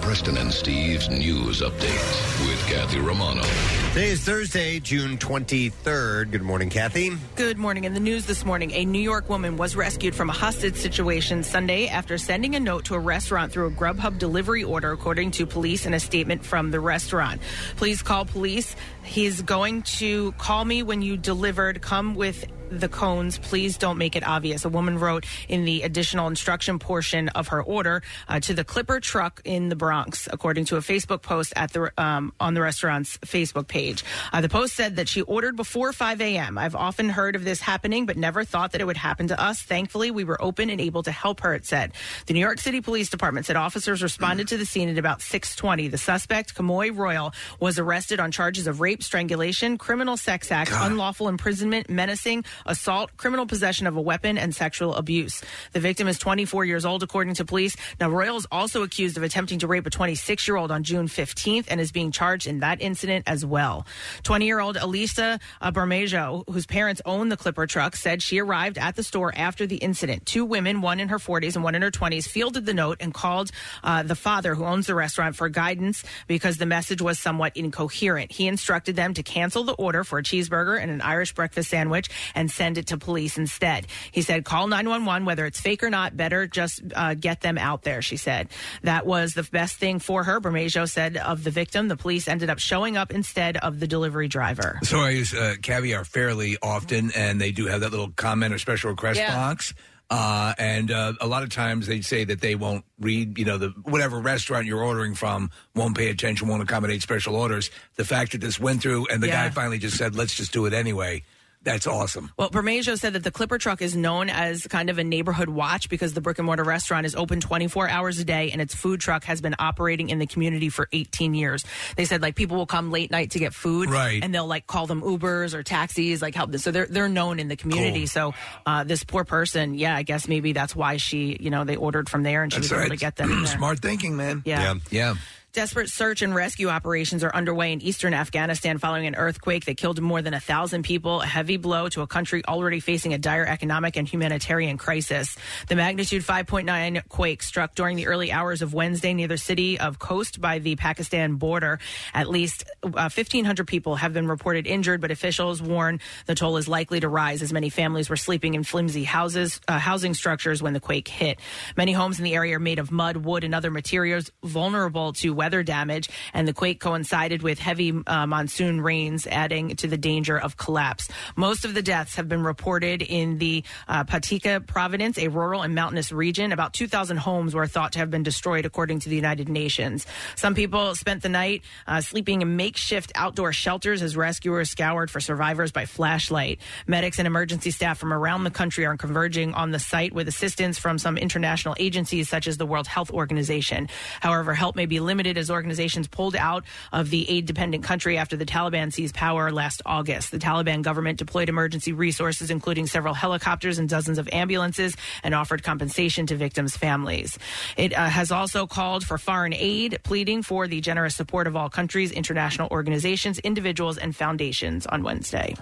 Preston and Steve's news update with Kathy Romano. Today is Thursday, June 23rd. Good morning, Kathy. Good morning. In the news this morning, a New York woman was rescued from a hostage situation Sunday after sending a note to a restaurant through a Grubhub delivery order, according to police in a statement from the restaurant. Please call police. He's going to call me when you delivered. Come with the cones. Please don't make it obvious. A woman wrote in the additional instruction portion of her order uh, to the Clipper truck in the Bronx, according to a Facebook post at the um, on the restaurant's Facebook page. Uh, the post said that she ordered before 5 a.m. I've often heard of this happening, but never thought that it would happen to us. Thankfully, we were open and able to help her. It said the New York City Police Department said officers responded to the scene at about 6:20. The suspect, Kamoy Royal, was arrested on charges of rape, strangulation, criminal sex act, unlawful imprisonment, menacing assault, criminal possession of a weapon, and sexual abuse. The victim is 24 years old, according to police. Now, Royal is also accused of attempting to rape a 26 year old on June 15th and is being charged in that incident as well. 20 year old Elisa uh, Bermejo, whose parents own the Clipper truck, said she arrived at the store after the incident. Two women, one in her 40s and one in her 20s, fielded the note and called uh, the father who owns the restaurant for guidance because the message was somewhat incoherent. He instructed them to cancel the order for a cheeseburger and an Irish breakfast sandwich and send it to police instead. He said, call 911, whether it's fake or not, better just uh, get them out there, she said. That was the best thing for her. Bermejo said of the victim, the police ended up showing up instead of the delivery driver. So I use uh, Caviar fairly often, and they do have that little comment or special request Yeah. box. Uh, and uh, a lot of times they say that they won't read, you know, the whatever restaurant you're ordering from won't pay attention, won't accommodate special orders. The fact that this went through and the Yeah. guy finally just said, "Let's just do it anyway," that's awesome. Well, Bermejo said that the Clipper truck is known as kind of a neighborhood watch because the brick and mortar restaurant is open 24 hours a day and its food truck has been operating in the community for 18 years. They said like people will come late night to get food, Right. And they'll like call them Ubers or taxis, like help them. So they're they're known in the community. So uh, this poor person, yeah, I guess maybe that's why she, you know, they ordered from there and she That's was able right. to get them. in there. Smart thinking, man. Yeah. yeah. Desperate search and rescue operations are underway in eastern Afghanistan following an earthquake that killed more than a thousand people, a heavy blow to a country already facing a dire economic and humanitarian crisis. The magnitude 5.9 quake struck during the early hours of Wednesday near the city of Khost by the Pakistan border. At least uh, 1,500 people have been reported injured, but officials warn the toll is likely to rise as many families were sleeping in flimsy houses, uh, housing structures when the quake hit. Many homes in the area are made of mud, wood, and other materials vulnerable to weather damage, and the quake coincided with heavy uh, monsoon rains, adding to the danger of collapse. Most of the deaths have been reported in the uh, Paktika province, a rural and mountainous region. About 2,000 homes were thought to have been destroyed, according to the United Nations. Some people spent the night uh, sleeping in makeshift outdoor shelters as rescuers scoured for survivors by flashlight. Medics and emergency staff from around the country are converging on the site with assistance from some international agencies such as the World Health Organization. However, help may be limited as organizations pulled out of the aid dependent country after the Taliban seized power last August. The Taliban government deployed emergency resources, including several helicopters and dozens of ambulances, and offered compensation to victims' families. It uh, has also called for foreign aid, pleading for the generous support of all countries, international organizations, individuals, and foundations on Wednesday.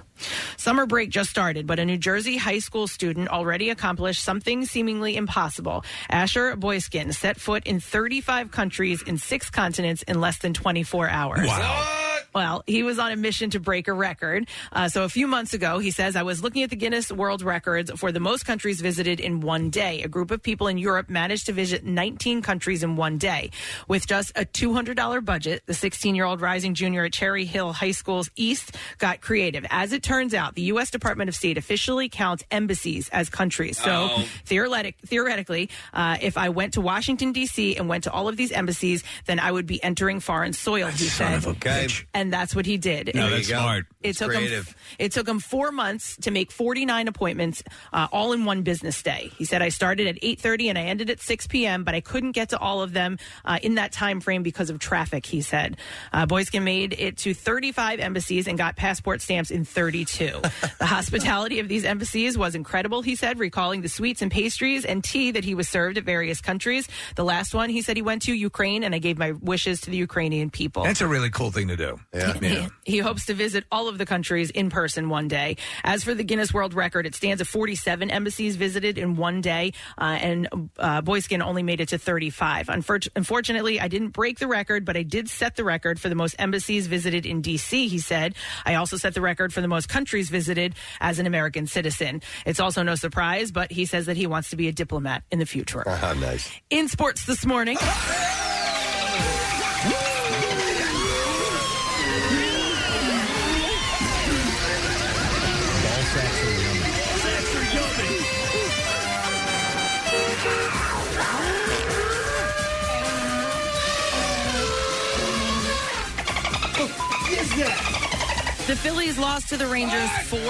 Summer break just started, but a New Jersey high school student already accomplished something seemingly impossible. Asher Boyskin set foot in 35 countries in six continents in less than 24 hours. Wow. Well, he was on a mission to break a record. Uh, so a few months ago, he says, I was looking at the Guinness World Records for the most countries visited in one day. A group of people in Europe managed to visit 19 countries in one day. With just a $200 budget, the 16 year old rising junior at Cherry Hill High School's East got creative. As it turns out, the U.S. Department of State officially counts embassies as countries. So Oh. theoretic, theoretically, uh, if I went to Washington, D.C. and went to all of these embassies, then I would be entering foreign soil, he said. Okay. and that's what he did. No, It- that's smart. it took creative. him. It took him four months to make 49 appointments, uh, all in one business day. He said, "I started at 8:30 and I ended at 6 p.m., but I couldn't get to all of them uh, in that time frame because of traffic." He said, uh, "Boyskin made it to 35 embassies and got passport stamps in 32. the hospitality of these embassies was incredible." He said, recalling the sweets and pastries and tea that he was served at various countries. The last one, he said, he went to Ukraine, and I gave my wishes to the Ukrainian people. That's a really cool thing to do. Yeah. He hopes to visit all of the countries in person one day. As for the Guinness World Record, it stands at 47 embassies visited in one day, uh, and uh, Boyskin only made it to 35. Unfor- unfortunately, I didn't break the record, but I did set the record for the most embassies visited in D.C., he said. I also set the record for the most countries visited as an American citizen. It's also no surprise, but he says that he wants to be a diplomat in the future. Ah, nice. In sports this morning. The Phillies lost to the Rangers 4 2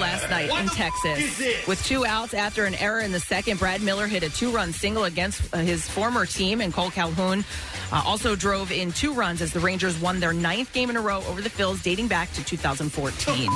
last night in Texas. With two outs after an error in the second, Brad Miller hit a two run single against uh, his former team, and Cole Calhoun uh, also drove in two runs as the Rangers won their ninth game in a row over the Phillies dating back to 2014.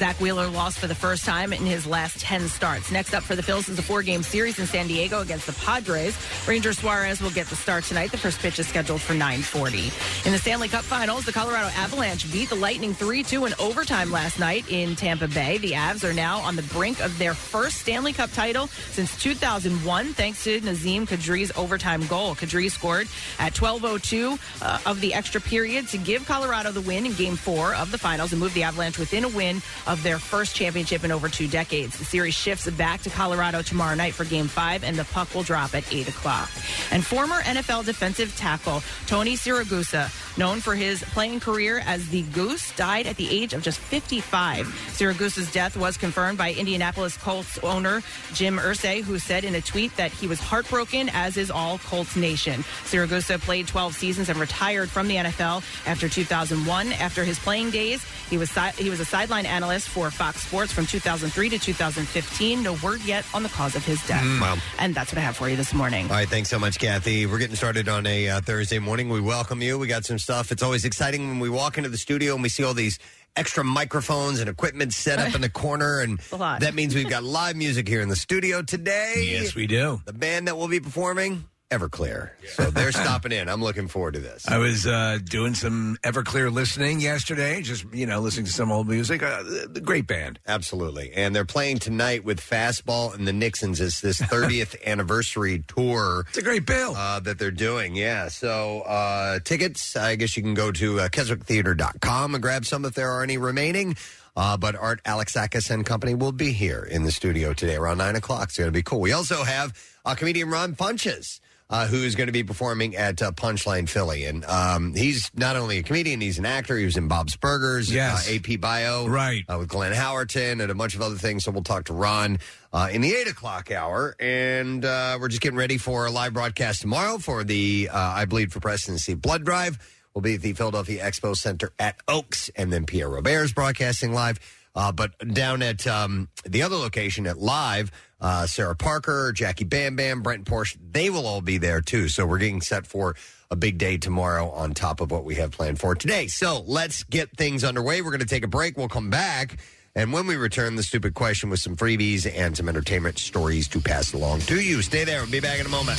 Zack Wheeler lost for the first time in his last 10 starts. Next up for the Phillies is a four game series in San Diego against the Padres. Ranger Suarez will get the start tonight. The first pitch is scheduled for 940. In the Stanley Cup Finals, the Colorado Avalanche beat the Lightning 3 2 in overtime last night in Tampa Bay. The Avs are now on the brink of their first Stanley Cup title since 2001, thanks to Nazem Kadri's overtime goal. Kadri scored at 12:02 uh, of the extra period to give Colorado the win in Game Four of the finals and move the Avalanche within a win of their first championship in over two decades. The series shifts back to Colorado tomorrow night for Game Five, and the puck will drop at eight o'clock. And former NFL defensive tackle Tony Siragusa, known for his playing career as the Goose, died at the age of just 55. Siragusa's death was confirmed by Indianapolis Colts owner Jim Irsay, who said in a tweet that he was heartbroken, as is all Colts Nation. Siragusa played 12 seasons and retired from the NFL after 2001. After his playing days, he was si- he was a sideline analyst for Fox Sports from 2003 to 2015. No word yet on the cause of his death. wow. And that's what I have for you this morning. All right, thanks so much, Kathy. We're getting started on a uh, Thursday morning. We welcome you. We got some stuff. It's always exciting when we walk into the studio and we see all these extra microphones and equipment set up in the corner, and a lot. that means we've got live music here in the studio today. Yes, we do. The band that will be performing, Everclear. So they're stopping in. I'm looking forward to this. I was uh, doing some Everclear listening yesterday, just you know, listening to some old music. Uh, the, great band. Absolutely. And they're playing tonight with Fastball and the Nixons. It's this 30th anniversary tour. It's a great bill. Uh, that they're doing, yeah. So uh, tickets, I guess you can go to uh, KeswickTheater.com and grab some if there are any remaining. Uh, but Art Alexakis and company will be here in the studio today around 9 o'clock. It's going to be cool. We also have uh, comedian Ron Funches. Uh, who is going to be performing at uh, Punchline Philly? And um, he's not only a comedian, he's an actor. He was in Bob's Burgers, Yes. uh, AP Bio, Right. uh, with Glenn Howerton, and a bunch of other things. So we'll talk to Ron uh, in the eight o'clock hour, and uh, we're just getting ready for a live broadcast tomorrow for the uh, I Bleed for Presidency blood drive. We'll be at the Philadelphia Expo Center at Oaks, and then Pierre Robert's broadcasting live. Uh, but down at um, the other location at Live, uh, Sarah Parker, Jacky Bam Bam, Brent Porsche, they will all be there too. So we're getting set for a big day tomorrow on top of what we have planned for today. So let's get things underway. We're going to take a break. We'll come back. And when we return, the stupid question with some freebies and some entertainment stories to pass along to you. Stay there. We'll be back in a moment.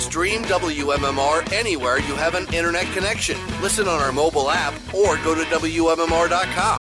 Stream WMMR anywhere you have an internet connection. Listen on our mobile app or go to WMMR.com.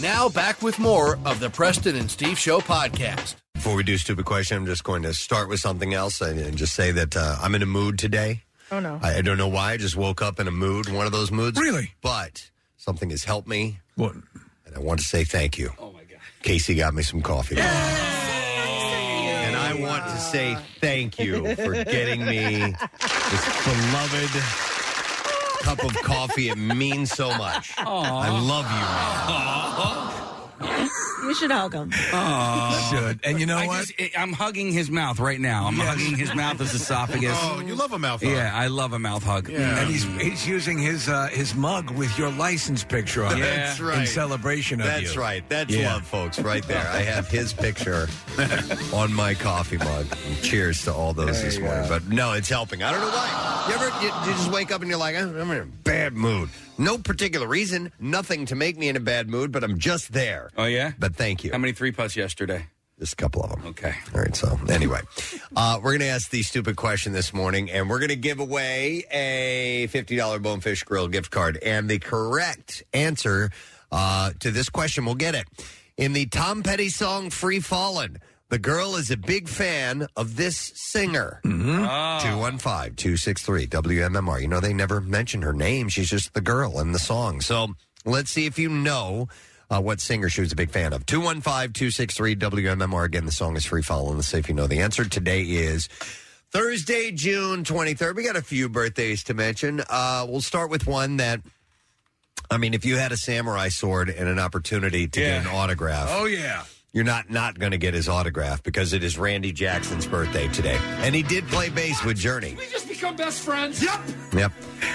Now back with more of the Preston and Steve Show podcast. Before we do stupid question, I'm just going to start with something else and, and just say that uh, I'm in a mood today. Oh no. I, I don't know why. I just woke up in a mood, one of those moods. Really? But something has helped me, What? and I want to say thank you. Oh my god! Casey got me some coffee. today. And I want to say thank you for getting me this beloved cup of coffee. It means so much. I love you, man. You should hug him. Oh, should. And you know I what? just, I'm hugging his mouth right now. I'm hugging his mouth, his esophagus. Oh, you love a mouth hug. Yeah, I love a mouth hug. Yeah. and he's he's using his uh, his mug with your license picture on it That's right. in celebration of you. That's right. That's Yeah. love, folks, right there. I have his picture on my coffee mug. And cheers to all those this morning. But no, it's helping. I don't know why. You ever you, you just wake up and you're like, I'm I'm in a bad mood. No particular reason, nothing to make me in a bad mood, but I'm just there. Oh yeah. But thank you. How many three putts yesterday? Just a couple of them. Okay. All right. So anyway, uh, we're going to ask the stupid question this morning, and we're going to give away a fifty dollar Bonefish Grill gift card. And the correct answer uh, to this question we'll get it in the Tom Petty song "Free Fallin'." The girl is a big fan of this singer. Ah. 215 263 WMMR. You know, they never mention her name. She's just the girl in the song. So let's see if you know uh, what singer she was a big fan of. 215 263 WMMR. Again, the song is Free Fall. Let's see if you know the answer. Today is Thursday, June 23rd. We got a few birthdays to mention. Uh, we'll start with one that. I mean, if you had a samurai sword and an opportunity to get an autograph, Oh yeah. You're not not going to get his autograph because it is Randy Jackson's birthday today, and he did play bass with Journey. We just become best friends. Yep. Yep,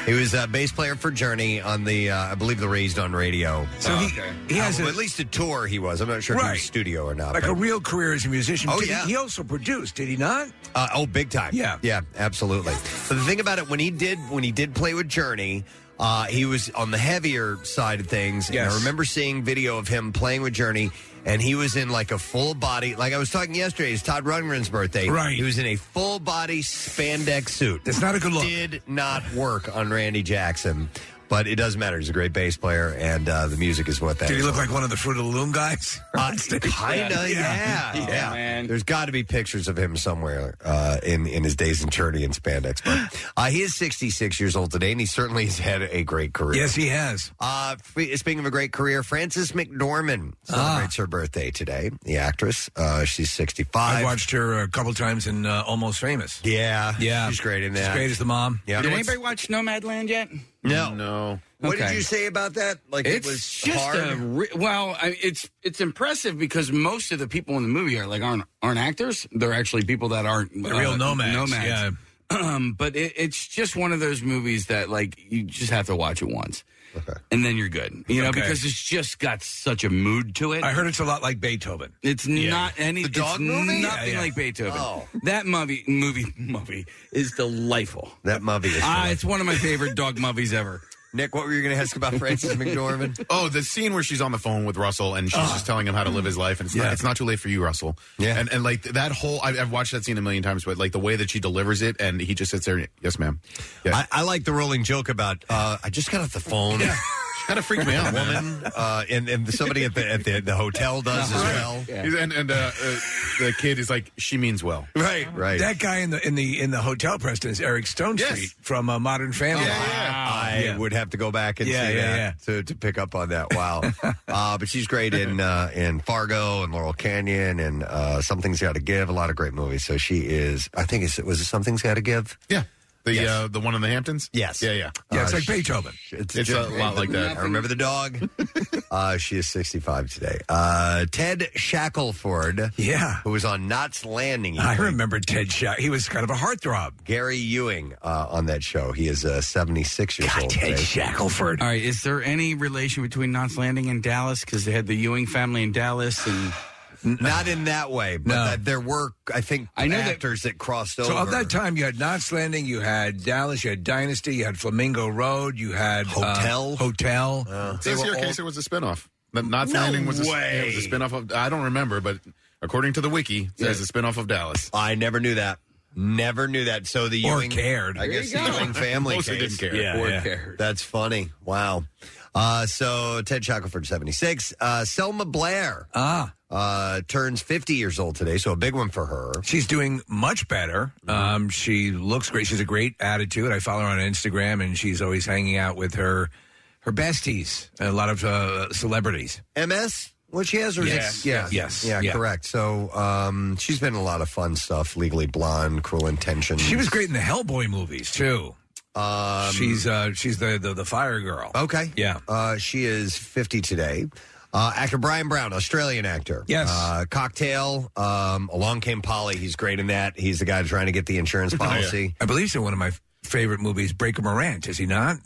he was a bass player for Journey on the, uh, I believe, the Raised on Radio. So he, he has Uh, a, at least a tour. He was. I'm not sure if he Right. was studio or not. like but- a real career as a musician. Oh, Did he- yeah. He also produced, did he not? Uh, oh, big time. Yeah. yeah, absolutely. But the thing about it, when he did, when he did play with Journey, uh, he was on the heavier side of things. And I remember seeing video of him playing with Journey, and he was in like a full body. Like I was talking yesterday, it's Todd Rundgren's birthday. Right. He was in a full body spandex suit. That's not a good look. Did not work on Randy Jackson. But it doesn't matter. He's a great bass player, and uh, the music is what that Did he is look all like one of the Fruit of the Loom guys? uh, kinda, yeah, yeah. man. There's got to be pictures of him somewhere uh, in in his days in Journey and spandex. But uh, he is 66 years old today, and he certainly has had a great career. Yes, he has. Uh, f- speaking of a great career, Frances McDormand celebrates her birthday today. The actress, uh, she's 65. I watched her a couple times in uh, Almost Famous. Yeah, Yeah, she's great in She's that. great as the mom. Yeah. Did anybody watch Nomadland yet? No, No. What did Okay. you say about that? Like It's it was just hard. a re- well, I, it's it's impressive because most of the people in the movie are like aren't aren't actors. They're actually people that aren't The real uh, nomads. Nomads. Yeah. Um, but it, it's just one of those movies that like you just have to watch it once, and then you're good. You know, Okay. because it's just got such a mood to it. I heard it's a lot like Beethoven. It's not any. The dog it's movie? Nothing Yeah, yeah. like Beethoven. Oh. That movie, movie, movie is delightful. that movie is. Ah, it's one of my favorite dog movies ever. Nick, what were you going to ask about Frances McDormand? Oh, the scene where she's on the phone with Russell and she's just telling him how to live his life, and it's, Yeah. not, it's not too late for you, Russell. Yeah. and and like that whole, I've, I've watched that scene a million times, but like the way that she delivers it, and he just sits there, and, yes, ma'am. I, I like the rolling joke about uh, I just got off the phone. kind of freaked me out, woman, uh, and and somebody at the at the, the hotel does as well. He's- And and uh, uh, the kid is like, she means well. Right, right. That guy in the in the in the hotel, Preston, is Eric Stone Yes. Street from uh, Modern Family. I Yeah. would have to go back and Yeah, see yeah, that yeah. to to pick up on that. Wow, uh, but she's great in uh, in Fargo and Laurel Canyon and uh, Something's Got to Give. A lot of great movies. So she is. I think it's, was it Something's Got to Give. Yeah, the Yes. uh, the one in the Hamptons. Yes. yeah, yeah. Yeah, it's Uh, like Beethoven. It's, It's a lot like that. I remember the dog. uh, she is 65 today. Uh, Ted Shackelford, Yeah. who was on Knots Landing. I played remember Ted Shaw. He was kind of a heartthrob. Gary Ewing uh, on that show. He is uh, 76 years God, old Ted today. Shackelford. All right, is there any relation between Knots Landing and Dallas? Because they had the Ewing family in Dallas, and Not in that way, but No. that there were, I think, I know that- actors that, crossed over. So of that time, you had Knots Landing, you had Dallas, you had Dynasty, you had Flamingo Road, you had uh, Hotel. Hotel. It says were here, all- case it was a spinoff. Not Knots No Landing was a, way. it was a spinoff of. I don't remember, but according to the wiki, it says a spinoff of Dallas. I never knew that. Never knew that. So the Or Ewing, cared. I guess the Ewing family Mostly case. didn't care. Yeah, or yeah. cared. That's funny. Wow. Uh, so Ted Shackelford, 76. Uh, Selma Blair. Ah, uh, turns 50 years old today, so a big one for her. She's doing much better. Um, she looks great. She's a great attitude. I follow her on Instagram, and she's always hanging out with her her besties, a lot of uh, celebrities. MS? What she has, or is it- Yes. yeah, Yes. yeah, Yeah. correct. So um, she's been in a lot of fun stuff. Legally Blonde, Cruel Intentions. She was great in the Hellboy movies too. Um, she's uh, she's the, the the fire girl. Okay. Yeah. Uh, she is 50 today. Uh, actor Bryan Brown, Australian actor. Yes. Uh, Cocktail. Um, Along Came Polly. He's great in that. He's the guy trying to get the insurance policy. I believe he's in one of my favorite movies, Breaker Morant. Is he not?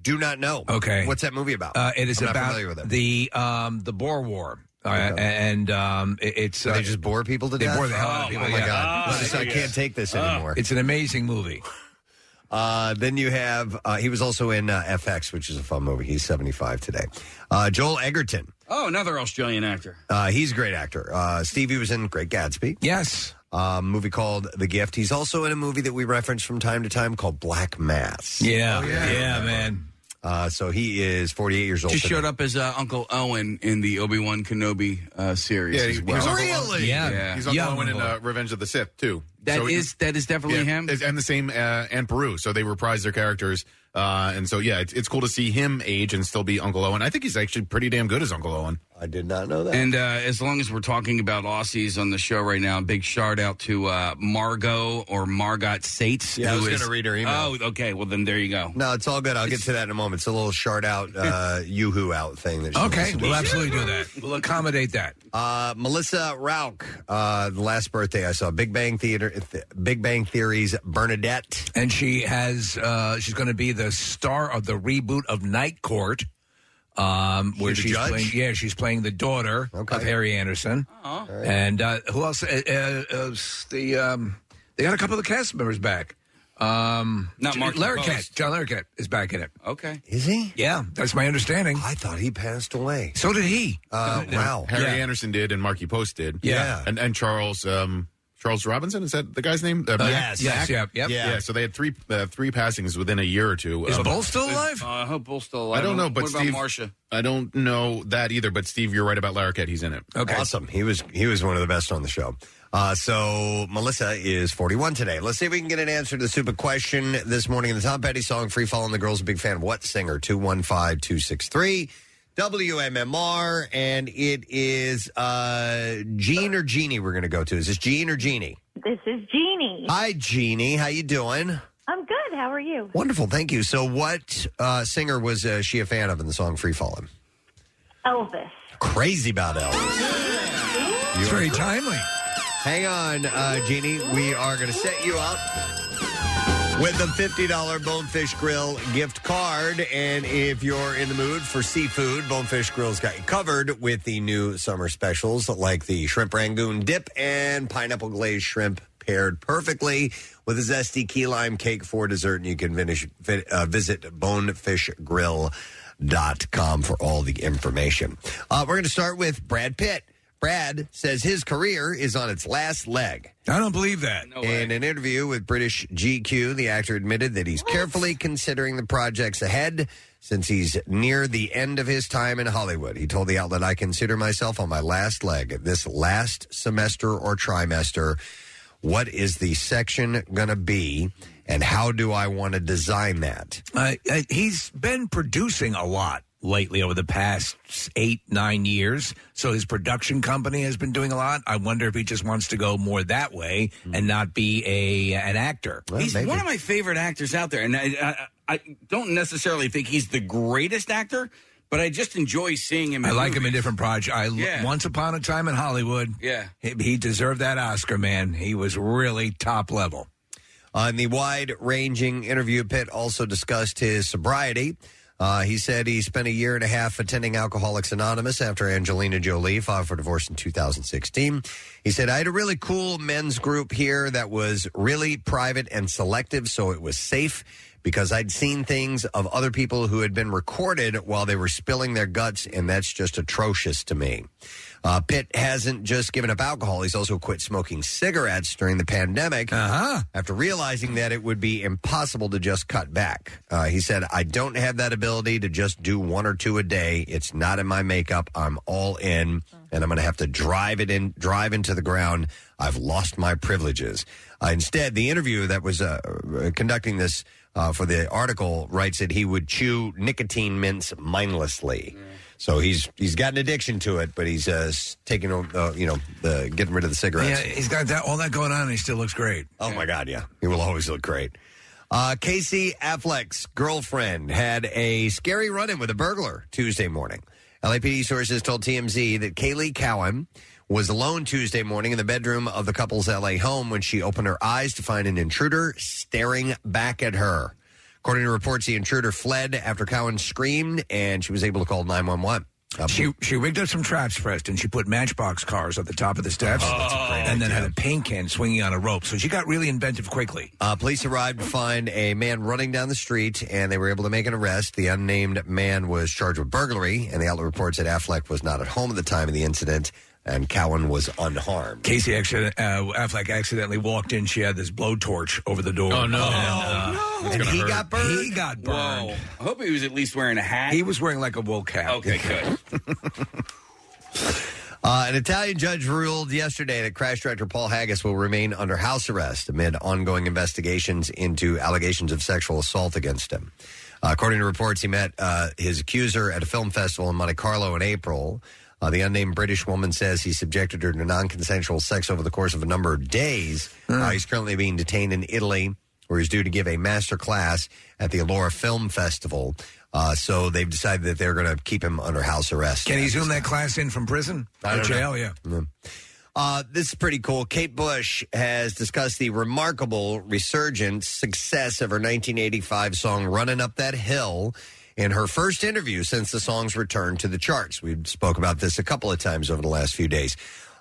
Do not know. Okay. What's that movie about? Uh, it is I'm not about familiar with it. the um, the Boer War. Uh, and um, it- it's Do they just bore people to they death? bore the hell out of people. Oh my yeah. god! This is- I can't take this anymore. It's an amazing movie. Uh, then you have uh, he was also in uh, FX, which is a fun movie. He's seventy five today. Uh, Joel Edgerton, Oh, another Australian actor. uh, he's a great actor. Uh, Stevie was in Great Gatsby. Yes. A movie called The Gift. He's also in a movie that we reference from time to time called Black Mass. Yeah, yeah, man. Uh, so he is 48 years old. Just today. showed up as uh, Uncle Owen in the Obi Wan Kenobi uh, series. Yeah, as he- well. he's Uncle Really? Owen. Yeah. He's Uncle Young Owen in uh, Revenge of the Sith too. That So is that is definitely yeah, him. and the same uh, and Beru. So they reprise their characters, uh, and so yeah, it's, it's cool to see him age and still be Uncle Owen. I think he's actually pretty damn good as Uncle Owen. I did not know that. And uh, as long as we're talking about Aussies on the show right now, big shout out to uh, Margot or Margot Sates. Yeah, I who was is- gonna read her email. Oh, okay. Well, then there you go. no, it's all good. I'll get to that in a moment. It's a little shard out, uh, yoo-hoo out thing. That she Okay, to we'll absolutely do that. We'll accommodate that. Uh, Melissa Rauch, uh, the last birthday I saw, Big Bang Theater, th- Big Bang Theory's Bernadette. And she has uh, she's going to be the star of the reboot of Night Court. Um, where She's she's judge? playing, yeah, she's playing the daughter Okay. of Harry Anderson, and uh, who else? Uh, uh, uh, the um, they got a couple of the cast members back. Um, Not Mark Larroquette. John Larroquette is back in it. Okay. Is he? Yeah, that's my understanding. I thought he passed away. So did he. Uh, wow. Harry Yeah. Anderson did, and Markie Post did. Yeah. and and Charles um, Charles Robinson is that the guy's name? Uh, yes. yes, yeah, yep. Yeah. yeah. So they had three uh, three passings within a year or two. Is of- Bull still alive? Uh, I hope Bull's still alive. I don't know, but what Steve, about Marcia? I don't know that either. But Steve, you're right about Larroquette. He's in it. Okay. Awesome. He was he was one of the best on the show. Uh, so Melissa is 41 today. Let's see if we can get an answer to the stupid question this morning in the Tom Petty song "Free Falling." The girls a big fan of what singer? 215-263 WMMR, and it is uh, Gene or Jeannie. We're going to go to. Is this Gene or Jeannie? This is Jeannie. Hi, Jeannie. How you doing? I'm good. How are you? Wonderful, thank you. So, what uh, singer was uh, she a fan of in the song "Free Falling"? Elvis. Crazy about Elvis. It's very timely. Hang on, uh, Jeannie. We are going to set you up with the $50 Bonefish Grill gift card. And if you're in the mood for seafood, Bonefish Grill's got you covered with the new summer specials like the shrimp rangoon dip and pineapple glazed shrimp paired perfectly with a zesty key lime cake for dessert. And you can finish, uh, visit bonefishgrill.com for all the information. Uh, we're going to start with Brad Pitt. Brad says his career is on its last leg. I don't believe that. In an interview with British GQ, the actor admitted that he's carefully considering the projects ahead since he's near the end of his time in Hollywood. He told the outlet, I consider myself on my last leg. This last semester or trimester, what is the section going to be? And how do I want to design that? Uh, uh, he's been producing a lot lately over the past eight, nine years. So his production company has been doing a lot. I wonder if he just wants to go more that way and not be a an actor. He's one of my favorite actors out there, and I, I, I don't necessarily think he's the greatest actor, but I just enjoy seeing him. I in like him in movies. different projects. I Yeah. once upon a time in Hollywood. Yeah. he, he deserved that Oscar, man. He was really top level. On the wide ranging interview, Pitt also discussed his sobriety. Uh, he said he spent a year and a half attending Alcoholics Anonymous after Angelina Jolie filed for divorce in 2016. He said, I had a really cool men's group here that was really private and selective, so it was safe because I'd seen things of other people who had been recorded while they were spilling their guts, and that's just atrocious to me. Uh, Pitt hasn't just given up alcohol; he's also quit smoking cigarettes during the pandemic. Uh-huh. After realizing that it would be impossible to just cut back, uh, he said, "I don't have that ability to just do one or two a day. It's not in my makeup. I'm all in, and I'm going to have to drive it in, drive into the ground. I've lost my privileges." Uh, instead, the interview that was uh, uh, conducting this uh, for the article writes that he would chew nicotine mints mindlessly. So he's he's got an addiction to it, but he's uh, s- taking uh, you know the getting rid of the cigarettes. Yeah, he's got that all that going on, and he still looks great. Oh my God, yeah, he will always look great. Uh, Casey Affleck's girlfriend had a scary run-in with a burglar Tuesday morning. LAPD sources told TMZ that Kaylee Cowan was alone Tuesday morning in the bedroom of the couple's LA home when she opened her eyes to find an intruder staring back at her. According to reports, the intruder fled after Cowan screamed, and she was able to call 911. Uh, She she rigged up some traps, Preston. She put matchbox cars at the top of the steps, and then had a paint can swinging on a rope. So she got really inventive quickly. Uh, police arrived to find a man running down the street, and they were able to make an arrest. The unnamed man was charged with burglary, and the outlet reports that Affleck was not at home at the time of the incident, and Cowan was unharmed. Casey accident, uh, Affleck accidentally walked in. She had this blowtorch over the door. Oh, no. And, uh, That's And gonna he hurt. got burned. He got burned. Whoa. I hope he was at least wearing a hat. He was wearing like a wool cap. okay, good. Uh, an Italian judge ruled yesterday that crash director Paul Haggis will remain under house arrest amid ongoing investigations into allegations of sexual assault against him. Uh, according to reports, he met uh, his accuser at a film festival in Monte Carlo in April. Uh, the unnamed British woman says he subjected her to non consensual sex over the course of a number of days. Uh, he's currently being detained in Italy, where he's due to give a master class at the Allora Film Festival. Uh, so they've decided that they're going to keep him under house arrest. Can he zoom that class in from prison I or don't jail? know. Yeah. Uh, this is pretty cool. Kate Bush has discussed the remarkable resurgent success of her 1985 song "Running Up That Hill" in her first interview since the song's return to the charts. We spoke about this a couple of times over the last few days.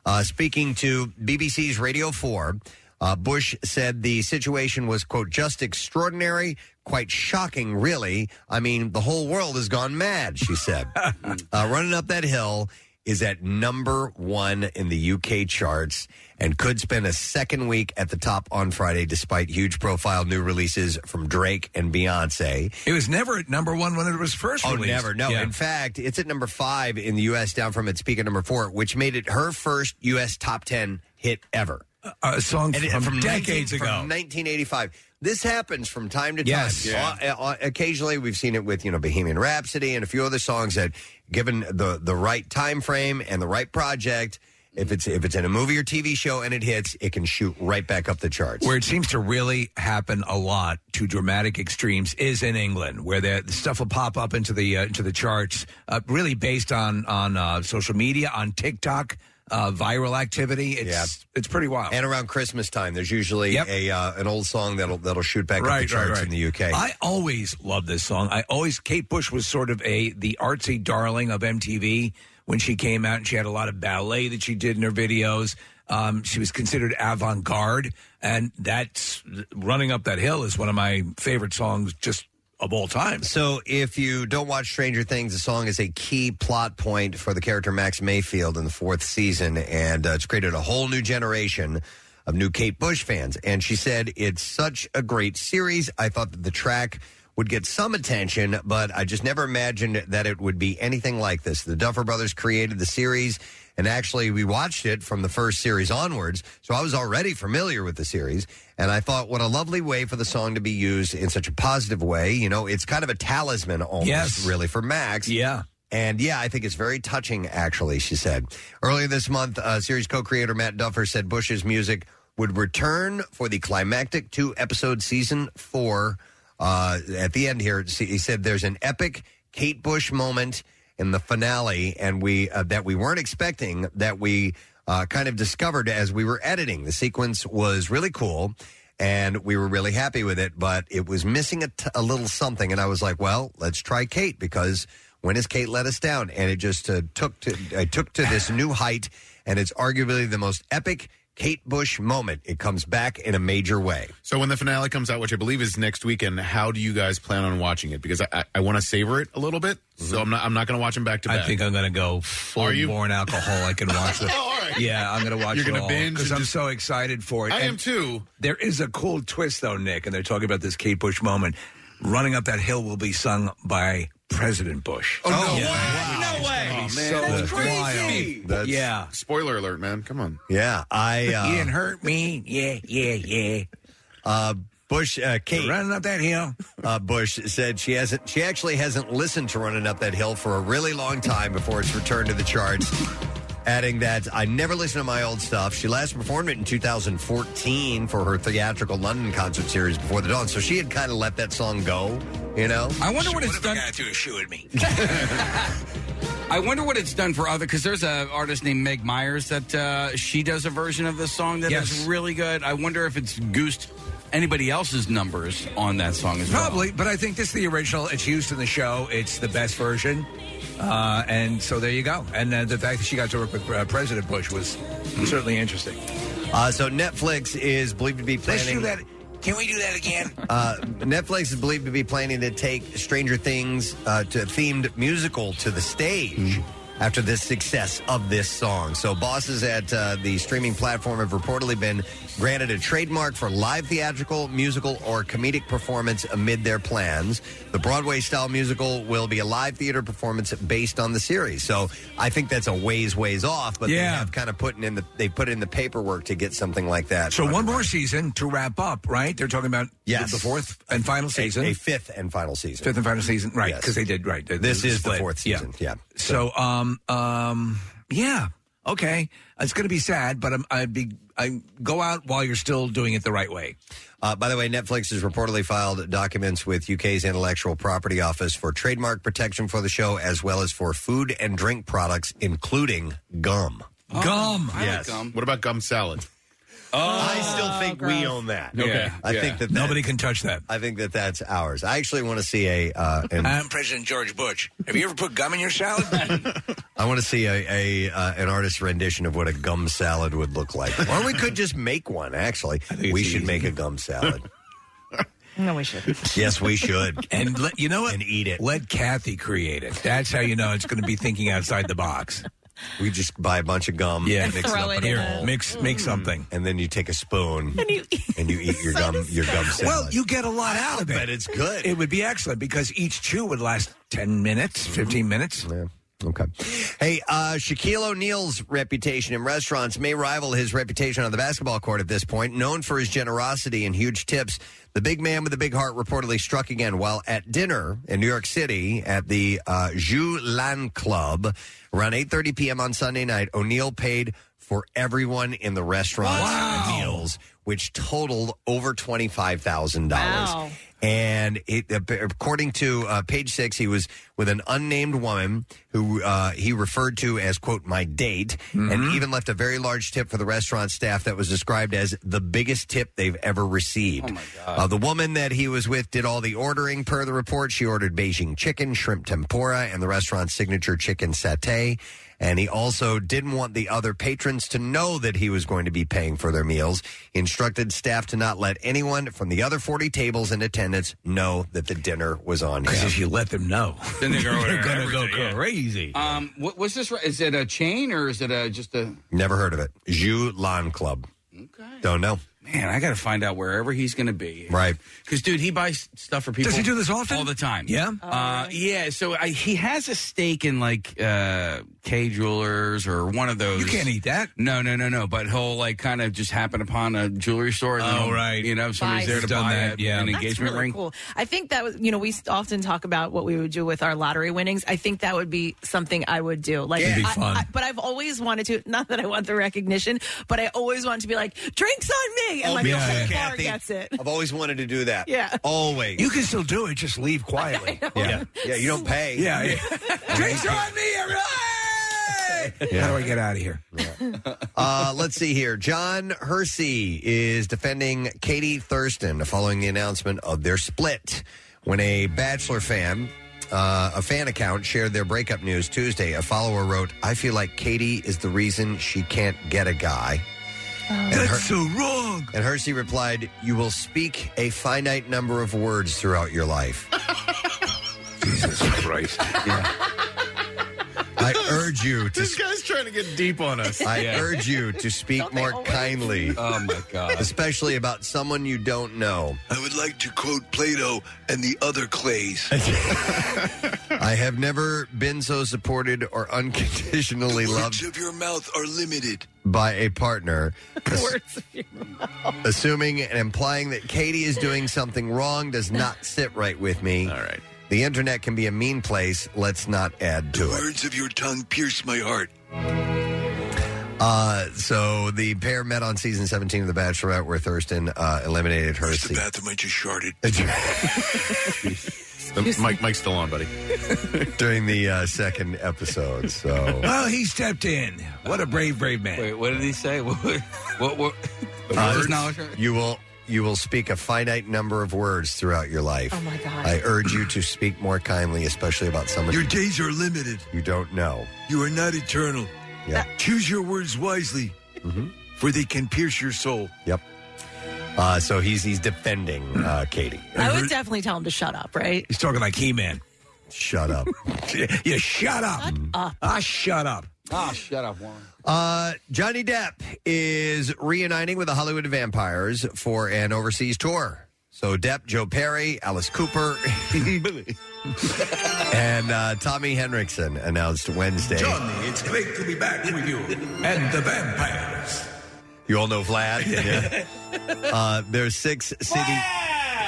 Uh, speaking to BBC's Radio 4, uh, Bush said the situation was, quote, just extraordinary, quite shocking, really. I mean, the whole world has gone mad, she said. uh, running up that hill is at number one in the UK charts and could spend a second week at the top on Friday despite huge profile new releases from Drake and Beyonce. It was never at number one when it was first Oh, released. never. No. Yeah. In fact, it's at number five in the U.S., down from its peak at number four, which made it her first U.S. top 10 hit ever. a song And it- from, 19 decades from ago. 1985. This happens from time to time. Yes. Yeah. Uh, uh, occasionally, we've seen it with you know Bohemian Rhapsody and a few other songs that, given the the right time frame and the right project, if it's if it's in a movie or TV show and it hits, it can shoot right back up the charts. Where it seems to really happen a lot to dramatic extremes is in England, where the, the stuff will pop up into the uh, into the charts, uh, really based on on uh, social media, on TikTok, uh, viral activity. It's Yeah. it's pretty wild. and around Christmas time, there's usually Yep. a uh, an old song that'll that'll shoot back up the charts in the UK. I always loved this song. I always Kate Bush was sort of a the artsy darling of MTV when she came out, and she had a lot of ballet that she did in her videos. Um, she was considered avant garde, and that's running up that hill is one of my favorite songs just of all time. So, if you don't watch Stranger Things, the song is a key plot point for the character Max Mayfield in the fourth season, and uh, it's created a whole new generation of new Kate Bush fans. And she said, It's such a great series. I thought that the track would get some attention, but I just never imagined that it would be anything like this. The Duffer Brothers created the series, and actually, we watched it from the first series onwards, so I was already familiar with the series. And I thought, what a lovely way for the song to be used in such a positive way. You know, it's kind of a talisman almost, Yes. really, for Max. Yeah. And yeah, I think it's very touching, actually, she said. Earlier this month, uh, series co creator Matt Duffer said Bush's music would return for the climactic two episode season four. Uh, at the end here, he said there's an epic Kate Bush moment in the finale, and we uh, that we weren't expecting that we uh, kind of discovered as we were editing. The sequence was really cool, and we were really happy with it, but it was missing a, t- a little something. And I was like, well, let's try Kate because when has Kate let us down? And it just uh, took to uh, took to this new height, and it's arguably the most epic Kate Bush moment. It comes back in a major way. So when the finale comes out, which I believe is next weekend, how do you guys plan on watching it? Because I, I, I want to savor it a little bit, so mm-hmm. I'm not I'm not going to watch them back to back. I think I'm going to go full Are you? born alcoholic and watch it. All right. Yeah, I'm going to watch You're it gonna all binge because and I'm just- so excited for it. I am too. There is a cool twist though, Nick, and they're talking about this Kate Bush moment. Running up that hill will be sung by President Bush. Oh, no Yeah. way! No way. It'll man, so that's wild. That's- yeah. Spoiler alert, man! Come on. Yeah, I uh, You didn't hurt me. Yeah, yeah, yeah. uh, Bush uh, Kate Running up that hill. uh, Bush said she hasn't. She actually hasn't listened to "Running Up That Hill" for a really long time before it's returned to the charts. Adding that I never listen to my old stuff. She last performed it in 2014 for her theatrical London concert series Before the Dawn. So she had kind of let that song go. You know, I wonder what it's done. guy threw a shoe at me? I wonder what it's done for other because there's a artist named Meg Myers that uh, she does a version of the song that is Yes. really good. I wonder if it's goosed anybody else's numbers on that song as well. Probably, but I think this is the original. It's used in the show. It's the best version. Uh, and so there you go. And uh, the fact that she got to work with uh, President Bush was certainly interesting. uh, so Netflix is believed to be Let's planning. do that. Can we do that again? Uh, Netflix is believed to be planning to take Stranger Things uh, to themed musical to the stage after the success of this song. So, bosses at uh, the streaming platform have reportedly been granted a trademark for live theatrical, musical, or comedic performance amid their plans. The Broadway style musical will be a live theater performance based on the series. So, I think that's a ways, ways off, but they Yeah. have kind of put in the they put in the paperwork to get something like that. So one more season to wrap up, right? They're talking about Yes. the fourth and final season. a fifth and final season. Fifth and final season, right? Yes. Because they did right. This is the fourth season. Yeah. So, um, um, yeah, okay. It's going to be sad, but I'm, I'd be, I go out while you're still doing it the right way. Uh, by the way, Netflix has reportedly filed documents with UK's Intellectual Property Office for trademark protection for the show, as well as for food and drink products, including gum. Gum. I Yes. like gum. What about gum salad? I still think we own that. Okay. I think that, that Nobody can touch that. I think that that's ours. I actually want to see a. Uh, an, I'm President George Bush. Have you ever put gum in your salad? I want to see a, a uh, an artist's rendition of what a gum salad would look like, or we could just make one. Actually, we should easy. make a gum salad. No, we shouldn't. yes, we should. and let, you know what? And eat it. Let Kathy create it. That's how you know it's going to be thinking outside the box. We just buy a bunch of gum, Yeah. mix it Throw up it in in a a- bowl, Mix, make mm. something. and then you take a spoon And you, and you eat your gum your gum salad. Well, you get a lot out of it. bet it's good. It would be excellent because each chew would last 10 minutes, 15 minutes. Okay. Hey, uh, Shaquille O'Neal's reputation in restaurants may rival his reputation on the basketball court at this point. Known for his generosity and huge tips, the big man with the big heart reportedly struck again while at dinner in New York City at the uh, Jue Lan Club around 8:30 p.m. on Sunday night. O'Neal paid for everyone in the restaurant meals, which totaled over twenty five thousand Wow. dollars. And it, according to uh, page six, he was with an unnamed woman who uh, he referred to as, quote, my date, and even left a very large tip for the restaurant staff that was described as the biggest tip they've ever received. Oh, my God. Uh, the woman that he was with did all the ordering per the report. She ordered Beijing chicken, shrimp tempura, and the restaurant's signature chicken satay. And he also didn't want the other patrons to know that he was going to be paying for their meals. He instructed staff to not let anyone from the other 40 tables in attendance know that the dinner was on Because him. if you let them know, Then they go over they're going to go everything, yeah. crazy. Um, what was this? Is it a chain or is it a just a? Never heard of it. Jue Lan Club. Okay. Don't know. Man, I got to find out wherever he's going to be. Right. Because, dude, he buys stuff for people. Does he do this often? All the time. Yeah? Uh, yeah. So I, he has a stake in like uh, Kay Jewelers or one of those. You can't eat that. No, no, no, no. But he'll like kind of just happen upon a jewelry store. And Oh, then, right. You know, somebody's Buy there to Done buy that, a- yeah. an That's engagement really ring. cool. I think that was, you know, we often talk about what we would do with our lottery winnings. I think that would be something I would do. Like, It'd be I- fun. I- but I've always wanted to. Not that I want the recognition, but I always want to be like, drinks on me, and Oh, like me the whole bar Kathy. gets it. I've always wanted to do that. Yeah. Always. You can still do it, just leave quietly. yeah. Yeah, you don't pay. Yeah. yeah. Drinks are on me, everybody! How do I get out of here? Uh, let's see here. John Hersey is defending Katie Thurston following the announcement of their split. When a Bachelor fan, uh, a fan account, shared their breakup news Tuesday, a follower wrote, I feel like Katie is the reason she can't get a guy. And That's Her- so wrong. and Hersey replied, "You will speak a finite number of words throughout your life. Jesus Christ. I urge you to. This guy's trying to get deep on us. I urge you to speak more kindly, Oh my god. especially about someone you don't know. I would like to quote Plato and the other clays. I have never been so supported or unconditionally Words loved of your mouth are limited. by a partner, ass- Words of your mouth. assuming and implying that Katie is doing something wrong does not sit right with me. All right. The internet can be a mean place. Let's not add to it. Words of your tongue pierce my heart. Uh, so the pair met on season 17 of The Bachelorette, where Thurston uh, eliminated Where's the Hersey. bathroom I just sharded? Mike, Mike's still on, buddy. during the uh, second episode. So Well, he stepped in. What a brave, brave man. Wait, what did he say? What? What? what, what Uh, was you will you will speak a finite number of words throughout your life. Oh my God. I urge you to speak more kindly, especially about someone Your days are limited. you don't know. You are not eternal. Yeah. Choose your words wisely, for they can pierce your soul. Yep. Uh, so he's he's defending uh, Katie. I would definitely tell him to shut up, right? He's talking like He Man. Shut up. you shut up. up. Ah, shut up. Ah, shut up, Warren. Uh, Johnny Depp is reuniting with the Hollywood Vampires for an overseas tour. So Depp, Joe Perry, Alice Cooper, and uh, Tommy Henriksen announced Wednesday. Johnny, it's great to be back with you and the vampires. You all know Vlad. yeah. uh, there's six city.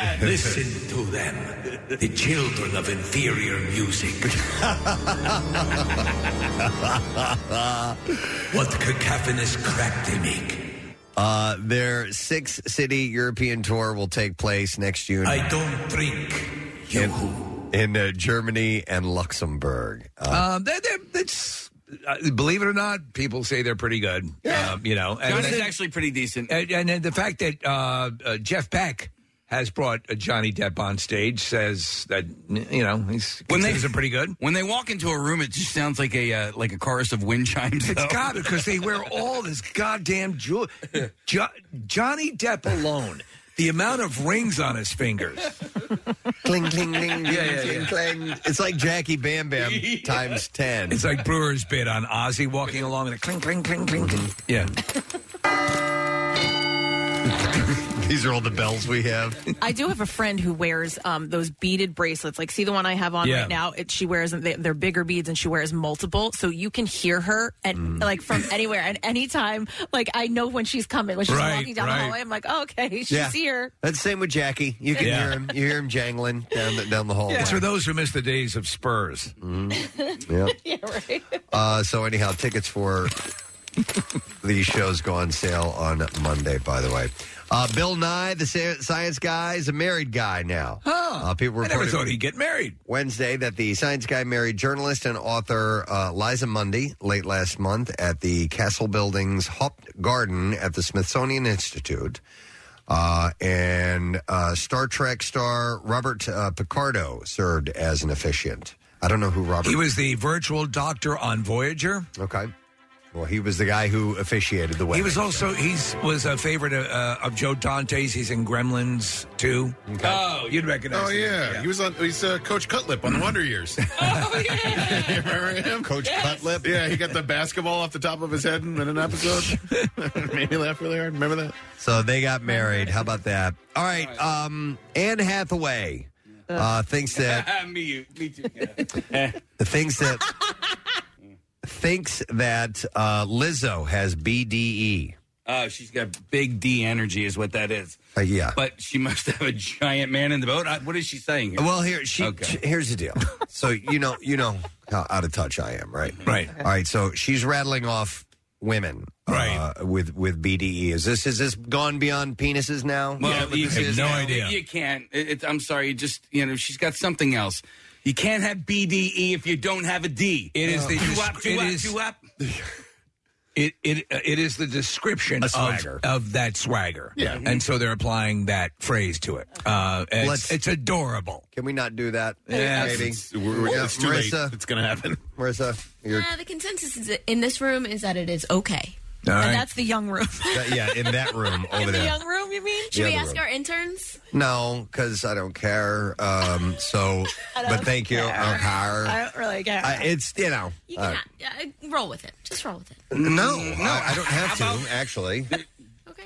Listen to them, the children of inferior music. what cacophonous crack they make. Uh, their six city European tour will take place next June I don't drink. You. in uh, Germany and Luxembourg. Uh, Um, they're, they're, that's, uh, believe it or not, people say they're pretty good. Um, you know, and, Johnny's actually pretty decent. and, and then the fact that uh, uh, Jeff Beck has brought uh, Johnny Depp on stage says that you know he's When they- considers him pretty good. When they walk into a room, it just sounds like a uh, like a chorus of wind chimes. It's though. got it because they wear all this goddamn jewelry. Jo- Johnny Depp alone, the amount of rings on his fingers. cling, cling, cling, Yeah, yeah, cling, yeah. cling. It's like Jacky Bam Bam times 10. It's like Beru's bit on Ozzy walking along and a cling, cling, cling, cling, cling. Yeah. These are all the bells we have. I do have a friend who wears um, those beaded bracelets. Like, see the one I have on Yeah. right now? It, she wears them. They, they're bigger beads, and she wears multiple, so you can hear her and like from anywhere and anytime. Like, I know when she's coming when she's Right, walking down right. the hallway. I'm like, oh, okay, she's Yeah. here. That's the same with Jacky. You can Yeah. hear him. You hear him jangling down the, down the hallway. It's for those who miss the days of Spurs. Yep. Yeah, right. Uh, so anyhow, tickets for these shows go on sale on Monday. By the way, uh, Bill Nye, the sa- science guy, is a married guy now. Uh, people I never reported thought he'd get married. Wednesday that the science guy married journalist and author uh, Liza Mundy late last month at the Castle Building's Haupt Garden at the Smithsonian Institute. Uh, and uh, Star Trek star Robert uh, Picardo served as an officiant. I don't know who Robert. He was the virtual doctor on Voyager. Okay. Well, he was the guy who officiated the wedding. He was also he's was a favorite of, uh, of Joe Dante's. He's in Gremlins too. Oh, You'd recognize. Oh him. yeah, he was on. He's uh, Coach Cutlip on the Wonder Years. Oh yeah. Remember him? Coach Cutlip. Yeah, he got the basketball off the top of his head in an episode. Made me laugh really hard. Remember that? So they got married. How about that? All right. Um, Anne Hathaway uh, thinks that me, you, me too. Yeah. things that thinks that uh, Lizzo has BDE. Oh, she's got big D energy, is what that is. Uh, yeah. But she must have a giant man in the boat. Uh, What is she saying? Here? Well, here she. Okay. she- here's the deal. So you know, you know how out of touch I am, right? Right. All right. So she's rattling off women, Right. Uh, with with BDE. Is this is this gone beyond penises now? Well, Yeah, but you, this have is no now? idea. You can't. It, it- I'm sorry. you Just you know, she's got something else. You can't have BDE if you don't have a D. It is the Two up, it two up, is- two up. It it uh, it is the description A of, swagger. of that swagger. Yeah. and so they're applying that phrase to it. Uh, it's, Let's- it's adorable. Can we not do that? Yeah, maybe. It's, we're, Yeah, it's too Marissa. late. It's going to happen. Marissa, you're Uh, the consensus is in this room is that it is okay. All And that's the young room. That- yeah, in that room over In the there. young room, you mean? Should The we other ask room. our interns? No, because I don't care. Um, so, don't but thank you. care. I don't care. I don't really care. I- it's you know. You uh, can ha- uh, roll with it. Just roll with it. no, I, I don't have to actually.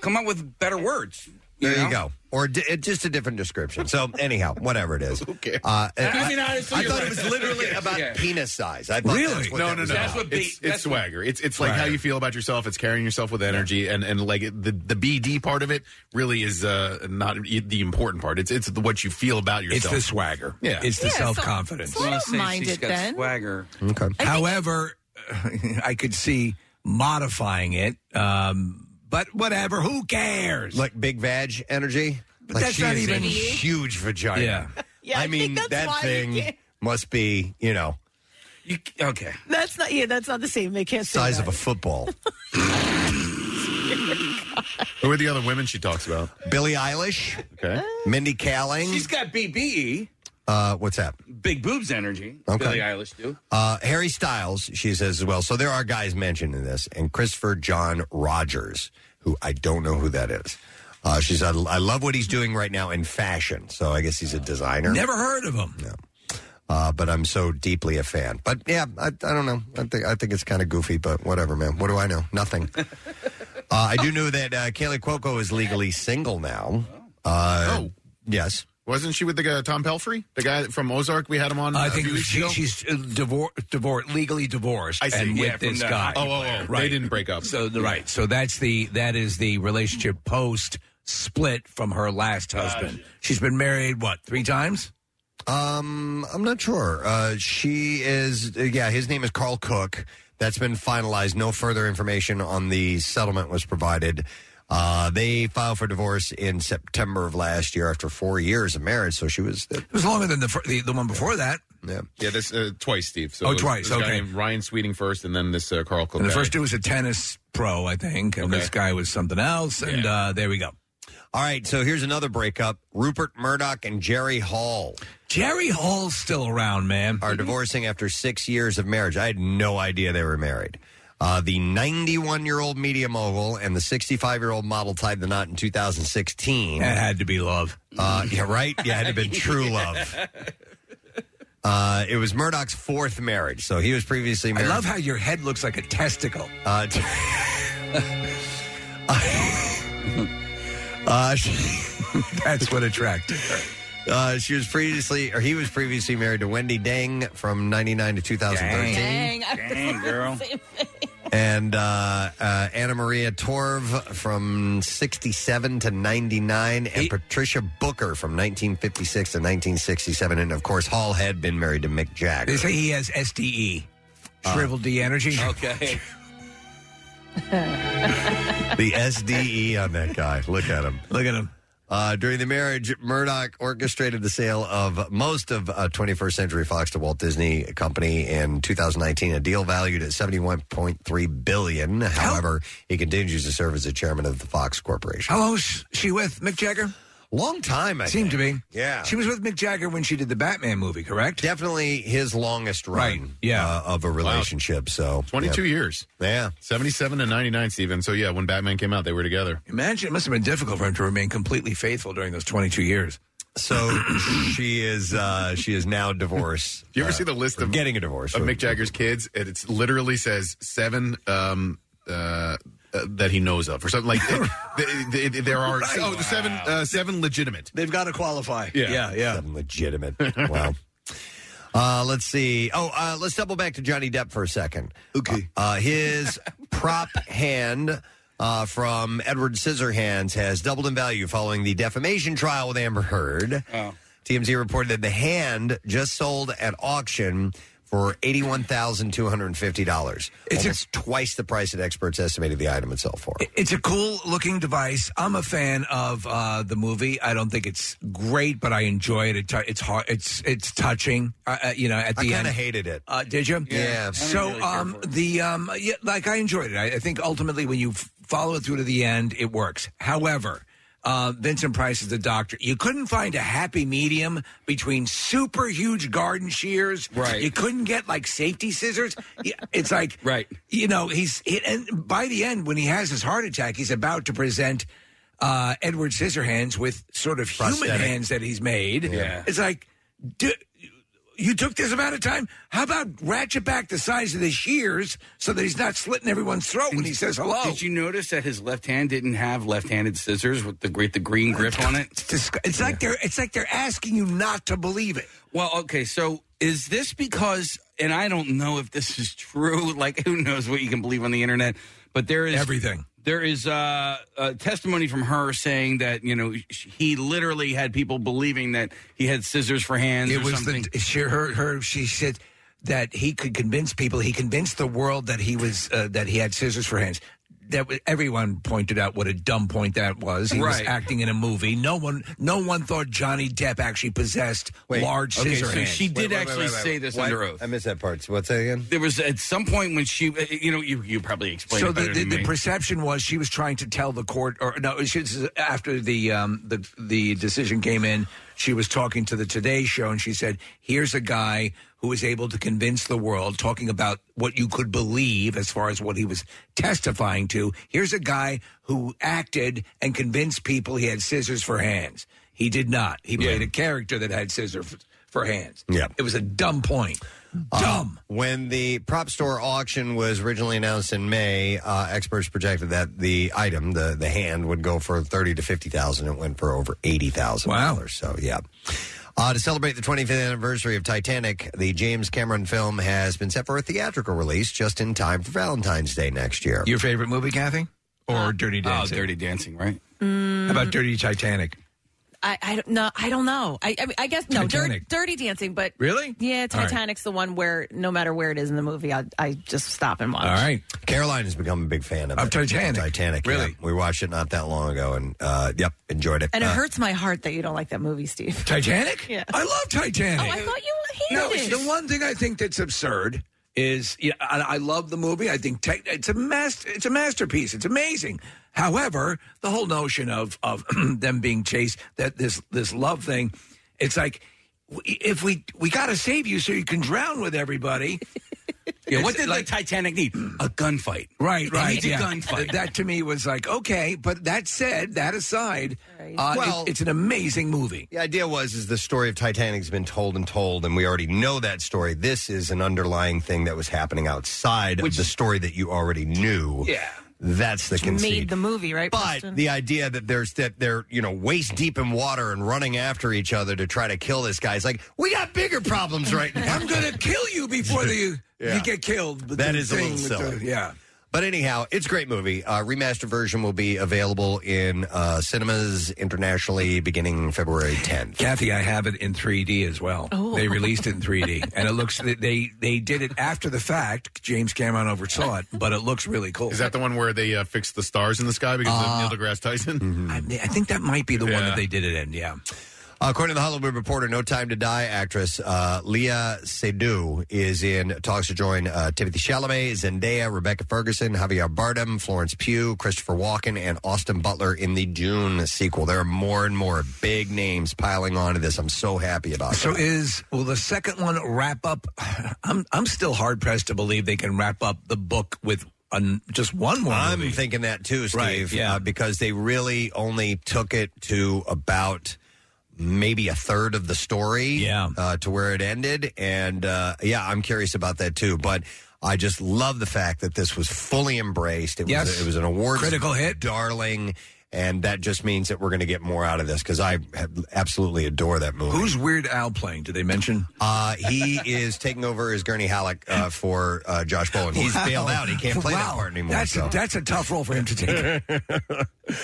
Come up with better words. There you know? go. Or di- it- just a different description. So anyhow, whatever it is. Okay. Uh, I mean, honestly, I thought right. it was literally about Yeah. penis size. I thought that's what no, that no, was no. about. it's it's swagger. It's it's like how you feel about yourself. It's carrying yourself with energy, and and like the the BD part of it really is uh, not the important part. It's it's the, what you feel about yourself. It's the swagger. Yeah, It's the Yeah, so- self confidence. so I don't mind she's it got then. Swagger. Okay. However, I could see modifying it. Um, but whatever, who cares? Like big vag energy. But like that's she not has even- a huge vagina. Yeah. Yeah, I I think mean that's that why thing can't- must be you know You, okay. That's not. Yeah, that's not the same. They can't say size that. of a football. Who are the other women she talks about? Billie Eilish, Okay. Mindy Kaling. She's got BBE, Uh, what's that? big boobs energy. Okay. Billie Eilish do. Uh, Harry Styles, she says as well. So there are guys mentioned in this, and Christopher John Rogers, who I don't know who that is. Uh, she's I, I love what he's doing right now in fashion. So I guess he's a designer. Never heard of him. Uh, but I'm so deeply a fan. But yeah, I, I don't know. I think I think it's kind of goofy, but whatever, man. What do I know? Nothing. uh, I do know that uh, Kaley Cuoco is legally single now. Uh, Oh. yes. Wasn't she with the guy Tom Pelphrey, the guy from Ozark? We had him on. I a think few weeks she, ago? she's uh, divor- divor- legally divorced I see. and Yeah, with from this the guy. hockey Oh, oh, oh. player. They didn't break up. So the, right. So that's the that is the relationship post split from her last husband. She's been married what three times? Um, I'm not sure. Uh, she is. uh, Yeah, his name is Karl Cook. That's been finalized. No further information on the settlement was provided. Uh, they filed for divorce in September of last year after four years of marriage. So she was. It was longer than the fir- the, the one before that. Yeah, yeah. This uh, twice, Steve. So Oh, it was- twice, this guy okay. named Ryan Sweeting first, and then this uh, Karl Cook. And the first two was a tennis pro, I think, and Okay. this guy was something else. And uh, there we go. All right, so here's another breakup. Rupert Murdoch and Jerry Hall. Jerry Hall's still around, man. Are divorcing after six years of marriage. I had no idea they were married. Uh, the 91 year old media mogul and the 65 year old model tied the knot in 2016. That had to be love. Uh, yeah, right? Yeah, it had to been true love. Uh, it was Murdoch's fourth marriage. So he was previously married. I married. love how your head looks like a testicle. Uh, t- uh, she- That's what attracted her. Uh, she was previously, or he was previously married to Wendy Dang from 99 to 2013. Dang, Dang, girl. The same thing. And uh, uh, Anna Maria Torv from 67 to 99, and Patricia Booker from 1956 to 1967. And of course, Hall had been married to Mick Jagger. They say he has SDE, shriveled D energy. Okay. the SDE on that guy. Look at him. Look at him. Uh, during the marriage, Murdoch orchestrated the sale of most of uh, 21st Century Fox to Walt Disney Company in 2019, a deal valued at 71.3 billion. However, he continues to serve as the chairman of the Fox Corporation. How long was she with Mick Jagger? Long time, I Seemed to be. Yeah. She was with Mick Jagger when she did the Batman movie, correct? Definitely his longest run Right, yeah. uh, of a relationship. So 22 yeah. years. Yeah. 77 and 99, Steven. So, yeah, when Batman came out, they were together. Imagine it must have been difficult for him to remain completely faithful during those 22 years. So she is uh, she is now divorced. Do you ever uh, see the list of getting a divorce of Mick Jagger's kids? And it literally says seven um, uh, uh, that he knows of, or something like. th- th- th- there are Right. oh, the seven uh, seven legitimate. They've got to qualify. Yeah. yeah, yeah. Seven legitimate. wow. Uh, let's see. Oh, uh, let's double back to Johnny Depp for a second. Okay. Uh, his prop hand uh, from Edward Scissorhands has doubled in value following the defamation trial with Amber Heard. Oh. TMZ reported that the hand just sold at auction for eighty-one thousand two hundred and fifty dollars. It's a- Almost twice the price that experts estimated the item itself for. It's a cool looking device. I'm a fan of uh, the movie. I don't think it's great, but I enjoy it. it tou- it's hard. It's it's touching. Uh, uh, you know, at the I the kind end. of hated it. Uh, did you? Yeah. So, really care um, the um, yeah, like I enjoyed it. I, I think ultimately, when you f- follow it through to the end, it works. However, Uh, Vincent Price is the doctor. You couldn't find a happy medium between super huge garden shears. Right. You couldn't get like safety scissors. Yeah, It's like Right. You know, he's he, and by the end when he has his heart attack, he's about to present uh, Edward Scissorhands with sort of human Prosthetic. hands that he's made. Yeah. It's like. D- you took this amount of time. How about ratchet back the size of the shears so that he's not slitting everyone's throat when he says hello? Did you notice that his left hand didn't have left-handed scissors with the great the green grip on it? It's, disg- it's like they're it's like they're asking you not to believe it. Well, okay, so is this because and I don't know if this is true, like who knows what you can believe on the internet, but there is Everything. There is uh, a testimony from her saying that you know he literally had people believing that he had scissors for hands It or was something. the she, her her she said that he could convince people. He convinced the world that he was uh, that he had scissors for hands. That was- everyone pointed out what a dumb point that was. He was Right. acting in a movie. No one no one thought Johnny Depp actually possessed Wait, large okay, scissor so hands. she did Wait, wait, actually wait, wait, say this What? under oath. I missed that part. So what's that again? there was at some point when she, uh, you know, you you probably explained so it the, better the, than the me. perception was she was trying to tell the court, or no, she was, after the um, the the decision came in, she was talking to the Today Show, and she said, "Here's a guy who was able to convince the world, talking about what you could believe as far as what he was testifying to. Here's a guy who acted and convinced people he had scissors for hands. He did not. He played a character that had scissors for hands. Yeah. it was a dumb point. Dumb. When the prop store auction was originally announced in May, uh, experts projected that the item, the the hand, would go for thirty to fifty thousand. It went for over eighty thousand dollars. So yeah. Uh, to celebrate the 25th anniversary of Titanic, the James Cameron film has been set for a theatrical release just in time for Valentine's Day next year. Your favorite movie, Kathy, or Dirty oh, Dancing? Dirty Dancing, right? How about Dirty Titanic? I, I don't know. I don't know. I, I, mean, I guess no. Dirty, Titanic. Dirty Dancing, but Really? yeah, All right. Titanic's the one where no matter where it is in the movie, I, I just stop and watch. All right. Caroline has become a big fan of, Of it. Titanic. Titanic, Really? yeah. We watched it not that long ago, and uh, yep, enjoyed it. And it Uh, hurts my heart that you don't like that movie, Steve. Titanic? Yeah. I love Titanic. Oh, I thought you hated no, it. it's the one thing I think that's absurd is yeah, I, I love the movie. I think tech, it's a master, it's a masterpiece. It's amazing. However, the whole notion of of them being chased, that this this love thing, it's like if we we got to save you so you can drown with everybody. Yeah, what did like- the Titanic need? A gunfight. Right, right. needs a yeah. gunfight. That to me was like okay, but that said, that aside, uh, Well- it- it's an amazing movie. The idea was is the story of Titanic has been told and told, and we already know that story. This is an underlying thing that was happening outside of the story that you already knew. Yeah. That's the Which conceit. made the movie, right? but Preston? the idea that there's that they're you know waist deep in water and running after each other to try to kill this guy is like we got bigger problems right now. I'm going to kill you before you Yeah. you get killed. But That the is a little thing with silly. the- yeah. But anyhow, it's a great movie. Uh, remastered version will be available in uh, cinemas internationally beginning February 10th. Kathy, I have it in 3D as well. Oh. They released it in 3D, and it looks they they did it after the fact. James Cameron oversaw it, but it looks really cool. Is that the one where they uh, fixed the stars in the sky because Uh, of Neil deGrasse Tyson? I, I think that might be the one Yeah. that they did it in. Yeah. According to the Hollywood Reporter, No Time to Die actress uh, Léa Seydoux is in talks to join uh, Timothée Chalamet, Zendaya, Rebecca Ferguson, Javier Bardem, Florence Pugh, Christopher Walken, and Austin Butler in the Dune sequel. There are more and more big names piling onto this. I'm so happy about that. So is will the second one wrap up? I'm I'm still hard pressed to believe they can wrap up the book with just one more. I'm movie. thinking that too, Steve. Right, yeah. uh, because they really only took it to about maybe a third of the story. Yeah. Uh, to where it ended, and uh, yeah, I'm curious about that too. But I just love the fact that this was fully embraced. It Yes. was it was an award Critical hit. darling. And that just means that we're going to get more out of this because I absolutely adore that movie. Who's Weird Al playing? Did they mention? Uh, he is taking over as Gurney Halleck uh, for uh, Josh Brolin. He's Wow. bailed out. He can't play that Wow. part anymore. That's so. that's a tough role for him to take.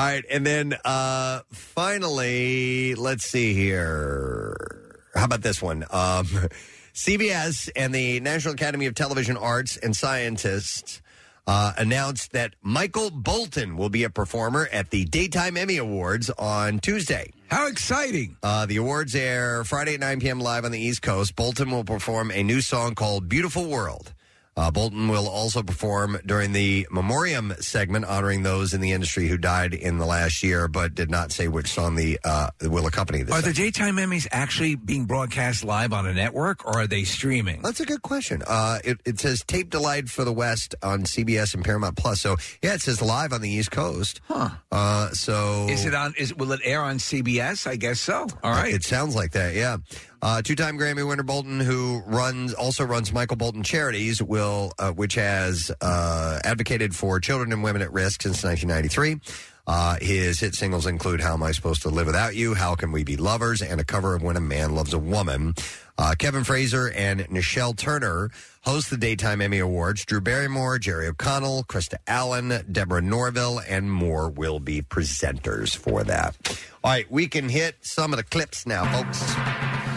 All right, and then uh finally, let's see here. How about this one? Um CBS and the National Academy of Television Arts and Scientists uh, announced that Michael Bolton will be a performer at the Daytime Emmy Awards on Tuesday. How exciting! Uh, the awards air Friday at 9 p.m. live on the East Coast. Bolton will perform a new song called Beautiful World. Uh, Bolton will also perform during the memoriam segment, honoring those in the industry who died in the last year, but did not say which song the uh, will accompany this. Are the daytime Emmys actually being broadcast live on a network, or are they streaming? That's a good question. Uh, it, it says tape delight for the West on CBS and Paramount Plus. So yeah, it says live on the East Coast. Huh. Uh, so Is it on? Is will it air on CBS? I guess so. All right. It sounds like that. Yeah. Uh, two-time Grammy winner Bolton, who runs also runs Michael Bolton Charities, will uh, which has uh, advocated for children and women at risk since 1993. Uh, his hit singles include "How Am I Supposed to Live Without You," "How Can We Be Lovers," and a cover of "When a Man Loves a Woman." Uh, Kevin Frazier and Nischelle Turner host the Daytime Emmy Awards. Drew Barrymore, Jerry O'Connell, Krista Allen, Deborah Norville, and more will be presenters for that. All right, we can hit some of the clips now, folks.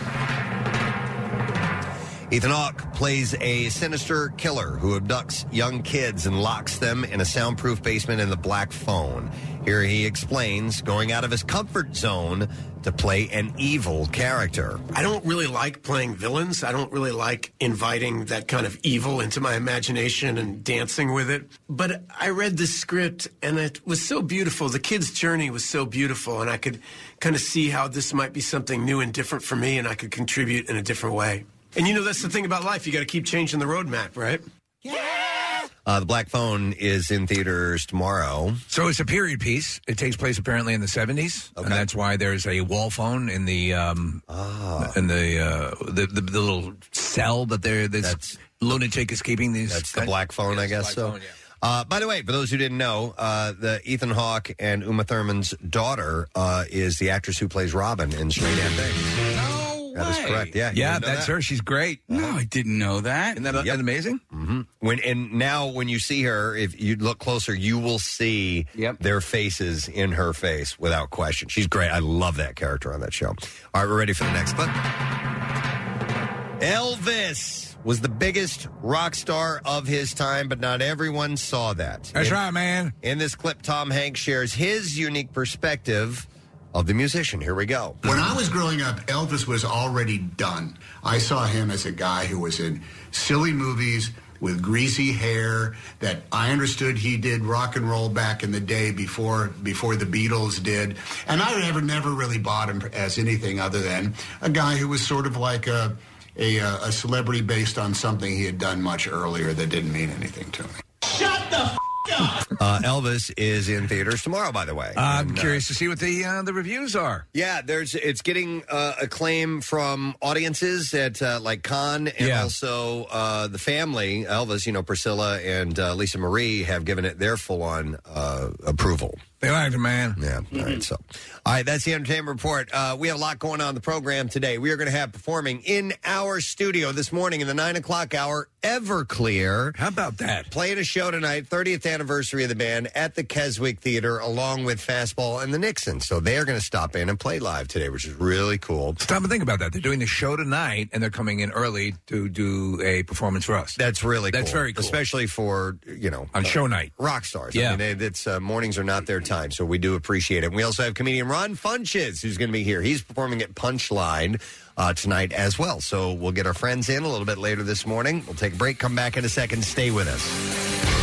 Ethan Hawke plays a sinister killer who abducts young kids and locks them in a soundproof basement in the Black Phone. Here he explains going out of his comfort zone to play an evil character. I don't really like playing villains. I don't really like inviting that kind of evil into my imagination and dancing with it. But I read the script and it was so beautiful. The kid's journey was so beautiful, and I could kind of see how this might be something new and different for me, and I could contribute in a different way. And you know, that's the thing about life. You got to keep changing the roadmap, right? Uh, the Black Phone is in theaters tomorrow. So it's a period piece. It takes place apparently in the seventies, and that's why there's a wall phone in the um, in the, uh, the, the the little cell that there this lunatic is keeping these. That's the Black Phone, I guess. so. Uh, by the way, for those who didn't know, uh, the Ethan Hawke and Uma Thurman's daughter uh, is the actress who plays Robin in Straight Damn Things. That is correct. Yeah, you yeah, didn't know that's that? her. She's great. No, I didn't know that. Isn't that, that amazing? hmm When and now when you see her, if you look closer, you will see their faces in her face without question. She's great. I love that character on that show. All right, we're ready for the next clip. Elvis was the biggest rock star of his time, but not everyone saw that. That's In- right, man. In this clip, Tom Hanks shares his unique perspective of the musician. Here we go. When I was growing up, Elvis was already done. I saw him as a guy who was in silly movies with greasy hair that I understood he did rock and roll back in the day before before the Beatles did. And I never never really bought him as anything other than a guy who was sort of like a a, uh, a celebrity based on something he had done much earlier that didn't mean anything to me. Shut the f- Uh, Elvis is in theaters tomorrow, by the way. I'm And, uh, curious to see what the uh, the reviews are. Yeah, there's it's getting uh, acclaim from audiences at uh, like Cannes and Yeah. also uh, the family. Elvis, you know, Priscilla and uh, Lisa Marie have given it their full on uh, approval. They liked it, man. Yeah. All right. So, all right. That's the entertainment report. Uh, we have a lot going on in the program today. We are going to have performing in our studio this morning in the nine o'clock hour. Everclear. How about that? Playing a show tonight, 30th anniversary of the band at the Keswick Theater, along with Fastball and the Nixon. So they are going to stop in and play live today, which is really cool. Stop and think about that. They're doing the show tonight, and they're coming in early to do a performance for us. That's really That's cool. very cool. especially for you know On uh, show night. rock stars. Yeah. I mean, they, it's uh, mornings are not their time, so we do appreciate it. We also have comedian Ron Funches who's going to be here. He's performing at Punchline uh, tonight as well. So we'll get our friends in a little bit later this morning. We'll take a break. Come back in a second. Stay with us.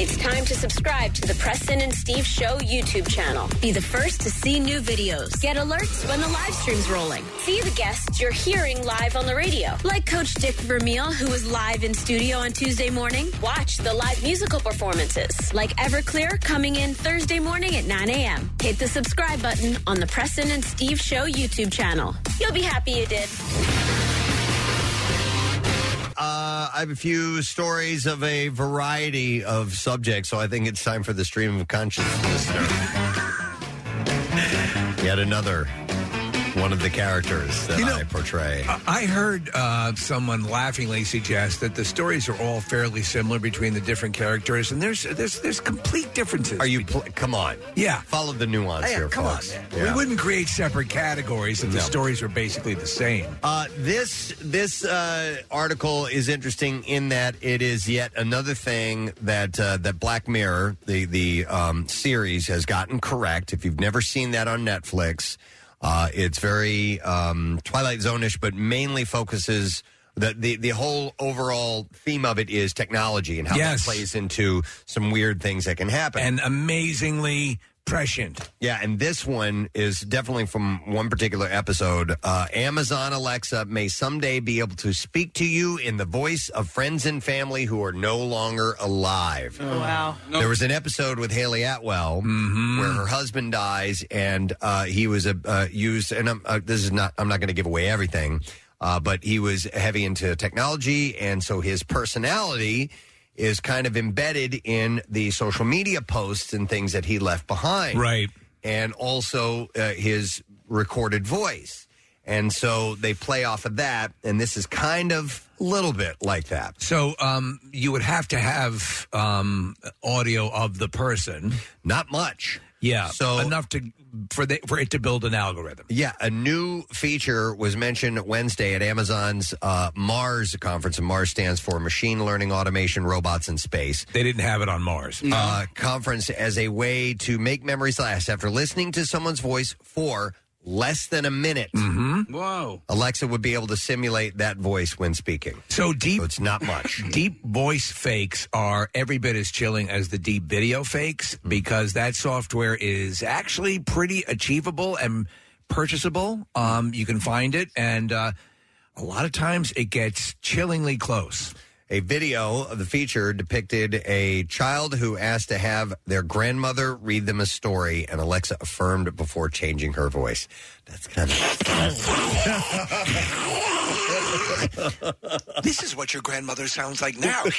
It's time to subscribe to the Preston and Steve Show YouTube channel. Be the first to see new videos. Get alerts when the live stream's rolling. See the guests you're hearing live on the radio, like Coach Dick Vermeil, who was live in studio on Tuesday morning. Watch the live musical performances, like Everclear coming in Thursday morning at 9 a.m. Hit the subscribe button on the Preston and Steve Show YouTube channel. You'll be happy you did. Uh, I have a few stories of a variety of subjects, so I think it's time for the stream of consciousness. Listener. Yet another one of the characters that You know, I portray. I- heard uh, someone laughingly suggest that the stories are all fairly similar between the different characters, and there's there's there's complete differences. Are you? Pl- come on. Yeah. Follow the nuance Yeah, here, come folks. on. Yeah. We wouldn't create separate categories if the No. stories were basically the same. Uh, this this uh, article is interesting in that it is yet another thing that uh, that Black Mirror, the the um, series, has gotten correct. If you've never seen that on Netflix, uh, it's very um, Twilight Zone-ish, but mainly focuses the, the the whole overall theme of it is technology and how Yes. that plays into some weird things that can happen. And amazingly prescient. Yeah, and this one is definitely from one particular episode. Uh, Amazon Alexa may someday be able to speak to you in the voice of friends and family who are no longer alive. Oh, wow. There was an episode with Hayley Atwell where her husband dies, and uh, he was a uh, used. And I'm, uh, this is not. I'm not going to give away everything, uh, but he was heavy into technology, and so his personality is kind of embedded in the social media posts and things that he left behind, Right. And also uh, his recorded voice. And so they play off of that, and this is kind of a little bit like that. So um, you would have to have um, audio of the person. Not much. Yeah. So- enough to for the, for it to build an algorithm. Yeah, a new feature was mentioned Wednesday at Amazon's uh, Mars conference, and Mars stands for Machine Learning Automation Robots in Space. They didn't have it on Mars. Uh, conference as a way to make memories last. After listening to someone's voice for less than a minute, Mm-hmm. Whoa. Alexa would be able to simulate that voice when speaking. So deep. it's not much. deep voice fakes are every bit as chilling as the deep video fakes because that software is actually pretty achievable and purchasable. Um, you can find it, and uh, a lot of times it gets chillingly close. A video of the feature depicted a child who asked to have their grandmother read them a story, and Alexa affirmed before changing her voice. That's kind of. this is what your grandmother sounds like now.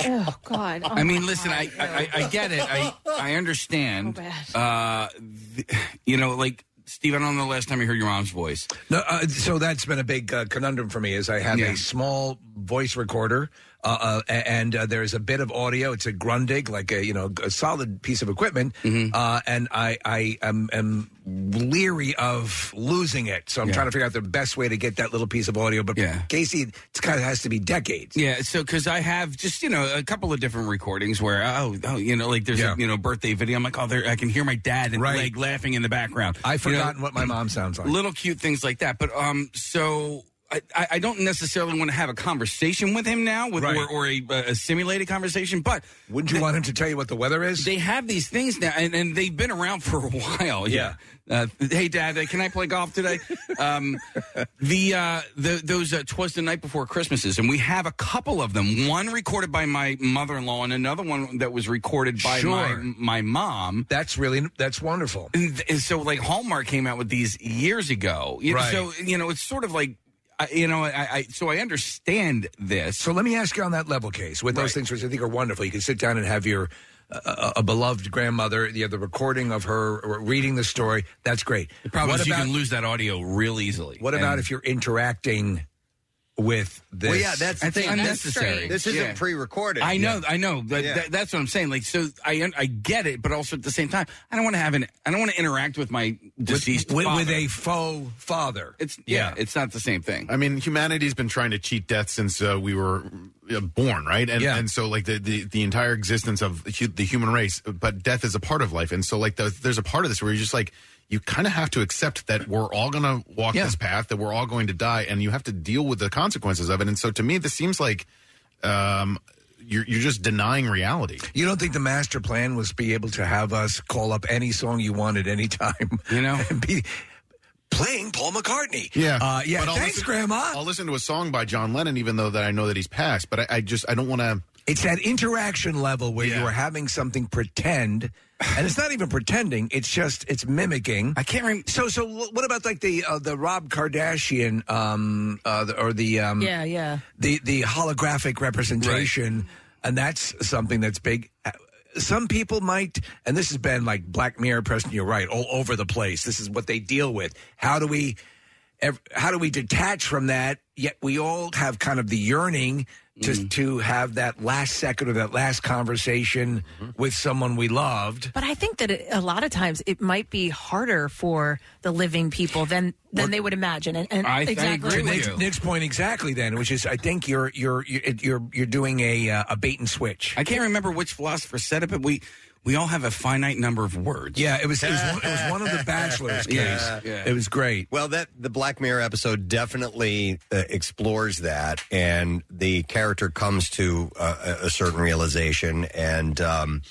Oh God! I mean, listen, I, I I get it. I I understand. Uh, th- you know, like Steve, I don't know the last time you heard your mom's voice. No, uh, so that's been a big uh, conundrum for me. Is I have Yeah. a small voice recorder, uh, uh, a- and uh, there's a bit of audio. It's a Grundig, like a you know a solid piece of equipment, Mm-hmm. uh, and I I am, am leery of losing it. So I'm Yeah. trying to figure out the best way to get that little piece of audio. But Yeah. Casey, it kind of has to be decades. Yeah, so because I have just you know a couple of different recordings where oh oh you know like there's Yeah. a you know birthday video. I'm like oh there I can hear my dad and Right. like laughing in the background. I've You know, forgotten what my mom sounds like. little cute things like that. But um, so I, I I don't necessarily want to have a conversation with him now, with Right. or, or a, a simulated conversation. But Wouldn't you want him to tell you what the weather is? they have these things now, and, and they've been around for a while. Yeah. Uh, hey, Dad, uh, can I play golf today? um, the uh, the those uh, twas the night before Christmases, and we have a couple of them. One recorded by my mother-in-law, and another one that was recorded by my Sure. my mom. That's really that's wonderful. And, and so, like Hallmark came out with these years ago. You Right. So you know, it's sort of like, I, you know, I, I so I understand this. So let me ask you on that level case with those things which I think are wonderful. You can sit down and have your uh, a beloved grandmother, you have the recording of her reading the story. That's great. The problem what is you about, can lose that audio real easily. What about And- if you're interacting with this? Well, yeah, that's I think the thing. unnecessary. This isn't Yeah. pre-recorded. I know, I know. But Yeah. that, that's what I'm saying. Like, so I I get it, but also at the same time, I don't want to have an I don't want to interact with my deceased with, with father. a faux father. It's yeah, it's not the same thing. I mean, humanity's been trying to cheat death since uh, we were uh, born, right? And Yeah. and so like the, the the entire existence of hu- the human race, but death is a part of life, and so like the, there's a part of this where you're just like you kind of have to accept that we're all going to walk Yeah. this path, that we're all going to die, and you have to deal with the consequences of it. And so to me, this seems like um, you're you're just denying reality. You don't think the master plan was be able to have us call up any song you want at any time? You know? and be playing Paul McCartney. Yeah, uh, yeah. But I'll Thanks, listen- Grandma. I'll listen to a song by John Lennon, even though that I know that he's passed. But I, I just I don't want to. It's that interaction level where Yeah. you are having something pretend, and it's not even pretending. It's just it's mimicking. I can't remember. So so wh- what about like the uh, the Rob Kardashian um uh, the, or the um Yeah, yeah. the the holographic representation, and that's something that's big. Uh, Some people might, and this has been like Black Mirror, Preston. You're right, all over the place. This is what they deal with. How do we, ev- how do we detach from that? Yet we all have kind of the yearning to to have that last second or that last conversation with someone we loved. But I think that it, a lot of times it might be harder for the living people than than they would imagine. And, and I- I exactly agree To with Nick's, you. Nick's point exactly, then, which is, I think you're you're you're you're, you're doing a uh, a bait and switch. I can't remember which philosopher said it, but we we all have a finite number of words. Yeah, it was it was one, it was one of the bachelors case. Yeah, yeah. It was great. Well, that the Black Mirror episode definitely uh, explores that, and the character comes to uh, a a certain realization, and um,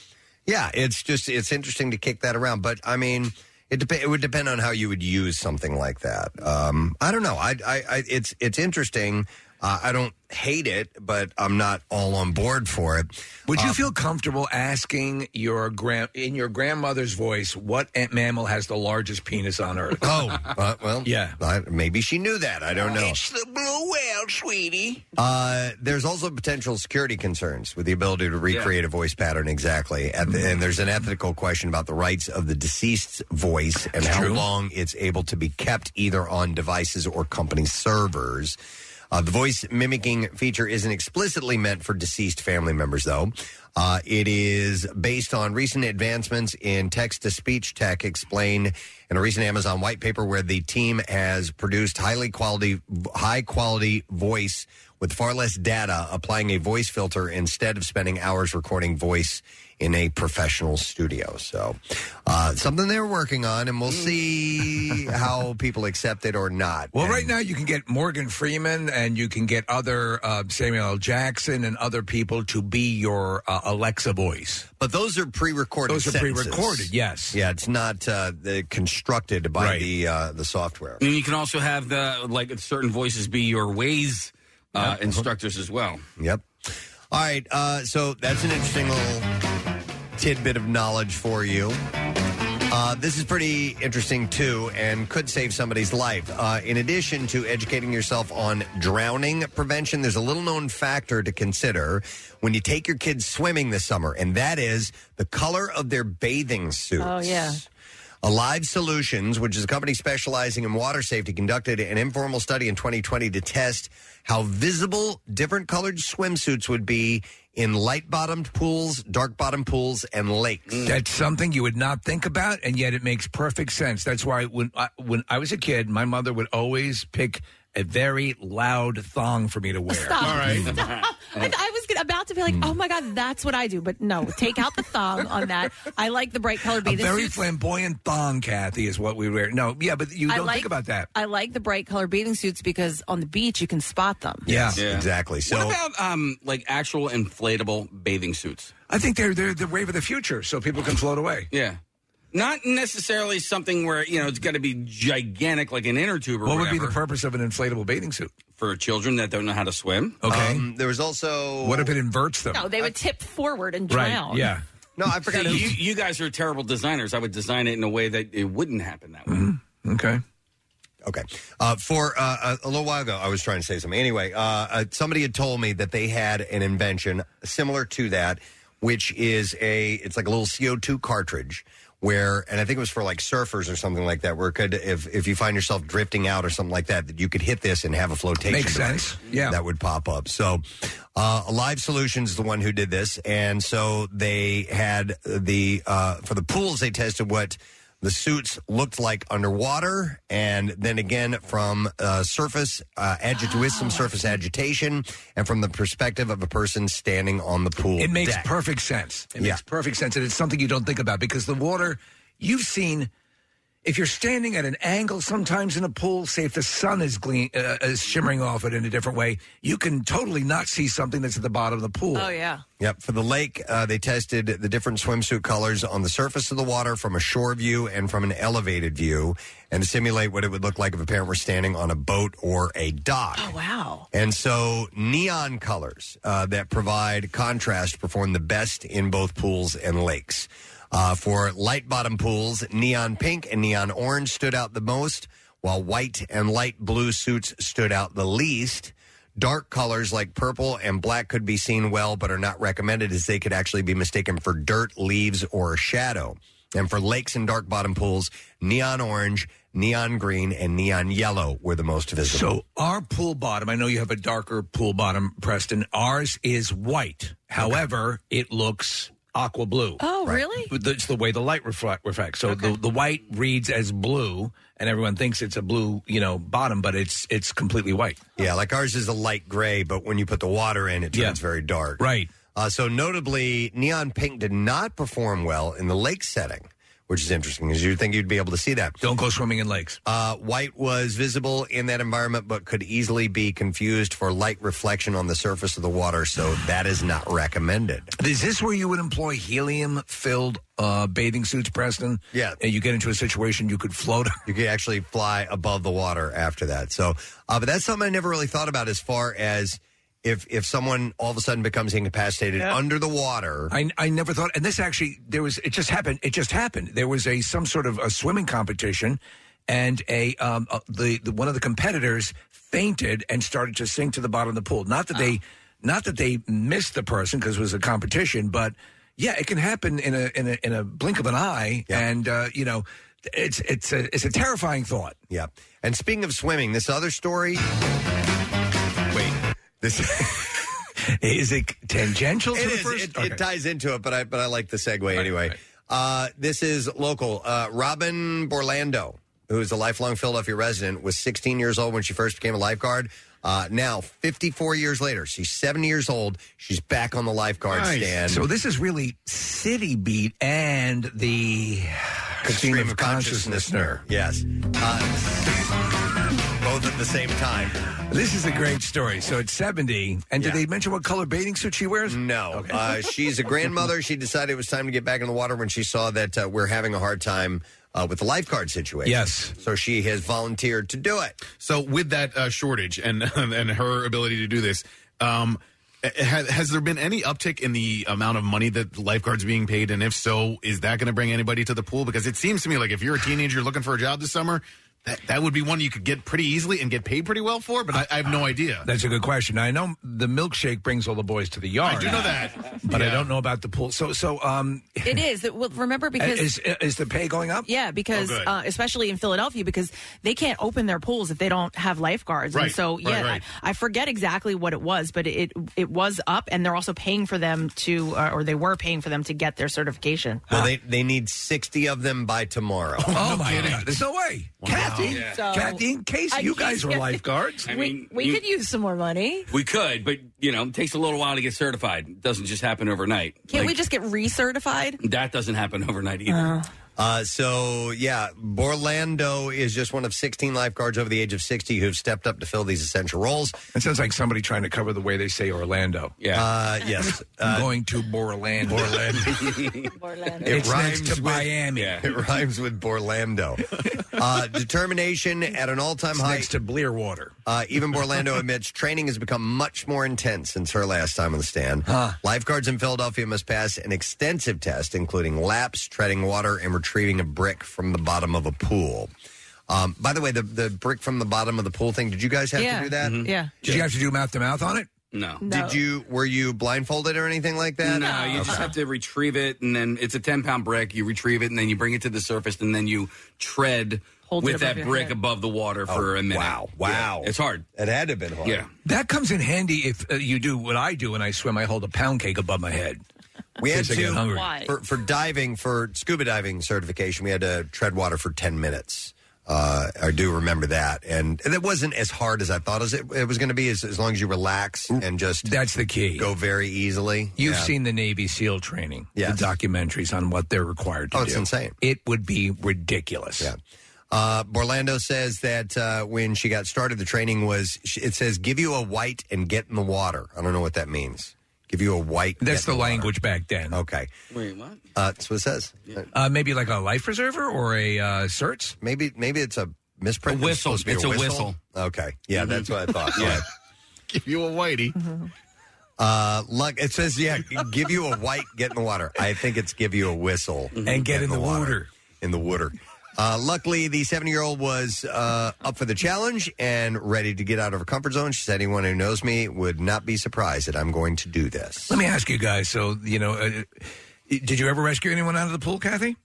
yeah, it's just it's interesting to kick that around. But I mean, it dep- it would depend on how you would use something like that. Um, I don't know. I, I, I it's it's interesting. Uh, I don't hate it, but I'm not all on board for it. Would you Uh, feel comfortable asking your grand in your grandmother's voice what ant- mammal has the largest penis on Earth? Oh, uh, well, yeah. I, maybe she knew that. I don't know. It's the blue whale, sweetie. Uh, there's also potential security concerns with the ability to recreate a voice pattern exactly. At the, and there's an ethical question about the rights of the deceased's voice and how True. long it's able to be kept either on devices or company servers. Uh, the voice mimicking feature isn't explicitly meant for deceased family members, though. Uh, it is based on recent advancements in text to speech tech explained in a recent Amazon white paper where the team has produced highly quality, high quality voice with far less data, applying a voice filter instead of spending hours recording voice in a professional studio. So, uh, something they're working on, and we'll see how people accept it or not. Well, right now you can get Morgan Freeman and you can get other uh, Samuel L. Jackson and other people to be your uh, Alexa voice. But those are pre-recorded. Those are sentences. pre-recorded, yes. Yeah, it's not uh, the constructed by Right. the uh, the software. And you can also have the like certain voices be your Waze uh, instructors as well. Yep. All right. Uh, so that's an interesting little tidbit of knowledge for you. Uh, this is pretty interesting too, and could save somebody's life. Uh, in addition to educating yourself on drowning prevention, there's a little known factor to consider when you take your kids swimming this summer, and that is the color of their bathing suits. Oh, yeah. Alive Solutions, which is a company specializing in water safety, conducted an informal study in 2020 to test how visible different colored swimsuits would be in light bottomed pools, dark bottomed pools, and lakes. Mm. That's something you would not think about, and yet it makes perfect sense. That's why when I, when I was a kid, my mother would always pick a very loud thong for me to wear. Stop. Stop. I, I was gonna- about to be like, oh my God, that's what I do. But no, take out the thong on that. I like the bright colored A bathing very suits. flamboyant thong, Kathy, is what we wear. No, yeah, but you I don't like- think about that. I like the bright colored bathing suits because on the beach you can spot them. Yeah, exactly. So, what about um, like actual inflatable bathing suits? I think they're they're the wave of the future, so people can float away. Yeah. Not necessarily something where, you know, it's got to be gigantic like an inner tube or What would be whatever. the purpose of an inflatable bathing suit? For children that don't know how to swim. Okay. Um, there was also. What if it inverts them? No, they would tip forward and drown. Yeah. No, I forgot. See, who- you, you guys are terrible designers. I would design it in a way that it wouldn't happen that way. Okay. Okay. Uh, for uh, a, a little while ago, I was trying to say something. Anyway, uh, uh, somebody had told me that they had an invention similar to that, which is a it's like a little CO two cartridge where, and I think it was for like surfers or something like that, where it could if if you find yourself drifting out or something like that, that you could hit this and have a flotation. Makes device sense. Yeah. that would pop up. So, uh, Alive Solutions is the one who did this, and so they had the uh, for the pools they tested what the suits looked like underwater, and then again from uh, surface uh, agit- with some surface agitation, and from the perspective of a person standing on the pool. It makes deck. perfect sense. It Yeah. makes perfect sense, and it's something you don't think about because the water. You've seen if you're standing at an angle sometimes in a pool, say if the sun is gleam, uh, is shimmering off it in a different way, you can totally not see something that's at the bottom of the pool. Oh yeah. Yep. For the lake, uh, they tested the different swimsuit colors on the surface of the water from a shore view and from an elevated view, and to simulate what it would look like if a parent were standing on a boat or a dock. Oh wow. And so, neon colors uh, that provide contrast perform the best in both pools and lakes. Uh, for light bottom pools, neon pink and neon orange stood out the most, while white and light blue suits stood out the least. Dark colors like purple and black could be seen well, but are not recommended as they could actually be mistaken for dirt, leaves, or a shadow. And for lakes and dark bottom pools, neon orange, neon green, and neon yellow were the most visible. So our pool bottom, I know you have a darker pool bottom, Preston. Ours is white. However, it looks aqua blue. Oh really? But It's the way the light reflect, reflects. So the, the white reads as blue, and everyone thinks it's a blue, you know, bottom, but it's it's completely white. Yeah, like ours is a light gray, but when you put the water in, it turns Yeah. very dark. Right. Uh, so notably, neon pink did not perform well in the lake setting, which is interesting because you'd think you'd be able to see that. Don't go swimming in lakes. Uh, white was visible in that environment, but could easily be confused for light reflection on the surface of the water. So that is not recommended. Is this where you would employ helium-filled uh, bathing suits, Preston? Yeah. And you get into a situation you could float. You could actually fly above the water after that. So, uh, but that's something I never really thought about as far as if if someone all of a sudden becomes incapacitated under the water. I, I never thought, and this actually there was it just happened. It just happened. There was a some sort of a swimming competition, and a um uh, the, the one of the competitors fainted and started to sink to the bottom of the pool. Not that they not that they missed the person because it was a competition, but yeah, it can happen in a in a in a blink of an eye, and uh, you know. It's it's a it's a terrifying thought. Yeah. And speaking of swimming, this other story. This is it tangential to It the is. first? It, Okay. it ties into it, but I but I like the segue anyway. Uh, this is local. Uh, Robin Borlando, who is a lifelong Philadelphia resident, was 16 years old when she first became a lifeguard. Uh, now, 54 years later, she's 70 years old. She's back on the lifeguard stand. So this is really City Beat and the Stream of consciousness Consciousness. Yes. Uh, both at the same time. This is a great story. So it's 70. And did Yeah. they mention what color bathing suit she wears? No. Uh, she's a grandmother. She decided it was time to get back in the water when she saw that uh, we're having a hard time uh, with the lifeguard situation. Yes. So she has volunteered to do it. So with that uh, shortage and and her ability to do this, um, has, has there been any uptick in the amount of money that lifeguards being paid? And if so, is that going to bring anybody to the pool? Because it seems to me like if you're a teenager looking for a job this summer, that, that would be one you could get pretty easily and get paid pretty well for. But I, I have no idea. That's a good question. I know the milkshake brings all the boys to the yard. I do know that. But I don't know about the pool. So, so um, It is. Well, remember because is is the pay going up? Yeah, because Oh, good. uh, especially in Philadelphia, because they can't open their pools if they don't have lifeguards. Right, And so, right, yeah, right. I, I forget exactly what it was, but it it was up, and they're also paying for them to, uh, or they were paying for them to get their certification. Well, they, they need 60 of them by tomorrow. Oh, my God! There's no way, Kathy. Yeah. So- Kathy, in case you can't guys were get- lifeguards, I mean, we you- could use some more money. We could, but you know, it takes a little while to get certified. It doesn't just happen overnight. Can't we just get recertified? That doesn't happen overnight either. Uh, so, yeah, Borlando is just one of 16 lifeguards over the age of 60 who've stepped up to fill these essential roles. it sounds like somebody trying to cover the way they say Orlando. Yeah. Uh, yes. I'm Uh, going to Borlando. Orlando. It It's rhymes next to with- Miami. It rhymes with Borlando. Uh, determination at an all-time high. next to Blearwater. Uh, even Borlando admits training has become much more intense since her last time on the stand. Lifeguards in Philadelphia must pass an extensive test, including laps, treading water, and retrieving a brick from the bottom of a pool. Um, by the way, the, the brick from the bottom of the pool thing, did you guys have yeah. to do that? Yeah. Did you have to do mouth to mouth on it? No. No. Did you, were you blindfolded or anything like that? No, you just have to retrieve it, and then it's a 10 pound brick. You retrieve it, and then you bring it to the surface, and then you tread Hold it with above that your brick head. above the water for a minute. wow, wow. Yeah, it's hard. It had to have been hard. Yeah. That comes in handy if uh, you do what I do when I swim. I hold a pound cake above my head. We had case I get to hungry. Why? for, for diving for scuba diving certification. We had to tread water for ten minutes. Uh, I do remember that, and, and it wasn't as hard as I thought as it, it was going to be. As, as long as you relax and just That's the key. go very easily. You've Yeah. seen the Navy SEAL training, Yes. the documentaries on what they're required to do. Oh, do. it's insane. It would be ridiculous. Yeah. Uh, Borlando says that uh, when she got started, the training was, it says, give you a white and get in the water. I don't know what that means. Give you a white. That's get in the water. language back then. Okay. Wait, what? Uh, that's what it says. Uh, maybe like a life preserver or a uh, certs. Maybe maybe it's a misprint. A whistle. supposed to be It's a whistle. Okay. Yeah, that's what I thought. Yeah. Give you a whitey. Uh, luck. It says, yeah, give you a white, get in the water. I think it's give you a whistle And get in the water. In the water. Uh, luckily, the 70 year old was uh, up for the challenge and ready to get out of her comfort zone. She said, anyone who knows me would not be surprised that I'm going to do this. Let me ask you guys. So, you know, uh, did you ever rescue anyone out of the pool, Kathy?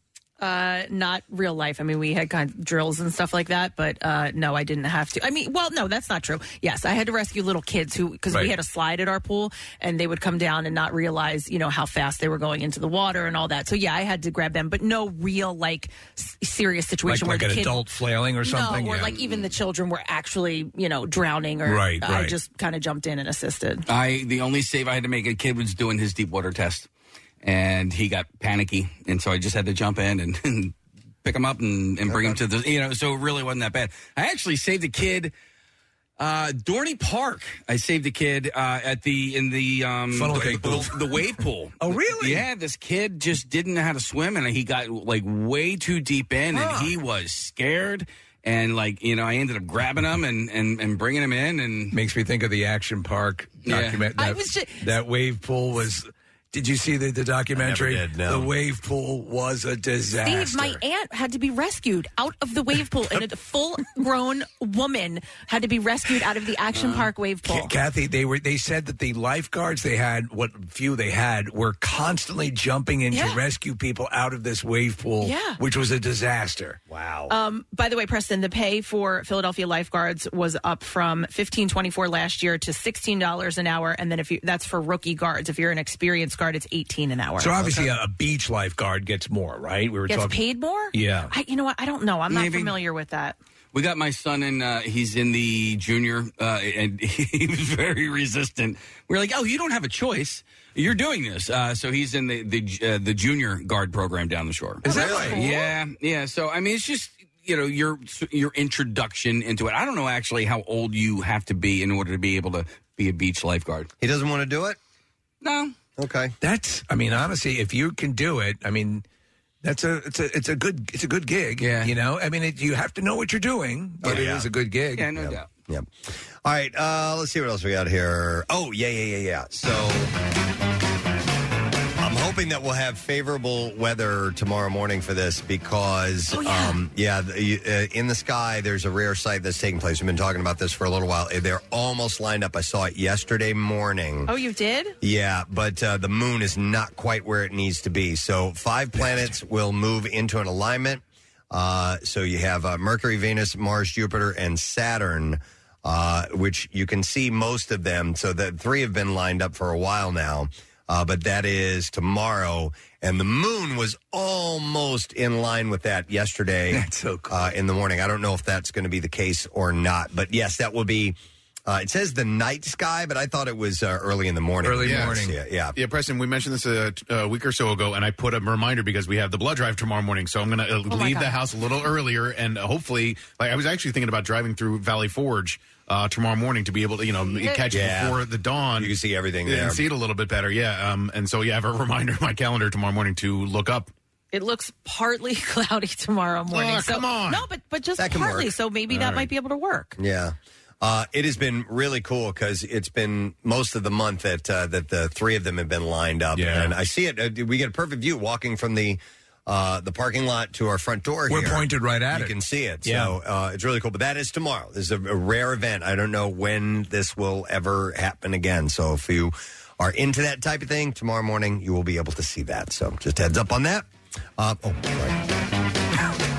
Uh, not real life. I mean, we had kind of drills and stuff like that, but uh, no, I didn't have to. I mean, well, no, that's not true. Yes, I had to rescue little kids who because Right. we had a slide at our pool, and they would come down and not realize, you know, how fast they were going into the water and all that. So yeah, I had to grab them, but no real like s- serious situation like where an the kid, adult flailing or something? No, or Yeah. like even the children were actually, you know, drowning. Or Right, I right. just kind of jumped in and assisted. I the only save I had to make a kid was doing his deep water test, and he got panicky, and so I just had to jump in and, and pick him up and, and bring him to the you know. So it really wasn't that bad. I actually saved a kid. Uh, Dorney Park. I saved a kid uh, at the in the um Funnel the, cake the, booth. the wave pool. Oh, really? Yeah, this kid just didn't know how to swim, and he got like way too deep in, and he was scared. And like you know, I ended up grabbing him and and, and bringing him in, and makes me think of the Action Park Yeah. document. I That, was ju- that wave pool was. Did you see the, the documentary? did, no. The wave pool was a disaster. Steve, my aunt had to be rescued out of the wave pool, and a full-grown woman had to be rescued out of the Action Park wave pool. Ca- Kathy, they were. They said that the lifeguards they had, what few they had, were constantly jumping in Yeah. to rescue people out of this wave pool, Yeah. which was a disaster. Wow. Um, by the way, Preston, the pay for Philadelphia lifeguards was up from fifteen twenty four last year to sixteen dollars an hour, and then if you that's for rookie guards. If you're an experienced guard, it's eighteen an hour. So obviously, a, a beach lifeguard gets more, right? We were gets talking. paid more. Yeah. I, you know what? I don't know. I'm not Maybe. familiar with that. We got my son in. Uh, he's in the junior, uh, and he was very resistant. We are like, "Oh, you don't have a choice. You're doing this." Uh, so he's in the the uh, the junior guard program down the shore. Is that right? Yeah, yeah. So I mean, it's just you know your your introduction into it. I don't know actually how old you have to be in order to be able to be a beach lifeguard. He doesn't want to do it. No. Okay. That's. I mean, honestly, if you can do it, I mean, that's a it's a it's a good it's a good gig. Yeah. You know, I mean, it, you have to know what you're doing, but it is a good gig. Yeah, no doubt. Yep. All right. Uh, let's see what else we got here. Oh, yeah, yeah, yeah, yeah. So I'm hoping that we'll have favorable weather tomorrow morning for this because, yeah, um, yeah the, uh, in the sky, there's a rare sight that's taking place. We've been talking about this for a little while. They're almost lined up. I saw it yesterday morning. Oh, you did? Yeah, but uh, the moon is not quite where it needs to be. So five planets will move into an alignment. Uh, so you have uh, Mercury, Venus, Mars, Jupiter, and Saturn, uh, which you can see most of them. So the three have been lined up for a while now. Uh, but that is tomorrow, and the moon was almost in line with that yesterday. That's so cool. uh, in the morning. I don't know if that's going to be the case or not, but yes, that will be. Uh, it says the night sky, but I thought it was uh, early in the morning. Yes. Yeah, yeah. Yeah, Preston, we mentioned this a, a week or so ago, and I put a reminder because we have the blood drive tomorrow morning. So I'm going to uh, Oh my leave the house a little earlier, and uh, hopefully, like I was actually thinking about driving through Valley Forge uh, tomorrow morning to be able to, you know, catch it Yeah. before the dawn. You can see everything and there. see it a little bit better. Yeah, um, and so yeah, I have a reminder in my calendar tomorrow morning to look up. It looks partly cloudy tomorrow morning. Oh, so, come on. No, but but just That partly. work. So maybe All that right. might be able to work. Yeah. Uh, it has been really cool because it's been most of the month that uh, that the three of them have been lined up, Yeah. and I see it. Uh, we get a perfect view walking from the uh, the parking lot to our front door. We're here. pointed right at you it. can see it. Yeah. So uh, it's really cool. But that is tomorrow. This is a, a rare event. I don't know when this will ever happen again. So if you are into that type of thing, tomorrow morning you will be able to see that. So just heads up on that. Uh, oh, sorry.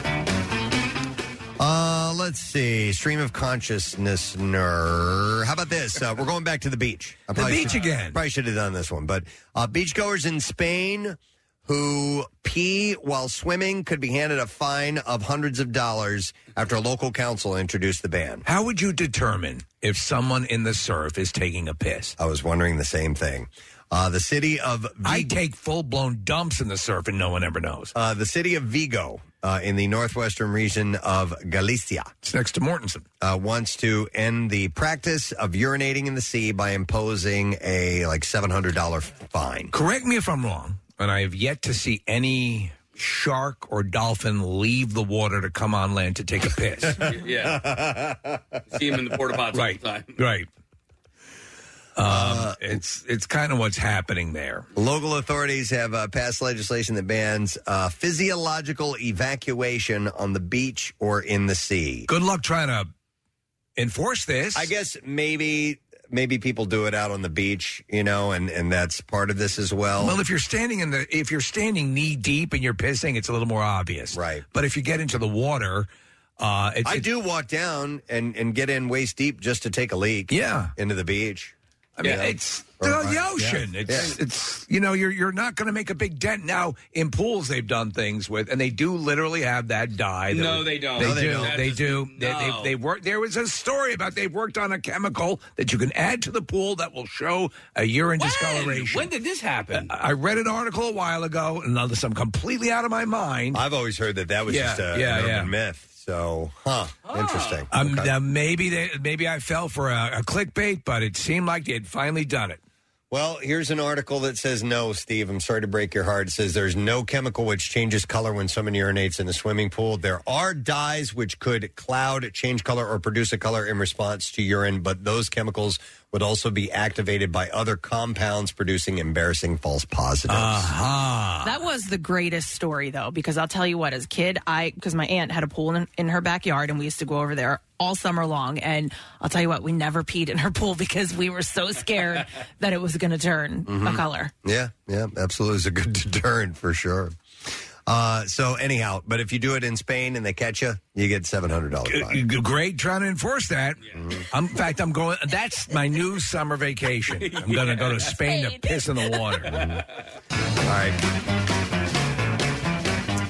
Uh, let's see. Stream of consciousness. Ner. How about this? Uh, we're going back to the beach. I The probably beach should- again. Probably should have done this one, but uh, beachgoers in Spain who pee while swimming could be handed a fine of hundreds of dollars after a local council introduced the ban. How would you determine if someone in the surf is taking a piss? I was wondering the same thing. Uh, the city of I take full blown dumps in the surf and no one ever knows. uh, the city of Vigo uh, in the northwestern region of Galicia. It's next to Mortensen. Uh, wants to end the practice of urinating in the sea by imposing a like seven hundred dollar fine. Correct me if I'm wrong, and I have yet to see any shark or dolphin leave the water to come on land to take a piss. yeah. See him in the porta pots Right. all the time. right. Um, it's it's kind of what's happening there. Local authorities have uh, passed legislation that bans uh, physiological evacuation on the beach or in the sea. Good luck trying to enforce this. I guess maybe maybe people do it out on the beach, you know, and and that's part of this as well. Well, if you're standing in the if you're standing knee deep and you're pissing, it's a little more obvious, right? But if you get into the water, uh, it's, I do walk down and and get in waist deep just to take a leak. Yeah. into the beach. I mean, You know? it's the, or- the ocean. Yeah. It's it's you know you're you're not going to make a big dent now. In pools, they've done things with, and they do literally have that dye. that- No, they don't. They No, they do. don't. They That do. just- They, no. they, they work. There was a story about they've worked on a chemical that you can add to the pool that will show a urine discoloration. When did this happen? I I read an article a while ago, and unless I'm completely out of my mind, I've always heard that that was Yeah, just a, yeah, an yeah. urban myth. So, huh? Interesting. Um, Okay. now maybe they, maybe I fell for a, a clickbait, but it seemed like they had finally done it. Well, here's an article that says no, Steve. I'm sorry to break your heart. It says there's no chemical which changes color when someone urinates in a swimming pool. There are dyes which could cloud, change color, or produce a color in response to urine, but those chemicals would also be activated by other compounds producing embarrassing false positives. Uh-huh. That was the greatest story, though, because I'll tell you what, as a kid, I, because my aunt had a pool in, in her backyard and we used to go over there all summer long. And I'll tell you what, we never peed in her pool because we were so scared that it was going to turn a Mhm. color. Yeah, yeah, absolutely. It's a good deterrent for sure. Uh, so anyhow, but if you do it in Spain and they catch you, you get seven hundred dollars. G- Great trying to enforce that. I'm, in fact, I'm going. That's my new summer vacation. I'm going to go to Spain to piss in the water. All right.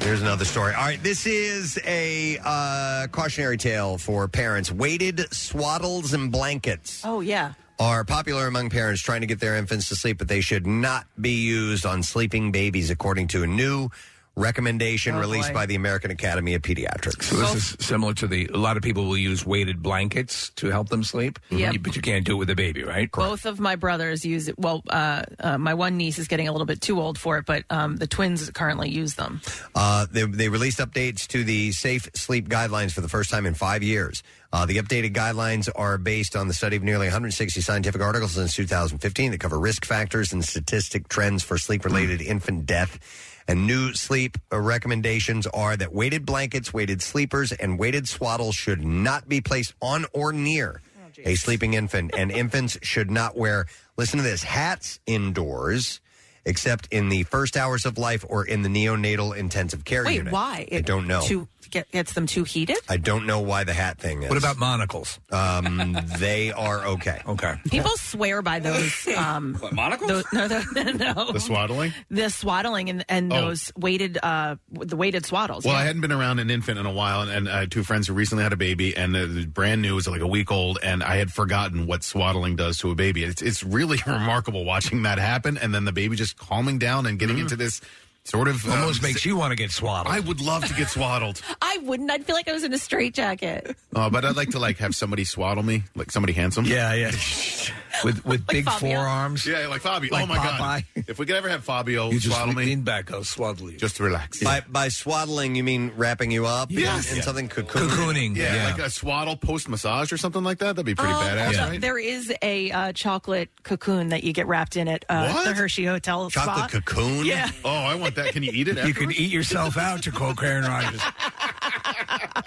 Here's another story. All right, this is a uh, cautionary tale for parents. Weighted swaddles and blankets Oh, yeah. are popular among parents trying to get their infants to sleep, but they should not be used on sleeping babies, according to a new recommendation Oh, released boy. by the American Academy of Pediatrics. So this is similar to the. A lot of people will use weighted blankets to help them sleep. Yep. But you can't do it with a baby, right? Both of my brothers use it. Well, uh, uh, my one niece is getting a little bit too old for it, but um, the twins currently use them. Uh, they, they released updates to the safe sleep guidelines for the first time in five years. Uh, the updated guidelines are based on the study of nearly 160 scientific articles since 2015 that cover risk factors and statistic trends for sleep related infant death. And new sleep uh, recommendations are that weighted blankets, weighted sleepers, and weighted swaddles should not be placed on or near a sleeping infant. And infants should not wear, listen to this, hats indoors, except in the first hours of life or in the neonatal intensive care Wait, unit. why? I don't know. Too, get, gets them too heated? I don't know why the hat thing is. What about monocles? Um, they are okay. Okay. People swear by those. Um, monocles? Those, no, the, no. The swaddling? The swaddling and, and Oh. those weighted, uh, the weighted swaddles. Well, yeah. I hadn't been around an infant in a while, and, and I had two friends who recently had a baby, and it was brand new, it was like a week old, and I had forgotten what swaddling does to a baby. It's it's really remarkable watching that happen, and then the baby just calming down and getting into this sort of Almost um, makes you want to get swaddled. I would love to get swaddled, I wouldn't. I'd feel like I was in a straitjacket. Oh, but I'd like to like have somebody swaddle me, like somebody handsome. Yeah, yeah. with with big Fabio. forearms. Yeah, like Fabio. Like oh my god! If we could ever have Fabio You just swaddle me, lean back, I'll swaddle you. just to relax. By, by swaddling, you mean wrapping you up Yes. in, in something cocoon? Cocooning. Yeah, Yeah. like a swaddle post massage or something like that. That'd be pretty Oh, badass, no, right? There is a uh, chocolate cocoon that you get wrapped in at uh, What? the Hershey Hotel. Chocolate spa. cocoon? Yeah. Oh, I want that. Can you eat it? You can eat yourself out to quote Karen Rogers.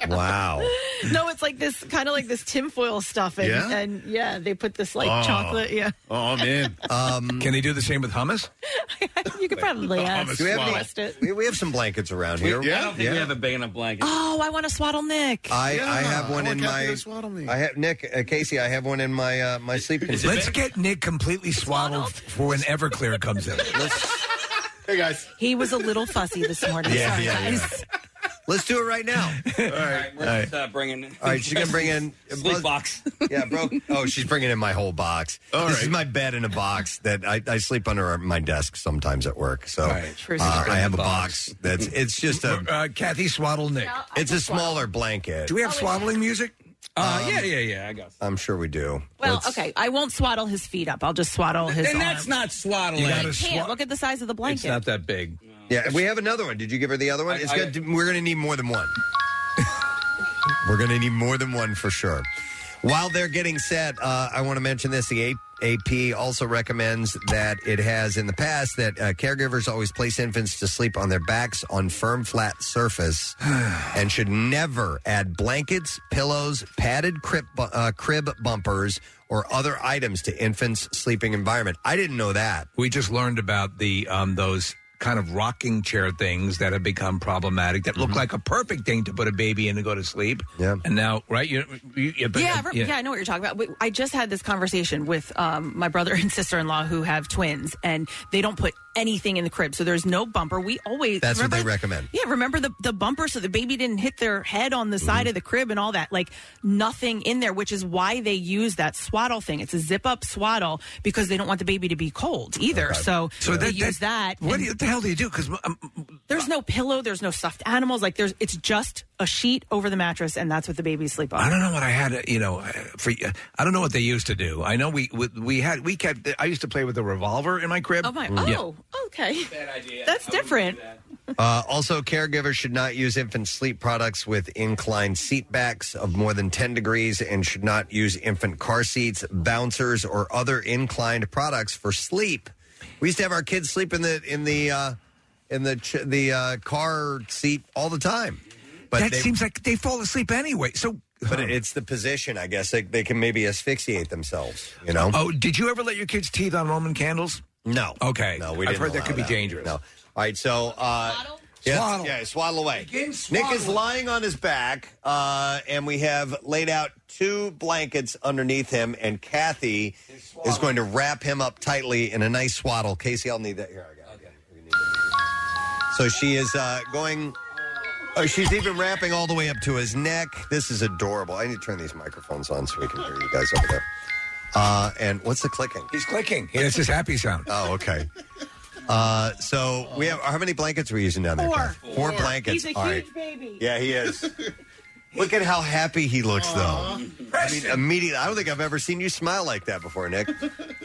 Wow. No, it's like this kind of like this tinfoil stuff, and Yeah? and yeah, they put this like Oh. chocolate. Yeah, Oh man. Um, Can they do the same with hummus? you could probably ask. Hummus do we have, any, Request it. we, we have some blankets around here. Yeah? I don't think we have a big enough blanket. Oh, I want to swaddle Nick. I, Yeah, I have one I in my. swaddle me. I have Nick uh, Casey. I have one in my uh, my sleep. Let's get Nick completely swaddled for when Everclear comes in. Hey guys. He was a little fussy this morning. Yeah, Sorry, yeah, guys. Let's do it right now. All right. We're just, uh, bringing. All right, she's gonna bring in sleep box. Yeah, bro. Oh, she's bringing in my whole box. All this right. is my bed in a box that I, I sleep under my desk sometimes at work. So Right. True uh, story. I have a box that's it's just a Uh, Kathy swaddle Nick. it's a smaller blanket. Do we have swaddling music? Uh, yeah, yeah, yeah. I got. I'm sure we do. Well, Let's- okay, I won't swaddle his feet up. I'll just swaddle his. And that's not swaddling. You gotta can't swa- look at the size of the It's blanket. not that big. Yeah, we have another one. Did you give her the other one? I- It's I- good. We're going to need more than one. We're going to need more than one for sure. While they're getting set, uh, I want to mention this. The A- AP also recommends that it has in the past that uh, caregivers always place infants to sleep on their backs on firm, flat surface and should never add blankets, pillows, padded crib, bu- uh, crib bumpers, or other items to infants' sleeping environment. I didn't know that. We just learned about the um, those kind of rocking chair things that have become problematic that look like a perfect thing to put a baby in to go to sleep. Yeah. And now, right? You, you, you but- yeah, I re- yeah, I know what you're talking about. But I just had this conversation with um, my brother and sister in law who have twins, and they don't put anything in the crib, so there's no bumper. We always That's what they recommend. Yeah, remember the the bumper so the baby didn't hit their head on the Mm-hmm. side of the crib and all that. Like nothing in there, which is why they use that swaddle thing. It's a zip up swaddle because they don't want the baby to be cold either. So, So they that- use that. What and do you, the hell do you do? Because there's no pillow, there's no stuffed animals. Like there's, it's just a sheet over the mattress, and that's what the babies sleep on. I don't know what I had. uh, You know, uh, for I don't know what they used to do. I know we we, we had we kept. I used to play with a revolver in my crib. Oh my! Yeah. Oh, okay. That's different. Uh, also, caregivers should not use infant sleep products with inclined seat backs of more than 10 degrees and should not use infant car seats, bouncers, or other inclined products for sleep. We used to have our kids sleep in the in the uh, in the ch- the uh, car seat all the time. But that they- seems like they fall asleep anyway. So, but it's the position, I guess. They, they can maybe asphyxiate themselves. You know. Oh, did you ever let your kids teeth on Roman candles? No. Okay. No, we I've didn't heard that allow could be dangerous. No. All right, so uh, yeah, Swaddle. yeah, swaddle away. Begin Nick is swaddling. lying on his back, uh, and we have laid out two blankets underneath him, and Kathy is going to wrap him up tightly in a nice swaddle. Casey, I'll need that here. I got it. We need it. So she is uh, going. Oh, she's even wrapping all the way up to his neck. This is adorable. I need to turn these microphones on so we can hear you guys over there. Uh, and what's the clicking? He's clicking. It's his happy sound. Oh, okay. Uh, so we have how many blankets are we using down there? Four. Kath? Four blankets. He's a All huge right. baby. Yeah, he is. Look at how happy he looks, though. I mean, immediately. I don't think I've ever seen you smile like that before, Nick.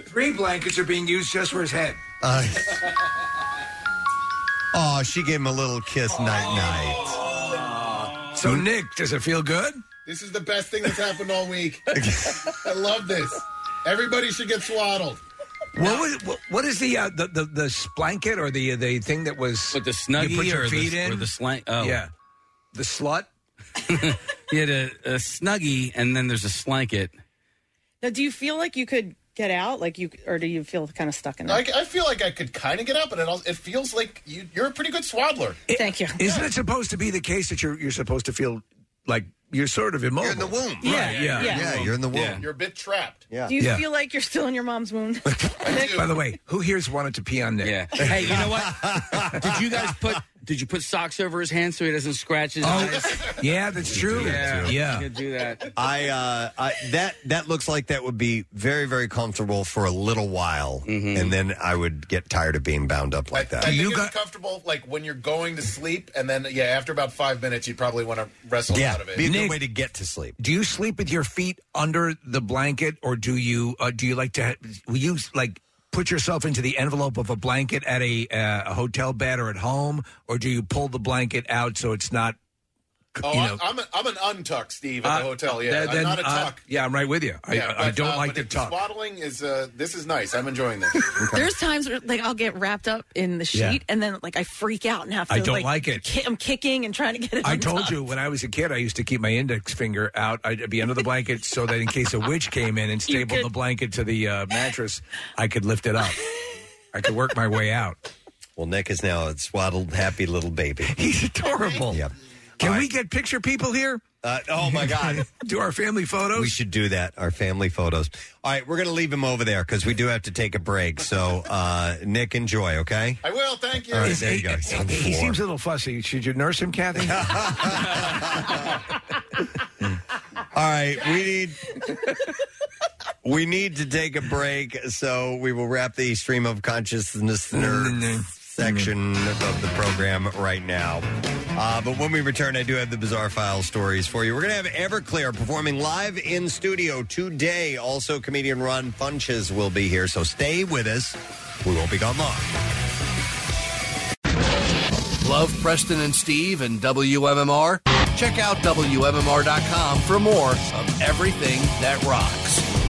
Three blankets are being used just for his head. Uh, oh, she gave him a little kiss, night night. So, Nick, does it feel good? This is the best thing that's happened all week. I love this. Everybody should get swaddled. What was what, what is the, uh, the the the blanket or the the thing that was With the snuggie you put your or the- in or the slang- oh. Yeah, the slut. You had a, a snuggie, and then there's a slanket. Now, do you feel like you could get out, like you, or do you feel kind of stuck in I. I feel like I could kind of get out, but it, also, it feels like you, you're a pretty good swaddler. Thank you. Isn't it supposed to be the case that you're you're supposed to feel like you're sort of immobile? You're in the womb. Yeah, Right, yeah. yeah. Yeah, you're in the womb. Yeah. You're a bit trapped. Yeah. Do you Yeah. feel like you're still in your mom's womb? By the way, who here's wanted to pee on Nick? Yeah. Hey, you know what? did you guys put? Did you put socks over his hands so he doesn't scratch his eyes? Yeah, that's true. Yeah, yeah. You could do that. I, uh, I that that looks like that would be very very comfortable for a little while, and then I would get tired of being bound up like I, that. I think you it's got- comfortable, like when you're going to sleep, and then yeah, after about five minutes, you probably want to wrestle yeah, out of it. be a good Nick- way to get to sleep. Do you sleep with your feet under the blanket, or do you uh, do you like to? Will you like put yourself into the envelope of a blanket at a, uh, a hotel bed or at home, or do you pull the blanket out so it's not? Oh, you know, I'm, I'm, a, I'm an untuck, Steve, at the Uh, hotel. Yeah, then- I'm not a uh, tuck. yeah, I'm right with you. I, Yeah, I but, don't uh, like but to tuck. Swaddling is uh, this is nice. I'm enjoying this. There's times where like I'll get wrapped up in the sheet Yeah. and then like I freak out and have to I don't like it. ki- I'm kicking and trying to get it. I told you when I was a kid, I used to keep my index finger out. I'd be under the blanket so that in case a witch came in and You stapled could- the blanket to the uh, mattress, I could lift it up. I could work my way out. Well, Nick is now a swaddled, happy little baby. He's adorable. Yep. Can we get picture people here? Uh, oh my God. Do our family photos? We should do that. Our family photos. All right, we're going to leave him over there because we do have to take a break. So, uh, Nick, enjoy. Okay. I will. Thank you. All right, there you go. He's on the He floor. seems a little fussy. Should you nurse him, Kathy? All right, we need we need to take a break, so we will wrap the stream of consciousness nerd section of the program right now. Uh, but when we return, I do have the bizarre file stories for you. We're going to have Everclear performing live in studio today. Also, comedian Ron Funches will be here, so stay with us. We won't be gone long. Love Preston and Steve and WMMR? Check out WMMR.com for more of everything that rocks.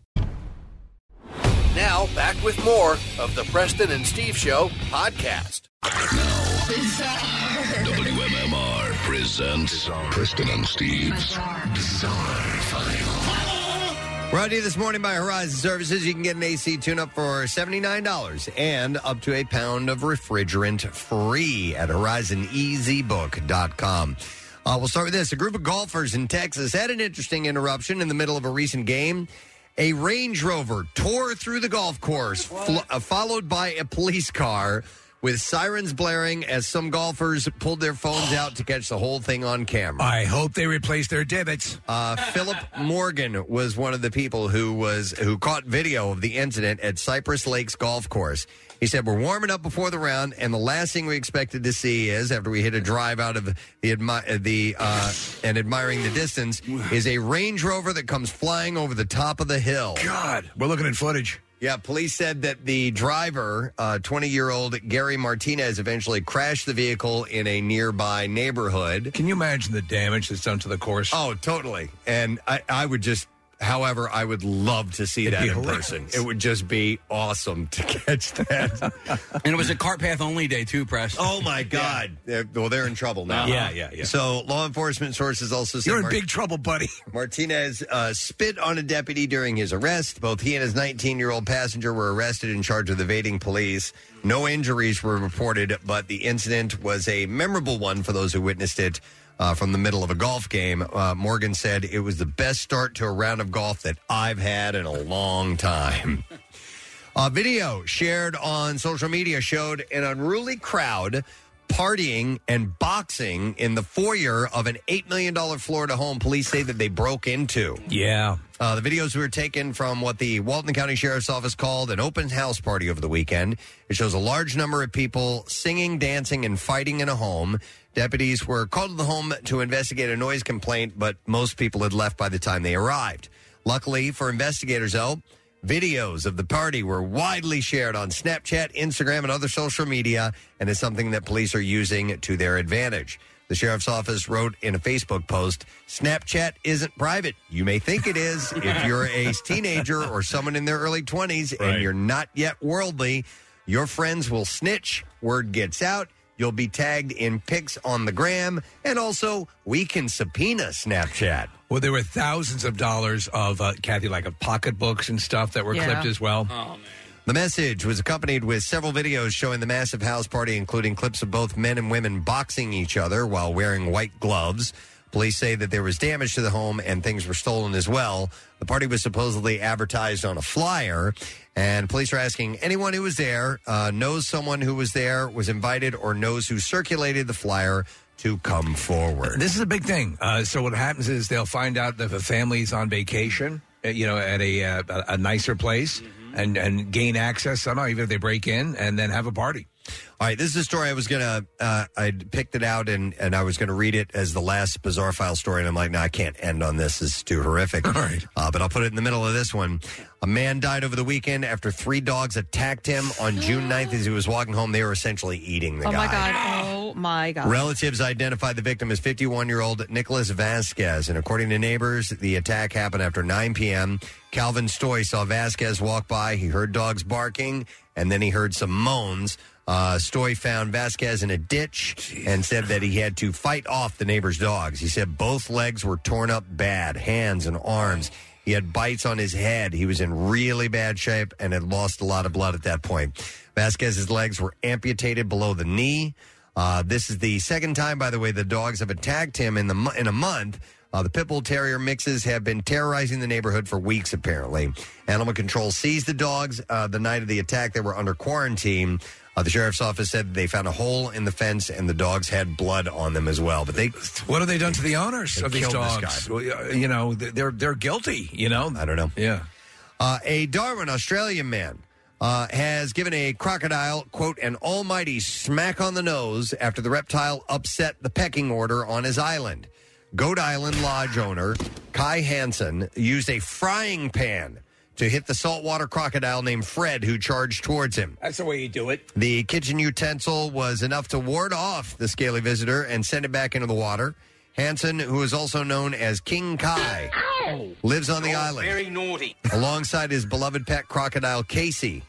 Now, back with more of the Preston and Steve Show podcast. WMMR presents Preston and Steve's Bizarre File. Brought to you this morning by Horizon Services. You can get an AC tune up for $79 and up to a pound of refrigerant free at horizoneasybook.com. Uh, we'll start with this. A group of golfers in Texas had an interesting interruption in the middle of a recent game. A Range Rover tore through the golf course, fl- uh, followed by a police car with sirens blaring as some golfers pulled their phones out to catch the whole thing on camera. I hope they replace their divots. Uh, Philip Morgan was one of the people who was who caught video of the incident at Cypress Lakes Golf Course. He said, "We're warming up before the round, and the last thing we expected to see is after we hit a drive out of the admi- the uh, and admiring the distance is a Range Rover that comes flying over the top of the hill." God, we're looking at footage. Yeah, police said that the driver, 20 year old Gary Martinez, eventually crashed the vehicle in a nearby neighborhood. Can you imagine the damage that's done to the course? Oh, totally. And I, I would just, however, I would love to see It'd that be in hilarious. person. It would just be awesome to catch that. And it was a cart path only day too, Press. oh my God! They're- well, they're in trouble now. Yeah, yeah, yeah. So law enforcement sources also said You're in Mar- big trouble, buddy. Martinez uh, spit on a deputy during his arrest. Both he and his 19 year old passenger were arrested in charge of evading police. No injuries were reported, but the incident was a memorable one for those who witnessed it. Uh, from the middle of a golf game, uh, Morgan said it was the best start to a round of golf that I've had in a long time. A video shared on social media showed an unruly crowd partying and boxing in the foyer of an $8 million Florida home police say that they broke into. Yeah. Uh, the videos were taken from what the Walton County Sheriff's Office called an open house party over the weekend. It shows a large number of people singing, dancing, and fighting in a home. Deputies were called to the home to investigate a noise complaint, but most people had left by the time they arrived. Luckily for investigators, though, videos of the party were widely shared on Snapchat, Instagram, and other social media, and is something that police are using to their advantage. The sheriff's office wrote in a Facebook post Snapchat isn't private. You may think it is if you're a teenager or someone in their early 20s Right. and you're not yet worldly. Your friends will snitch, word gets out. You'll be tagged in pics on the gram, and also we can subpoena Snapchat. Well, there were thousands of dollars of uh, Kathy, like of pocketbooks and stuff that were Yeah. clipped as well. The message was accompanied with several videos showing the massive house party, including clips of both men and women boxing each other while wearing white gloves. Police say that there was damage to the home and things were stolen as well. The party was supposedly advertised on a flyer, and police are asking anyone who was there, uh, knows someone who was there, was invited, or knows who circulated the flyer to come forward. This is a big thing. Uh, so what happens is they'll find out that the a family's on vacation, uh, you know, at a uh, a, a nicer place, and and gain access somehow, even if they break in, and then have a party. All right, this is a story I was gonna. Uh, I picked it out and and I was gonna read it as the last bizarre file story, and I'm like, no, I can't end on this. This is too horrific. All right, uh, but I'll put it in the middle of this one. A man died over the weekend after three dogs attacked him on June 9th as he was walking home. They were essentially eating the guy. oh guy. my god! Oh my god! Relatives identified the victim as 51 year old Nicholas Vasquez. And according to neighbors, the attack happened after 9 p.m. Calvin Stoy saw Vasquez walk by. He heard dogs barking and then he heard some moans. Uh, Stoy found Vasquez in a ditch and said that he had to fight off the neighbor's dogs. He said both legs were torn up bad, hands and arms. He had bites on his head. He was in really bad shape and had lost a lot of blood at that point. Vasquez's legs were amputated below the knee. Uh, this is the second time, by the way, the dogs have attacked him in the in a month. Uh, the pit bull terrier mixes have been terrorizing the neighborhood for weeks. Apparently, animal control seized the dogs uh, the night of the attack. They were under quarantine. Uh, the sheriff's office said they found a hole in the fence and the dogs had blood on them as well. But they, What have they done to the owners They of these killed this dogs? guy. Well, you know, they're they're guilty. You know, I don't know. Yeah. Uh, a Darwin, Australian man, uh, has given a crocodile, quote, an almighty smack on the nose after the reptile upset the pecking order on his island. Goat Island Lodge owner Kai Hansen used a frying pan to hit the saltwater crocodile named Fred, who charged towards him. That's the way you do it. The kitchen utensil was enough to ward off the scaly visitor and send it back into the water. Hansen, who is also known as King Kai, lives on the island Very naughty. alongside his beloved pet crocodile Casey.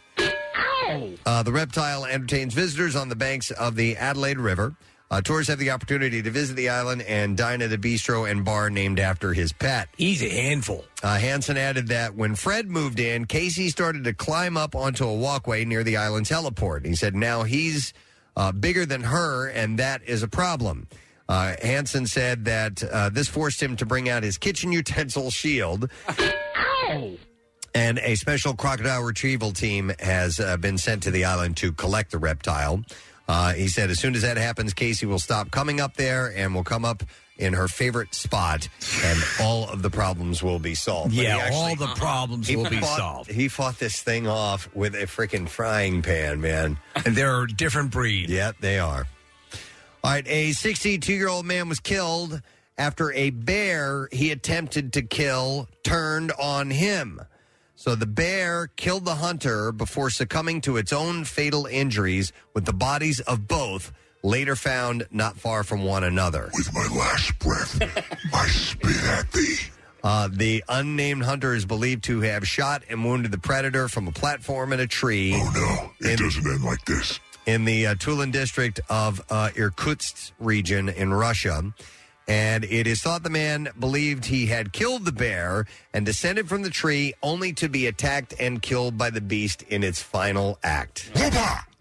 Uh, the reptile entertains visitors on the banks of the Adelaide River. Uh, tourists have the opportunity to visit the island and dine at a bistro and bar named after his pet. He's a handful. Uh, Hansen added that when Fred moved in, Casey started to climb up onto a walkway near the island's heliport. He said now he's uh, bigger than her, and that is a problem. Uh, Hansen said that uh, this forced him to bring out his kitchen utensil shield. And a special crocodile retrieval team has uh, been sent to the island to collect the reptile. Uh, he said as soon as that happens, Casey will stop coming up there and will come up in her favorite spot, and all of the problems will be solved. But Yeah, all the problems he will be fought- solved. He fought this thing off with a freaking frying pan, man. And they're a different breed. Yeah, they are. All right, a 62 year old man was killed after a bear he attempted to kill turned on him. So the bear killed the hunter before succumbing to its own fatal injuries, with the bodies of both later found not far from one another. With my last breath, I spit at thee. Uh, the unnamed hunter is believed to have shot and wounded the predator from a platform in a tree. Oh no, it doesn't end like this. In the uh, Tulun district of uh, Irkutsk region in Russia. And it is thought the man believed he had killed the bear and descended from the tree only to be attacked and killed by the beast in its final act.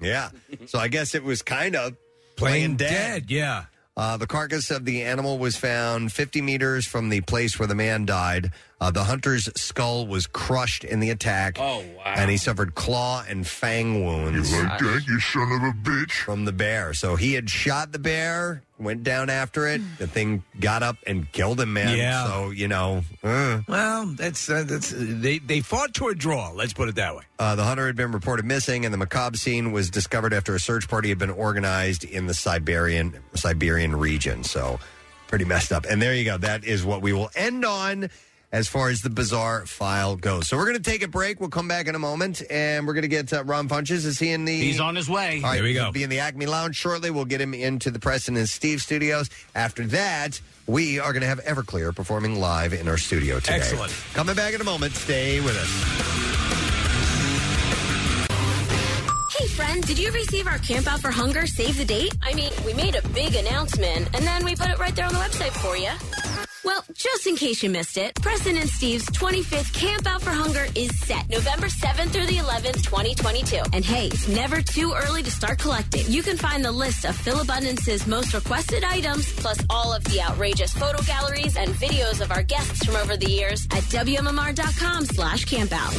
yeah. So I guess it was kind of playing, dead, yeah. uh, the carcass of the animal was found 50 meters from the place where the man died. Uh, the hunter's skull was crushed in the attack. Oh, wow. And he suffered claw and fang wounds. You like that, you son of a bitch? From the bear. So he had shot the bear, went down after it. The thing got up and killed him, man. Yeah. So, you know. uh. Well, that's uh, that's they they fought to a draw. Let's put it that way. Uh, the hunter had been reported missing, and the macabre scene was discovered after a search party had been organized in the Siberian Siberian region. So, pretty messed up. And there you go. That is what we will end on as far as the bizarre file goes. So we're going to take a break. We'll come back in a moment, and we're going to get uh, Ron Funches. Is he in the? He's on his way. All right, Here we he'll go. Be in the Acme Lounge shortly. We'll get him into the Preston and Steve studios. After that, we are going to have Everclear performing live in our studio today. Excellent. Coming back in a moment. Stay with us. Hey friend, did you receive our Camp Out for Hunger save the date? I mean, we made a big announcement and then we put it right there on the website for you. Well, just in case you missed it, Preston and Steve's 25th Camp Out for Hunger is set November 7th through the 11th, 2022. And hey, it's never too early to start collecting. You can find the list of Philabundance's most requested items, plus all of the outrageous photo galleries and videos of our guests from over the years at WMMR.com slash campout.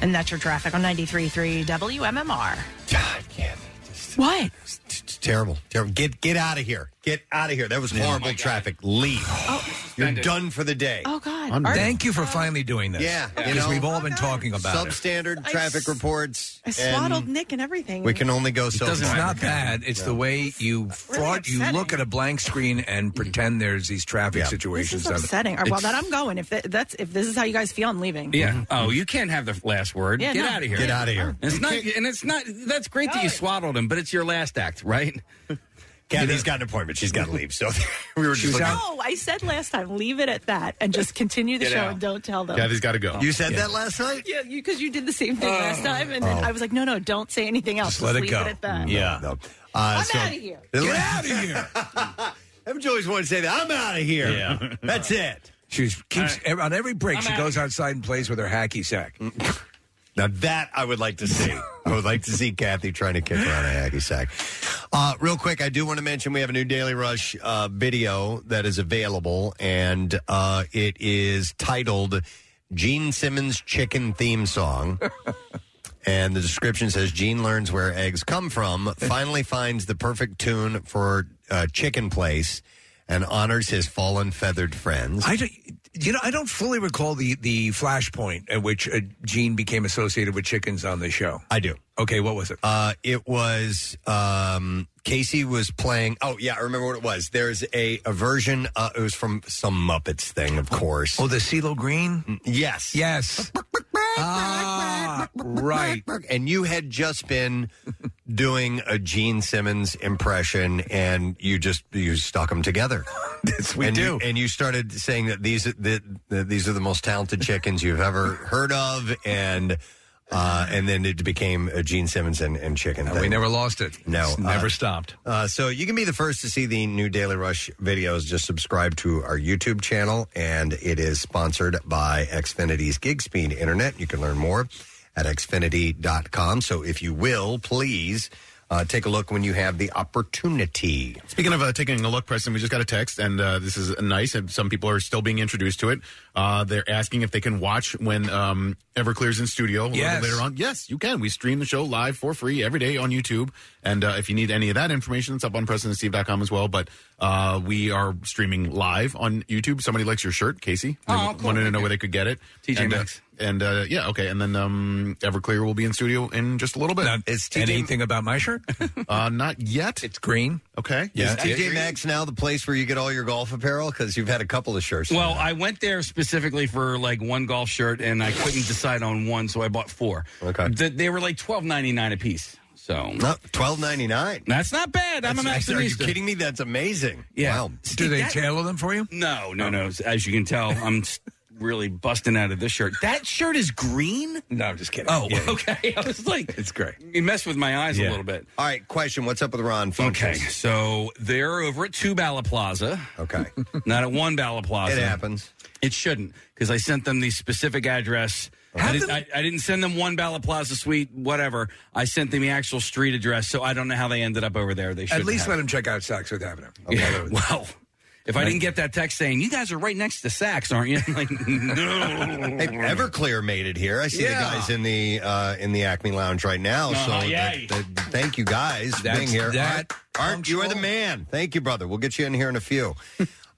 And that's your traffic on 93.3 WMMR. God, Kathy. What? It's terrible. Terrible. Get get out of here. Get out of here. That was horrible oh traffic. Leave. Oh. You're done for the day. Oh, God. Thank you for finally doing this. Yeah, you because know. we've all been oh, talking about it. Substandard traffic reports. I swaddled Nick and everything. We can only go so It's far. not bad. It's the way you fraud. You look at a blank screen and pretend there's these traffic This situations. is on it. upsetting. Well, It's- then I'm going. If that, that's if this is how you guys feel, I'm leaving. Yeah. Mm-hmm. Oh, you can't have the last word. Yeah, Get no. out of here. Get outta here. And it's not. And it's not. That's great that you swaddled him, but it's your last act, right? Kathy's got an appointment. She's got to leave. So we were just She's looking. No, I said last time, leave it at that and just continue the Get show out. and don't tell them. Kathy's gotta go. You said that last night? Yeah, because you, did the same thing last time, and then Oh. I was like, no, no, don't say anything else. Just let it leave go. it at that. Yeah. No. Uh, I'm so- out of here. Get out of here. Haven't you always wanted to say that? I'm out of here. Yeah. That's it. She keeps on every break. I'm she out. goes outside and plays with her hacky sack. Now that I would like to see. I would like to see Kathy trying to kick around a hacky sack. Uh, real quick, I do want to mention we have a new Daily Rush uh, video that is available, and uh, it is titled "Gene Simmons Chicken Theme Song." And the description says Gene learns where eggs come from, finally finds the perfect tune for uh, chicken place, and honors his fallen feathered friends. I don't, you know, I don't fully recall the the flashpoint at which uh, Gene became associated with chickens on the show. I do. Okay, what was it? Uh, it was um, Casey was playing. Oh yeah, I remember what it was. There's a, a version. Uh, it was from some Muppets thing, of course. Oh, the CeeLo Green. Yes. Yes. ah, right. And you had just been doing a Gene Simmons impression, and you just you stuck them together. Yes, we and do. You, and you started saying that these that, that these are the most talented chickens you've ever heard of, and. Uh, and then it became a Gene Simmons and, and chicken. And we never lost it. No, It's never uh, stopped. Uh, so you can be the first to see the new Daily Rush videos. Just subscribe to our YouTube channel, and it is sponsored by Xfinity's Gig Speed Internet. You can learn more at xfinity.com. So if you will, please uh, take a look when you have the opportunity. Speaking of uh, taking a look, Preston, we just got a text, and uh, this is nice. And some people are still being introduced to it. Uh, they're asking if they can watch when um, Everclear's in studio a little Yes. bit later on. Yes, you can. We stream the show live for free every day on YouTube. And uh, if you need any of that information, it's up on PrestonandSteve.com as well. But uh, we are streaming live on YouTube. Somebody likes your shirt, Casey. They Oh, cool. wanted to know where they could get it. TJ and, uh, Maxx. And uh, yeah, okay. And then um, Everclear will be in studio in just a little bit. Is Anything about my shirt? uh, not yet. It's green. Okay. Is TJ Maxx now the place where you get all your golf apparel? Because you've had a couple of shirts. Well, I went there specifically for like one golf shirt, and I couldn't decide on one, so I bought four. Okay, they were like twelve ninety nine a piece. So twelve ninety nine. That's not bad. I'm a That's- Are you kidding me? That's amazing. Yeah. Wow. Do they that- tailor them for you? No, no, no. As you can tell, I'm s- really busting out of this shirt. That shirt is green. No, I'm just kidding. Oh, Yeah. okay. I was like, it's great. You messed with my eyes Yeah. a little bit. All right, question. What's up with Ron? Okay, so they're over at two Bala Plaza. Okay. Not at one Bala Plaza. It happens. It shouldn't because I sent them the specific address. I, did, I, I didn't send them one Bala Plaza suite, whatever. I sent them the actual street address, so I don't know how they ended up over there. They should At least let him check out Saxford Avenue. Yeah, well, if I didn't get that text saying you guys are right next to Saks, aren't you? I'm like, no. Hey, Everclear made it here. I see Yeah. the guys in the uh, in the Acme Lounge right now. Uh-huh, so yay. that- that- thank you guys for That's being here. that Art, Art, you are the man. Thank you, brother. We'll get you in here in a few.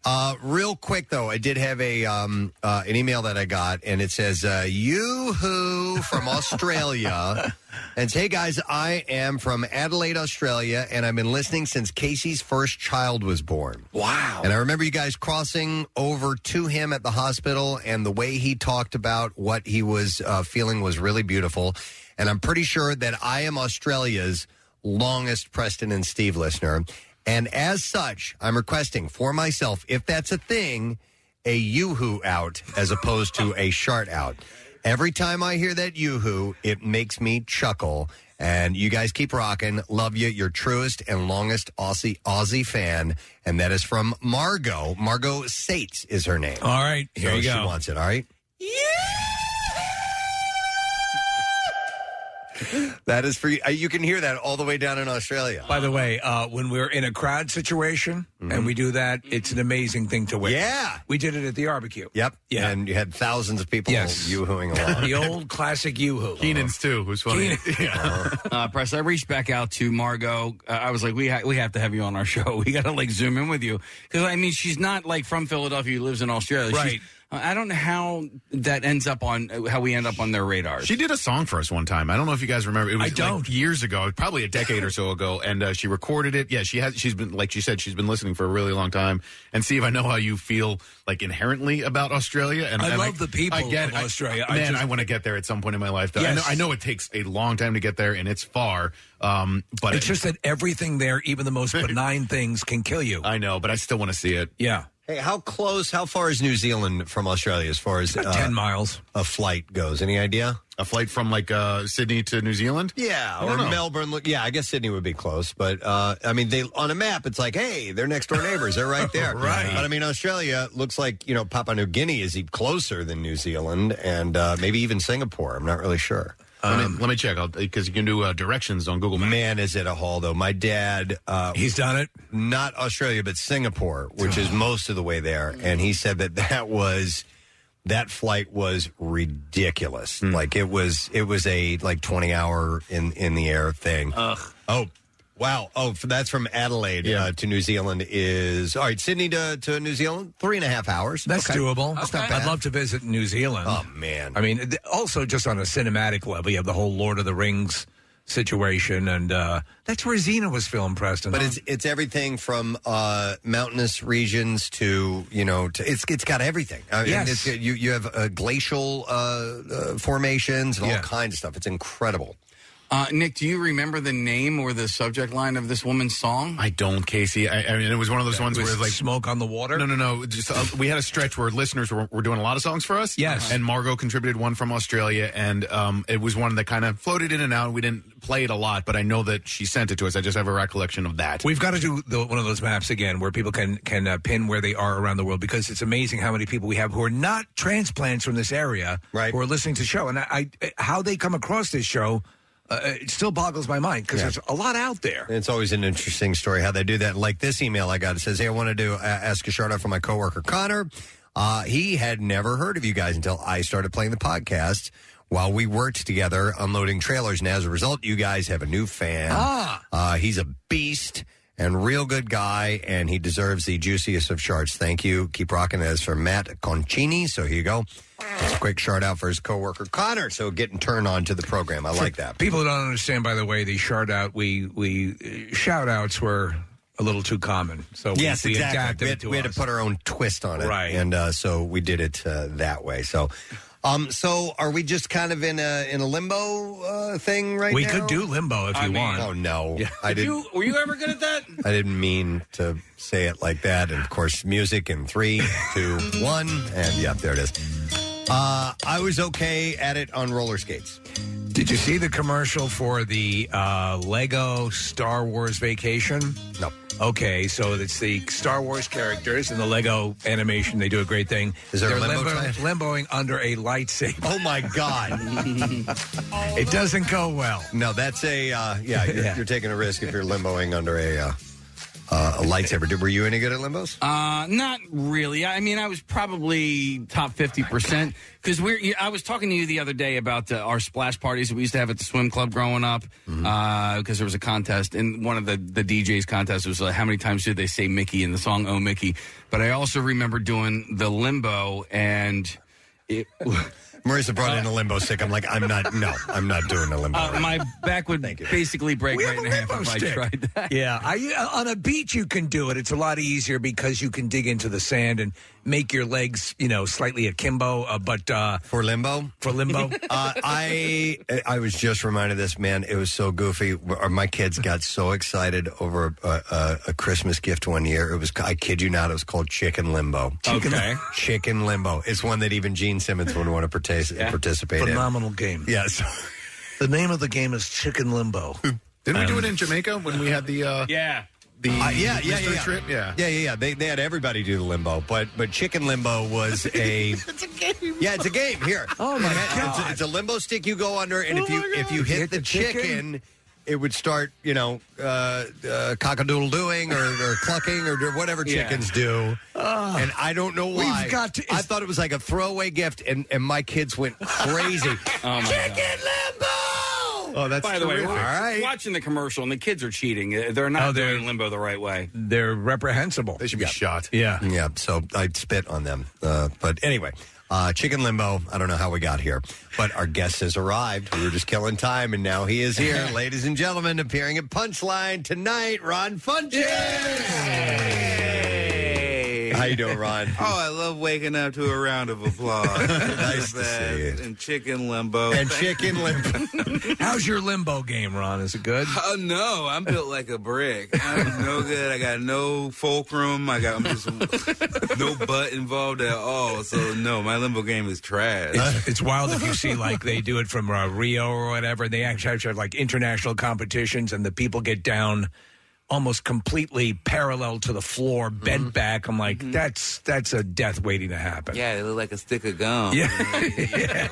Uh, real quick though, I did have a um, uh, an email that I got, and it says uh, "Yoo-hoo" from Australia, and say, "Hey guys, I am from Adelaide, Australia, and I've been listening since Casey's first child was born. Wow! And I remember you guys crossing over to him at the hospital, and the way he talked about what he was uh, feeling was really beautiful. And I'm pretty sure that I am Australia's longest Preston and Steve listener. And as such, I'm requesting for myself, if that's a thing, a yoo-hoo out as opposed to a shart out. Every time I hear that yoo-hoo, it makes me chuckle. And you guys keep rocking. Love you. Your truest and longest Aussie Aussie fan. And that is from Margot. Margot Sates is her name. All right, here so you she go. wants it. All right. That is for you. Uh, You can hear that all the way down in Australia. By the way, uh, when we're in a crowd situation and we do that, it's an amazing thing to witness. Yeah. We did it at the barbecue. Yep. Yeah. And you had thousands of people Yes. yoo-hooing along. the old classic yoo-hoo. Keenan's too, who's funny. uh, Press, I reached back out to Margot. Uh, I was like, we ha- we have to have you on our show. We got to like zoom in with you because I mean, she's not like from Philadelphia. Who lives in Australia, She's- Right. Uh, I don't know how that ends up on uh, how we end up on their radars. She did a song for us one time. I don't know if you guys remember. It was I don't. like years ago, probably a decade or so ago, and uh, she recorded it. Yeah, she has. She's been like she said, she's been listening for a really long time. And Steve, I know how you feel like inherently about Australia. And I and love the people I get of it. I- Australia. I man, just- I want to get there at some point in my life. Though. I, know, I know it takes a long time to get there, and it's far. Um, but it's just that everything there, even the most benign things, can kill you. I know, but I still want to see it. Yeah. Hey, how close, how far is New Zealand from Australia as far as uh, 10 miles. a flight goes? Any idea? A flight from like uh, Sydney to New Zealand? Yeah, I or don't know. Melbourne. Look, yeah, I guess Sydney would be close, but uh, I mean, they on a map, it's like, hey, they're next door neighbors. They're right there, Right. But I mean, Australia looks like you know Papua New Guinea is even closer than New Zealand, and uh, maybe even Singapore. I'm not really sure. Let me, let me check out because you can do uh, directions on Google Maps. Man, is it a haul though? My dad, uh, he's done it. Not Australia, but Singapore, which is most of the way there, and he said that that was that flight was ridiculous. Like it was, it was a like 20 hour in in the air thing. Ugh. Oh, Wow. Oh, f- that's from Adelaide uh, to New Zealand is all right. Sydney to, to New Zealand, three and a half hours. That's Okay. doable. That's not bad. I'd love to visit New Zealand. Oh man! I mean, th- also just on a cinematic level, you have the whole Lord of the Rings situation, and uh, that's where Xena was filmed, Preston. But huh? it's it's everything from uh, mountainous regions to you know to, it's it's got everything. I mean, Yes. it's, you you have uh, glacial uh, uh, formations and all Yeah. kinds of stuff. It's incredible. Uh, Nick, do you remember the name or the subject line of this woman's song? I don't, Casey. I, I mean, it was one of those Yeah, ones it where was it's like smoke on the water. No, no, no. Just uh, we had a stretch where listeners were, were doing a lot of songs for us. Yes. and Margot contributed one from Australia, and um, it was one that kind of floated in and out. We didn't play it a lot, but I know that she sent it to us. I just have a recollection of that. We've got to do the, one of those maps again where people can can uh, pin where they are around the world because it's amazing how many people we have who are not transplants from this area right. who are listening to the show and I, I how they come across this show uh, it still boggles my mind because there's a lot out there. It's always an interesting story how they do that. Like this email I got, it says, "Hey, I wanted to uh, ask a shout out for my coworker Connor. Uh, he had never heard of you guys until I started playing the podcast." While we worked together unloading trailers, and as a result, you guys have a new fan. Ah. Uh, he's a beast and real good guy, and he deserves the juiciest of charts. Thank you. Keep rocking. As for Matt Concini, so here you go. Just a quick shout out for his coworker Connor. So getting turned on to the program. I like that. People who don't understand, by the way, the shout out we we uh, shout outs were a little too common. So we- yes, we, exactly. adapted We it had, to we had to put our own twist on it, Right. And uh, so we did it uh, that way. So, um, so are we just kind of in a in a limbo uh, thing right now? We now? could do limbo if I you mean- want. Oh no, I Did didn't. you, were you ever good at that? I didn't mean to say it like that. And of course, music in three, two, one, and yeah, there it is. Uh, I was okay at it on roller skates. Did you see the commercial for the uh, Lego Star Wars Vacation? No. Okay, so it's the Star Wars characters and the Lego animation. They do a great thing. Is there a They're limbo limbo- limboing under a lightsaber. Oh my god! it doesn't go well. No, that's a uh, yeah. You're, Yeah. you're taking a risk if you're limboing under a uh, uh, a lightsaber. Did- Were you any good at limbos? Uh, not really. I mean, I was probably top fifty percent because we're. you- I was talking to you the other day about uh, our splash parties that we used to have at the swim club growing up because there was a contest and one of the the DJs contest was uh, how many times did they say Mickey in the song Oh Mickey? But I also remember doing the limbo and it. Marissa brought in a limbo stick. I'm like, I'm not. No, I'm not doing a limbo. Uh, my back would basically break We right have in a half limbo if I stick. tried that. Yeah, I, uh, on a beach you can do it. It's a lot easier because you can dig into the sand and make your legs, you know, slightly akimbo. Uh, but uh, for limbo, for limbo, uh, I I was just reminded of this man. It was so goofy. My kids got so excited over a, a, a Christmas gift one year. It was I kid you not. It was called Chicken Limbo. Chicken- Okay. Chicken Limbo. It's one that even Gene Simmons would want to partic- participate in. phenomenal game. Yes. the name of the game is Chicken Limbo. Didn't we do Um, it in Jamaica when we had the uh, yeah the Uh, yeah, yeah, mystery yeah, trip? Yeah. yeah, yeah, yeah. They they had everybody do the limbo, but but chicken limbo was a. it's a game. Yeah, it's a game. Here. Oh my It's a- God. It's a, limbo stick you go under, and if you if you hit, the, chicken, it would start you know uh, uh, cockadoodle doing or, or clucking or whatever Yeah. chickens do. Ah. and I don't know why. We've got to- I thought it was like a throwaway gift, and and my kids went crazy. Oh my chicken limbo. Oh, that's By the way, terrific. we're All right. watching the commercial and the kids are cheating. Uh, They're not Oh, they're- doing limbo the right way. They're reprehensible. They should be shot. Yeah. Yeah, so I spit on them. Uh, but anyway, uh, Chicken Limbo, I don't know how we got here, but our guest has arrived. We were just killing time, and now he is here. Ladies and gentlemen, appearing at Punchline tonight, Ron Funches. How you doing, Ron? Oh, I love waking up to a round of applause. Nice to see you. And chicken limbo. And Chicken Limbo. How's your limbo game, Ron? Is it good? Oh no, I'm built like a brick. I'm no good. I got no fulcrum. I got I'm just no butt involved at all. So no, my limbo game is trash. It's, it's wild if you see like they do it from uh, Rio or whatever. They actually have like international competitions, and the people get down almost completely parallel to the floor, mm-hmm. bent back. I'm like, mm-hmm. that's that's a death waiting to happen. Yeah, they look like a stick of gum. Yeah.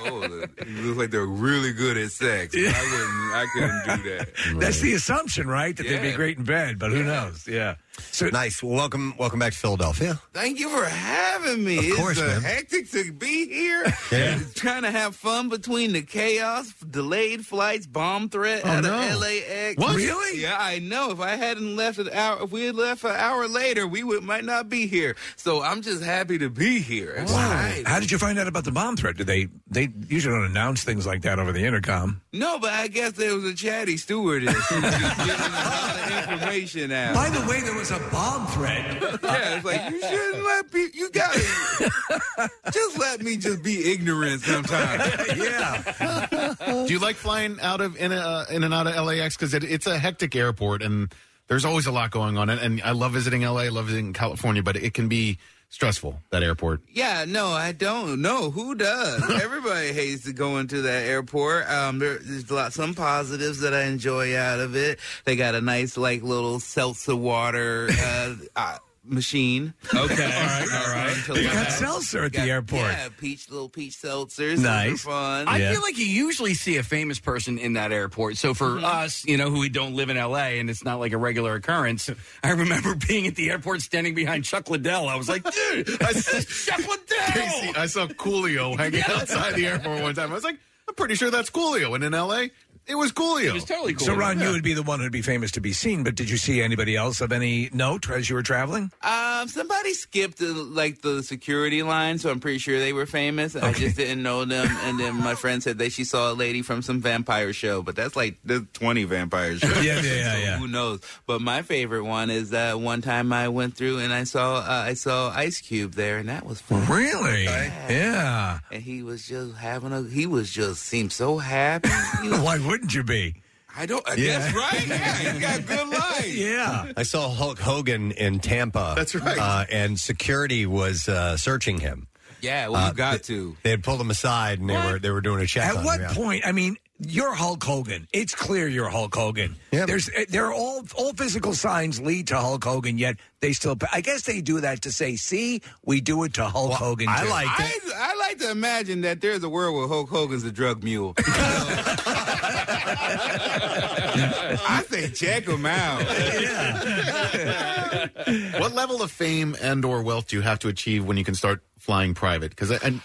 oh, it looks like they're really good at sex. I wouldn't. I couldn't do that. That's the assumption, right? That they'd be Yeah. great in bed, but who knows? Yeah. So nice. Well, welcome, welcome back to Philadelphia. Thank you for having me. Of course, it's uh, man. hectic to be here. Yeah. Trying to have fun between the chaos, delayed flights, bomb threat Oh, out no. of LAX. What? Really? Yeah, I know. If I hadn't left an hour, if we had left an hour later, we would might not be here. So I'm just happy to be here. It's nice. How did you find out about the bomb threat? Did they they usually don't announce things like that over the intercom? No, but I guess there was a chatty stewardess who was just giving all the information out. By the way, there was a bomb threat. yeah, it's like you shouldn't let people. You got to just let me just be ignorant sometimes. yeah. Do you like flying out of in, a, uh, in and out of LAX because it, it's a hectic airport and there's always a lot going on. And, and I love visiting LA, I love visiting California, but it can be stressful that airport. Yeah, no, I don't know who does. Everybody hates to go into that airport. Um, there, there's a lot some positives that I enjoy out of it. They got a nice like little seltzer water uh, uh, machine. Okay, all right, all right. They got seltzer at the airport. Yeah, peach little peach seltzers. Those are fun. I feel like you usually see a famous person in that airport. So for Mm-hmm. us, you know, who we don't live in LA and it's not like a regular occurrence, I remember being at the airport standing behind Chuck Liddell. I was like, dude, I said, Chuck Liddell. Casey, I saw Coolio hanging outside the airport one time. I was like, I'm pretty sure that's Coolio. And in LA, it was Coolio. It was totally cool. So, Ron, you would be the one who'd be famous to be seen, but did you see anybody else of any note as you were traveling? Um, somebody skipped the, like the security line, so I'm pretty sure they were famous. I just didn't know them. And then my friend said that she saw a lady from some vampire show, but that's like the 20 vampire shows. Yeah, yeah, yeah, So yeah. Who knows? But my favorite one is that one time I went through and I saw uh, I saw Ice Cube there, and that was fun. Really? Yeah. And he was just having a. He was just seemed so happy. He was- Why wouldn't you be? I don't. I Yeah. guess right. Yeah, he got good life. Yeah. I saw Hulk Hogan in Tampa. That's right. Uh, and security was uh, searching him. Yeah, well, Uh, you got to. They had pulled him aside and they were they were doing a check. At on what him, yeah. point? I mean, you're Hulk Hogan. It's clear you're Hulk Hogan. There's eh, there are all all physical signs lead to Hulk Hogan, yet they still. I guess they do that to say, "See, we do it to Hulk Hogan." I too." like I, I like to imagine that there's a world where Hulk Hogan's a drug mule. I say check him out. what level of fame and or wealth do you have to achieve when you can start flying private? Because I, I,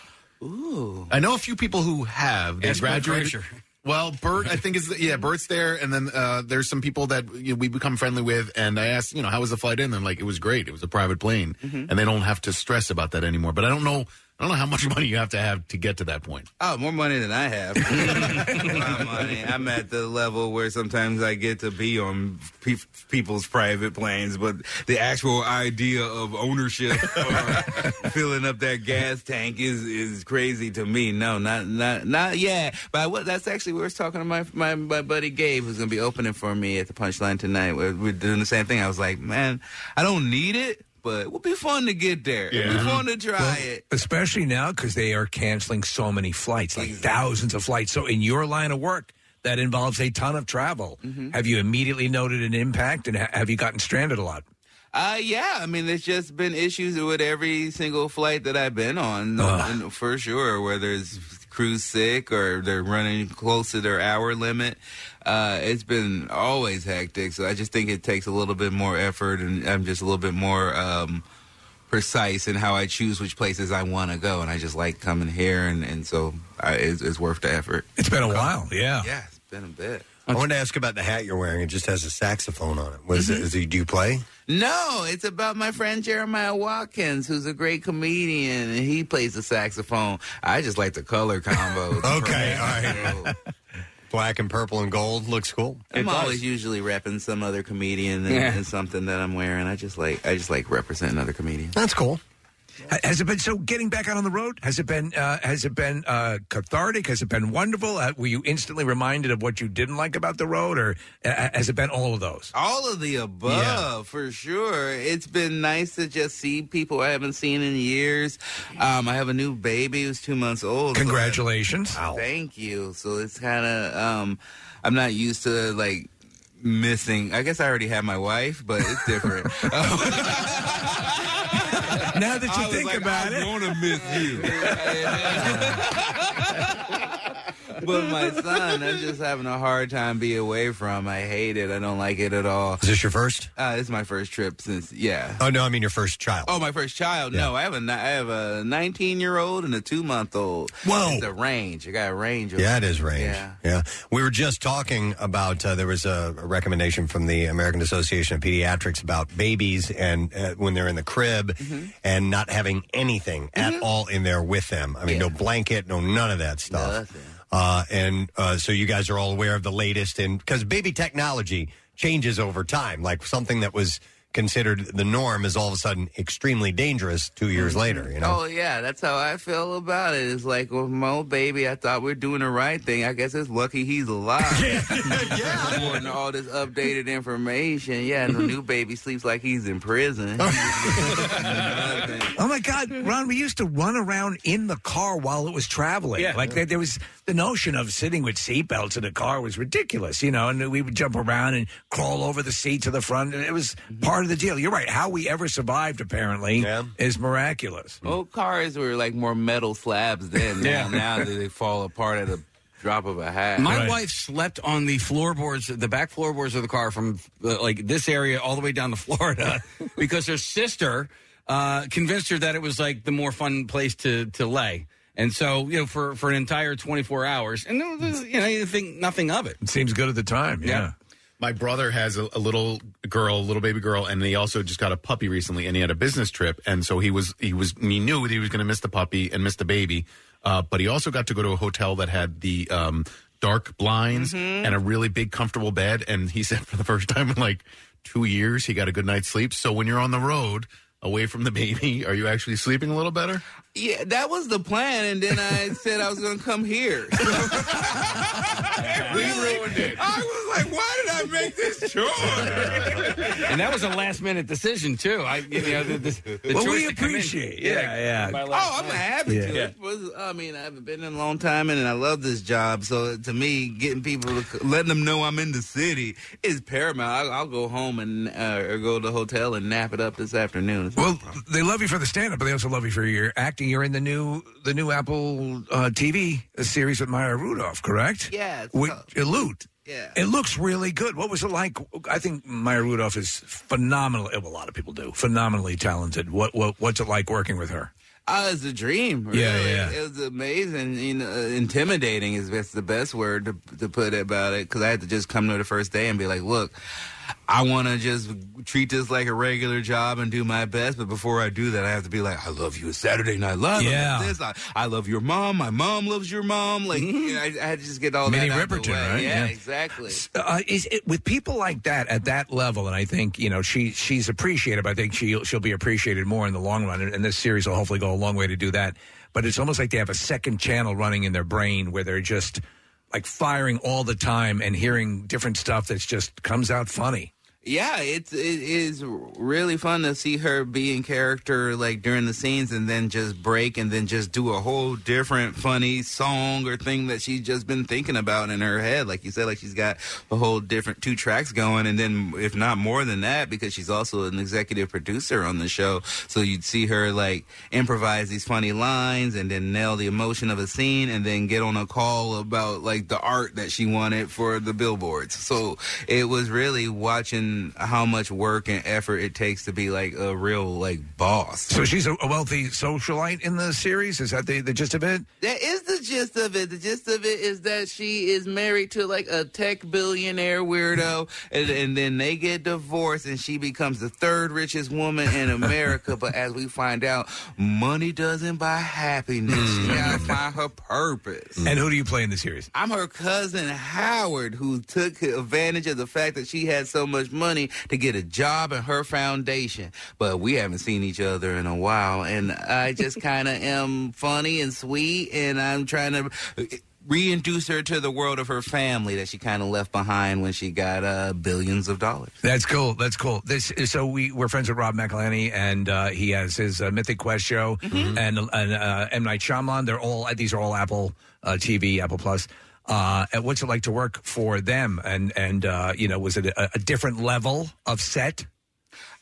I know a few people who have. They Ask Bert graduated. Kreischer. Well, Bert, I think is yeah, Bert's there, and then uh, there's some people that you know, we become friendly with, and I asked, you know, how was the flight in? They're like, it was great. It was a private plane, Mhm. and they don't have to stress about that anymore. But I don't know, I don't know how much money you have to have to get to that point. Oh, more money than I have. My money. I'm at the level where sometimes I get to be on pe- people's private planes, but the actual idea of ownership, or filling up that gas tank, is is crazy to me. No, not not not yet. But what that's actually we were talking to my my, my buddy Gabe, who's going to be opening for me at the Punchline tonight. We're, we're doing the same thing. I was like, man, I don't need it, but it would be fun to get there. It'd be fun to try it. especially now because they are canceling so many flights, like thousands of flights. So, in your line of work, that involves a ton of travel. Mm-hmm. Have you immediately noted an impact, and ha- have you gotten stranded a lot? Uh, yeah. I mean, there's just been issues with every single flight that I've been on, and for sure. Whether it's crew sick or they're running close to their hour limit, uh, it's been always hectic. So I just think it takes a little bit more effort, and I'm just a little bit more um, precise in how I choose which places I want to go. And I just like coming here, and and so I, it's, it's worth the effort. It's been a while, yeah. Yeah, it's been a bit. I wanted to ask about the hat you're wearing. It just has a saxophone on it. Was it? Mm-hmm. Is it? Do you play? No, it's about my friend Jeremiah Watkins, who's a great comedian, and he plays the saxophone. I just like the color combo. Okay, all right. Black and purple and gold looks cool. I'm always usually repping some other comedian and, Yeah. and something that I'm wearing. I just like I just like representing other comedians. That's cool. Ha- Has it been so? Getting back out on the road has it been? Uh, has it been uh, cathartic? Has it been wonderful? Uh, were you instantly reminded of what you didn't like about the road, or uh, has it been all of those? All of the above, Yeah. for sure. It's been nice to just see people I haven't seen in years. Um, I have a new baby who's two months old. so I- Congratulations! Thank you. So it's kind of um, I'm not used to like missing. I guess I already had my wife, but it's different. now that I you was think like, about I'm it, gonna miss you. but my son, I'm just having a hard time being away from. I hate it. I don't like it at all. Is this your first? Uh, it's my first trip since yeah. Oh no, I mean your first child. Oh, my first child. No, I have a ni- I have a 19 year old and a two month old. Whoa. it's a range. I got a range. Of Yeah, it is range. Yeah. Yeah. We were just talking about, uh, there was a, a recommendation from the American Association of Pediatrics about babies and uh, when they're in the crib Mm-hmm. and not having anything at all in there with them. I mean, no blanket, no none of that stuff. Uh, and uh, so you guys are all aware of the latest and because baby technology changes over time. Like something that was considered the norm is all of a sudden extremely dangerous two years later. You know. Oh yeah, that's how I feel about it. It's like with my old baby, I thought we are doing the right thing. I guess it's lucky he's alive. yeah, According to all this updated information, yeah, and the new baby sleeps like he's in prison. Oh my God, Ron! We used to run around in the car while it was traveling. Yeah. like there, there was the notion of sitting with seatbelts in a car was ridiculous, you know. And we would jump around and crawl over the seat to the front. and It was part of the deal. You're right. How we ever survived, apparently, is miraculous. Old cars were like more metal slabs then. Yeah. Now, now they, they fall apart at a drop of a hat. My wife slept on the floorboards, the back floorboards of the car from uh, like this area all the way down to Florida because her sister uh, convinced her that it was like the more fun place to to lay. And so, you know, for, for an entire 24 hours, and there was, you know, you think nothing of it. It seems good at the time. Yeah. My brother has a, a little girl, a little baby girl, and he also just got a puppy recently, and he had a business trip, and so he was he was he knew that he was going to miss the puppy and miss the baby, uh, but he also got to go to a hotel that had the um, dark blinds and a really big comfortable bed, and he said for the first time in like two years he got a good night's sleep. So when you're on the road away from the baby, are you actually sleeping a little better? Yeah, that was the plan, and then I said I was going to come here. we ruined it. I was like, why did I make this choice? and that was a last minute decision, too. I, you know, the, the, the Well, we to come in. appreciate- yeah, my Oh, I'm plan. happy Yeah. to. It was, I mean, I haven't been in a long time, and, I love this job. So to me, getting people, to, letting them know I'm in the city is paramount. I'll, I'll go home and uh, or go to the hotel and nap it up this afternoon. Well, they love you for the stand-up, but they also love you for your acting. You're in the new the new Apple uh, TV series with Maya Rudolph, correct? Yeah, it's With tough. Elude. Yeah. It looks really good. What was it like? I think Maya Rudolph is phenomenal. Well, a lot of people do. Phenomenally talented. What, what what's it like working with her? Uh, it's a dream. Really. Yeah, yeah. It was amazing. You know, uh, intimidating is that's the best word to, to put about it. Because I had to just come to the first day and be like, "Look, I want to just treat this like a regular job and do my best. But before I do that, I have to be like, I love you. It's Saturday Night Live. I Yeah. love this. I, I love your mom. My mom loves your mom. Like, you know, I, I had to just get all Minnie that out the Riperton, way. right? Yeah, Yeah. exactly. Uh, is it with people like that at that level? And I think you know she she's appreciated. But I think she she'll be appreciated more in the long run. And, and this series will hopefully go a long way to do that. But it's almost like they have a second channel running in their brain where they're just like firing all the time and hearing different stuff that's just comes out funny. Yeah, it's it is really fun to see her be in character like during the scenes and then just break and then just do a whole different funny song or thing that she's just been thinking about in her head. Like you said, like she's got a whole different two tracks going and then if not more than that, because she's also an executive producer on the show. So you'd see her like improvise these funny lines and then nail the emotion of a scene and then get on a call about like the art that she wanted for the billboards. So it was really watching how much work and effort it takes to be like a real like boss. So she's a, a wealthy socialite in the series. Is that the, the gist of it? That is the gist of it. The gist of it is that she is married to like a tech billionaire weirdo, and, and then they get divorced, and she becomes the third richest woman in America. but as we find out, money doesn't buy happiness. She gotta mm. find her purpose. And who do you play in the series? I'm her cousin Howard, who took advantage of the fact that she had so much money to get a job in her foundation. But we haven't seen each other in a while, and I just kind of am funny and sweet, and I'm trying to reintroduce her to the world of her family that she kind of left behind when she got uh, billions of dollars. That's cool. That's cool. This so we we're friends with Rob McElhenney, and uh, he has his uh, Mythic Quest show, Mm-hmm. and and uh, M Night Shyamalan. They're all these are all Apple uh, TV, Apple Plus. Uh, and what's it like to work for them? And and uh, you know, was it a, a different level of set?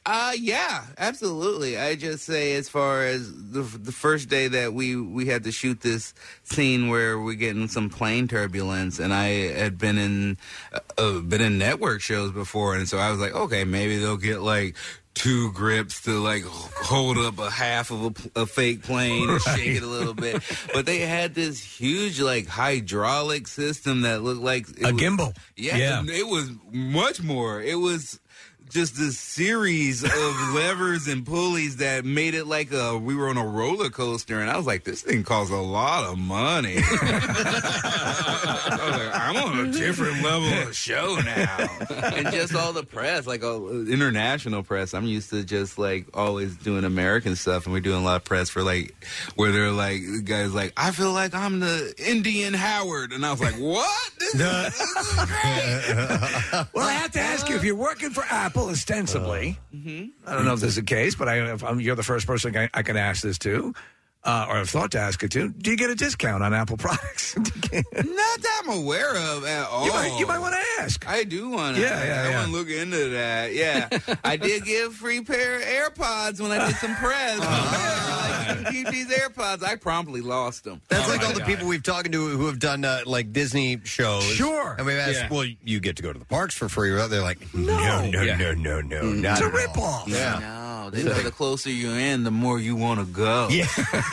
Uh yeah, absolutely. I just say as far as the the first day that we we had to shoot this scene where we're getting some plane turbulence, and I had been in uh, been in network shows before, and so I was like, okay, maybe they'll get like two grips to like hold up a half of a, a fake plane and shake it a little bit. But they had this huge like hydraulic system that looked like it A was- gimbal. Yeah, Yeah. it was much more. It was just this series of levers and pulleys that made it like a we were on a roller coaster, and I was like, this thing costs a lot of money. I was like, I'm on a different level of show now, and just all the press, like uh, international press. I'm used to just like always doing American stuff, and we're doing a lot of press for like where they're like guys like I feel like I'm the Indian Howard, and I was like, what? This is great. well, I have to ask you if you're working for Apple ostensibly. Uh-huh. I don't know if this is the case, but I, if I'm, you're the first person I, I can ask this to, uh, or have thought to ask it to. Do you get a discount on Apple products? Not that I'm aware of at all. You might- you might wanna ask. I do want to. Yeah, yeah, I yeah. want to look into that. Yeah, I did get a free pair of AirPods when I did some press. like, keep these AirPods. I promptly lost them. That's like all the people we've talked to who have done uh, like Disney shows. Sure. And we've asked, Yeah. well, you get to go to the parks for free. They're like, no, no, Yeah. no, no, no, not It's a ripoff. Yeah. No, they know the closer you're in, the more you want to go. Yeah.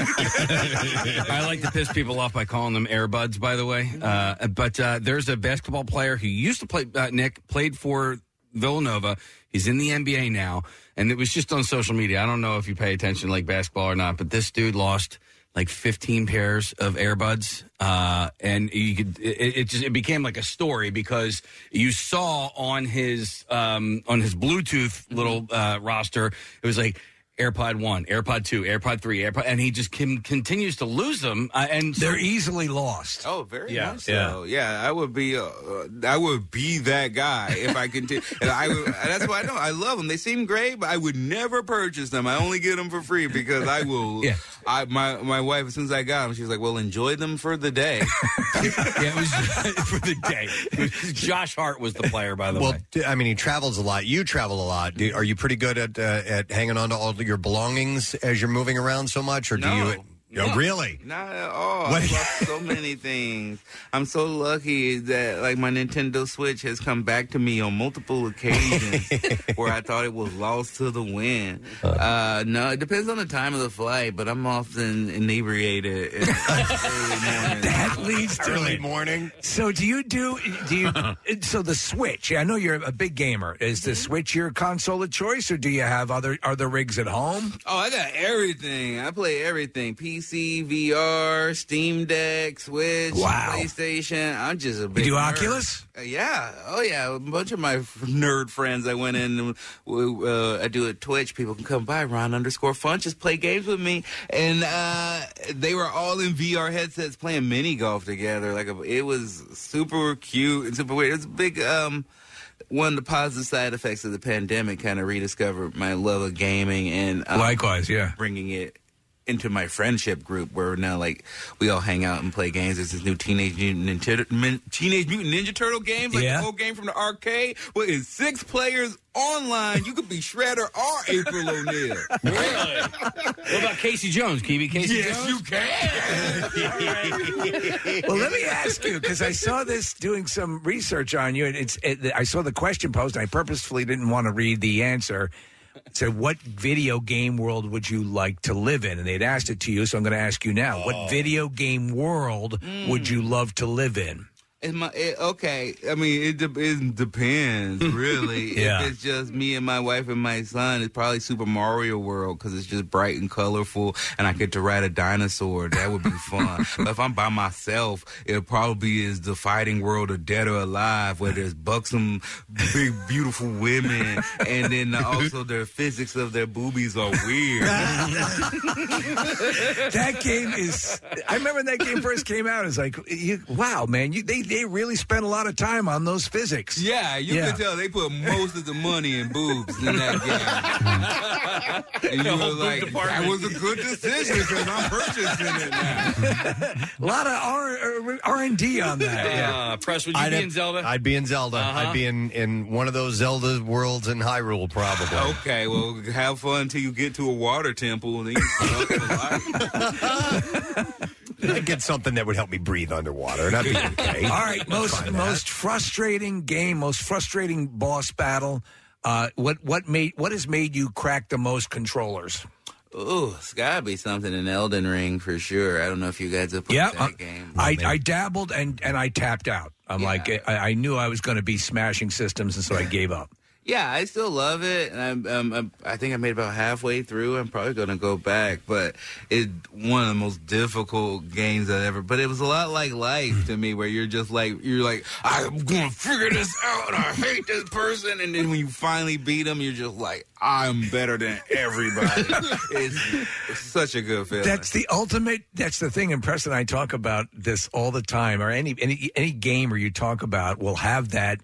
I like to piss people off by calling them airbuds. By the way, uh, but uh, there's a basketball player who used to play. Uh, Nick played for Villanova. He's in the NBA now, and it was just on social media. I don't know if you pay attention to like basketball or not, but this dude lost like 15 pairs of earbuds, uh, and you could it, it just it became like a story because you saw on his um, on his Bluetooth little uh, roster it was like. AirPod one, AirPod two, AirPod three, AirPod, and he just can, continues to lose them. Uh, and so- They're easily lost. Oh, very Yeah. much so. Yeah. I would be, uh, I would be that guy if I continue. and I would, that's why I know I love them. They seem great, but I would never purchase them. I only get them for free because I will. Yeah. I my my wife as soon as I got them, she was like, "Well, enjoy them for the day." yeah, it was for the day. Josh Hart was the player, by the way. Well, I mean, he travels a lot. You travel a lot. Are you pretty good at uh, at hanging on to all of your belongings as you're moving around so much, or do you? No. really? Not at all. What- I've lost so many things. I'm so lucky that like my Nintendo Switch has come back to me on multiple occasions where I thought it was lost to the wind. Uh. uh, no, it depends on the time of the flight, but I'm often inebriated. in. That leads to Early it. morning. So do you do do you uh-huh. uh, so the Switch? I know you're a big gamer. Is the mm-hmm. Switch your console of choice, or do you have other other rigs at home? Oh, I got everything. I play everything: PC, VR, Steam Deck, Switch, Wow. PlayStation. I'm just a big You do nerd. Oculus? Uh, Yeah, oh yeah. A bunch of my nerd friends I went in. and, Uh, I do a Twitch. People can come by. Ron underscore Fun. Just play games with me, and uh, they were all in VR headsets playing mini golf together. Like a, it was super cute and super weird. It was a big. Um, one of the positive side effects of the pandemic kind of rediscovered my love of gaming and um, Likewise, yeah. bringing it into my friendship group where now like we all hang out and play games. There's this new Teenage Mutant Ninja, Min- Teenage Mutant Ninja Turtle games, like Yeah. the old game from the arcade, where it's six players online. You could be Shredder or April O'Neil. Really? what about Casey Jones? Can you be Casey yes, Jones? you can. well, let me ask you because I saw this doing some research on you, and it's it, I saw the question posed, and I purposefully didn't want to read the answer. Said, "What video game world would you like to live in?" And they'd asked it to you, so I'm going to ask you now: What oh. video game world would you love to live in? It's my, it, okay, I mean, it, de- it depends, really. Yeah. If it's just me and my wife and my son, it's probably Super Mario World because it's just bright and colorful, and I get to ride a dinosaur. That would be fun. but if I'm by myself, it probably is the fighting world of Dead or Alive, where there's buxom, big, beautiful women, and then also their physics of their boobies are weird. that game is. I remember when that game first came out. It's like, you, wow, man, you, they they really spent a lot of time on those physics. Yeah, you Yeah. can tell they put most of the money in boobs in that game. and you were like, that was a good decision because I'm purchasing it now. A lot of R R and D on that. Uh, Press, would you I'd be have- in Zelda? I'd be in Zelda. Uh-huh. I'd be in, in one of those Zelda worlds in Hyrule, probably. Okay, well, have fun until you get to a water temple and then you start to like I'd get something that would help me breathe underwater, and I'd be okay. All right, most Fine, that. most frustrating game, most frustrating boss battle. Uh, what what made what has made you crack the most controllers? Ooh, it's gotta be something in Elden Ring for sure. I don't know if you guys have played Yeah, that uh, game. I, I dabbled and and I tapped out. I'm like I, I knew I was going to be smashing systems, and so I gave up. Yeah, I still love it, and I'm, um, I'm, I think I made about halfway through. I'm probably gonna go back, but it's one of the most difficult games I ever. But it was a lot like life to me, where you're just like you're like I'm gonna figure this out. I hate this person, and then when you finally beat them, you're just like I'm better than everybody. it's, it's such a good feeling. That's the ultimate. That's the thing. And Preston and I talk about this all the time. Or any any any gamer you talk about will have that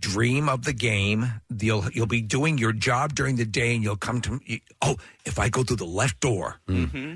dream of the game. You'll you'll be doing your job during the day, and you'll come to you, oh, if I go through the left door,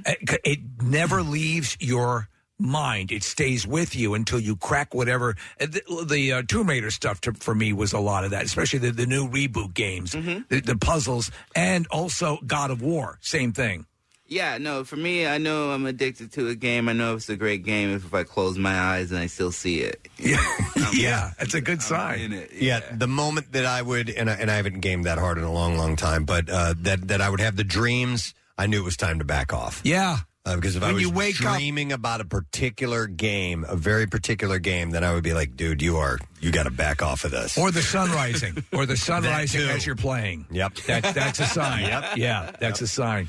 it, it never leaves your mind. It stays with you until you crack whatever. uh, The, the uh, Tomb Raider stuff to, for me was a lot of that, especially the, the new reboot games, the, the puzzles, and also God of War. Same thing. Yeah, no, for me, I know I'm addicted to a game. I know it's a great game if, if I close my eyes and I still see it. Yeah, yeah, that's a good sign. Yeah. the moment that I would, and I, and I haven't gamed that hard in a long, long time, but uh, that that I would have the dreams, I knew it was time to back off. Yeah. Uh, because if I When was you wake up- dreaming about a particular game, a very particular game, then I would be like, dude, you are, you got to back off of this. Or the sun rising, or the sun That rising too. as you're playing. Yep. That, that's a sign. Yep. Yeah, that's a sign.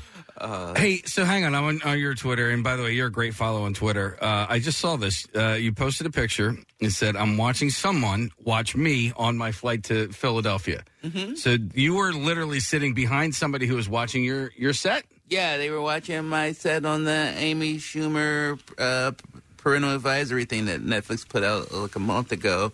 Hey, so hang on. I'm on, on your Twitter, and by the way, you're a great follow on Twitter. Uh, I just saw this. Uh, you posted a picture. and said, "I'm watching someone watch me on my flight to Philadelphia." Mhm. So you were literally sitting behind somebody who was watching your your set. Yeah, they were watching my set on the Amy Schumer uh, parental advisory thing that Netflix put out like a month ago.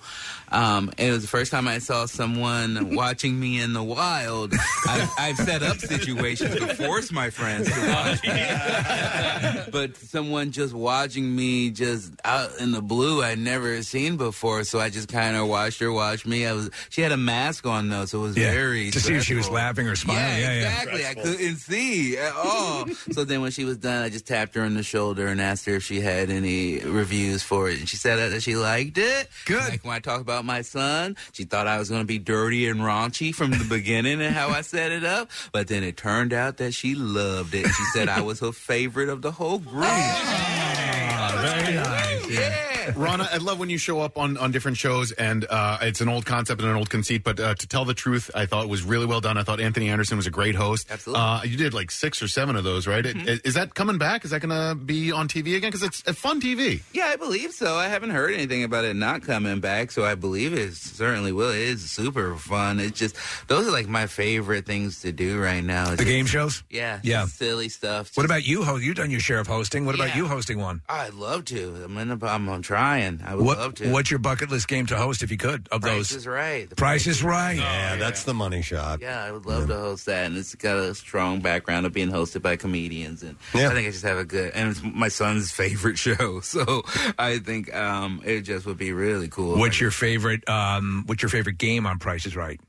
Um, and it was the first time I saw someone watching me in the wild. I've, I've set up situations to force my friends to watch me. but someone just watching me just out in the blue I'd never seen before. So I just kind of watched her watch me. I was she had a mask on though, so it was Yeah, very to see if she was laughing or smiling. Yeah, Yeah, yeah. exactly. I couldn't see at all. so then when she was done, I just tapped her on the shoulder and asked her if she had any reviews for it, and she said that she liked it. Good. Like when I talk about my son, she thought I was going to be dirty and raunchy from the beginning and how I set it up, but then it turned out that she loved it. She said I was her favorite of the whole group. Oh, very nice. Yeah. Rana, I love when you show up on, on different shows, and uh, it's an old concept and an old conceit. But uh, to tell the truth, I thought it was really well done. I thought Anthony Anderson was a great host. Absolutely. Uh, you did like six or seven of those, right? Mhm. Is, is that coming back? Is that going to be on TV again? Because it's a fun TV. Yeah, I believe so. I haven't heard anything about it not coming back, so I believe it certainly will. It is super fun. It's just those are like my favorite things to do right now. The Just- game shows? Yeah, Yeah. silly stuff. What about you? Ho- You've done your share of hosting. What about you hosting one? I'd love to. I'm, in a, I'm, I'm trying. I would What, love to. what's your bucket list game to host if you could of Price those? is right. The Price is right. Yeah, that's the money shot. Yeah, I would love to host that, and it's got a strong background of being hosted by comedians, and Yeah. I think I just have a good. And it's my son's favorite show, so I think um, it just would be really cool. What's your favorite? Um, what's your favorite game on Price is Right?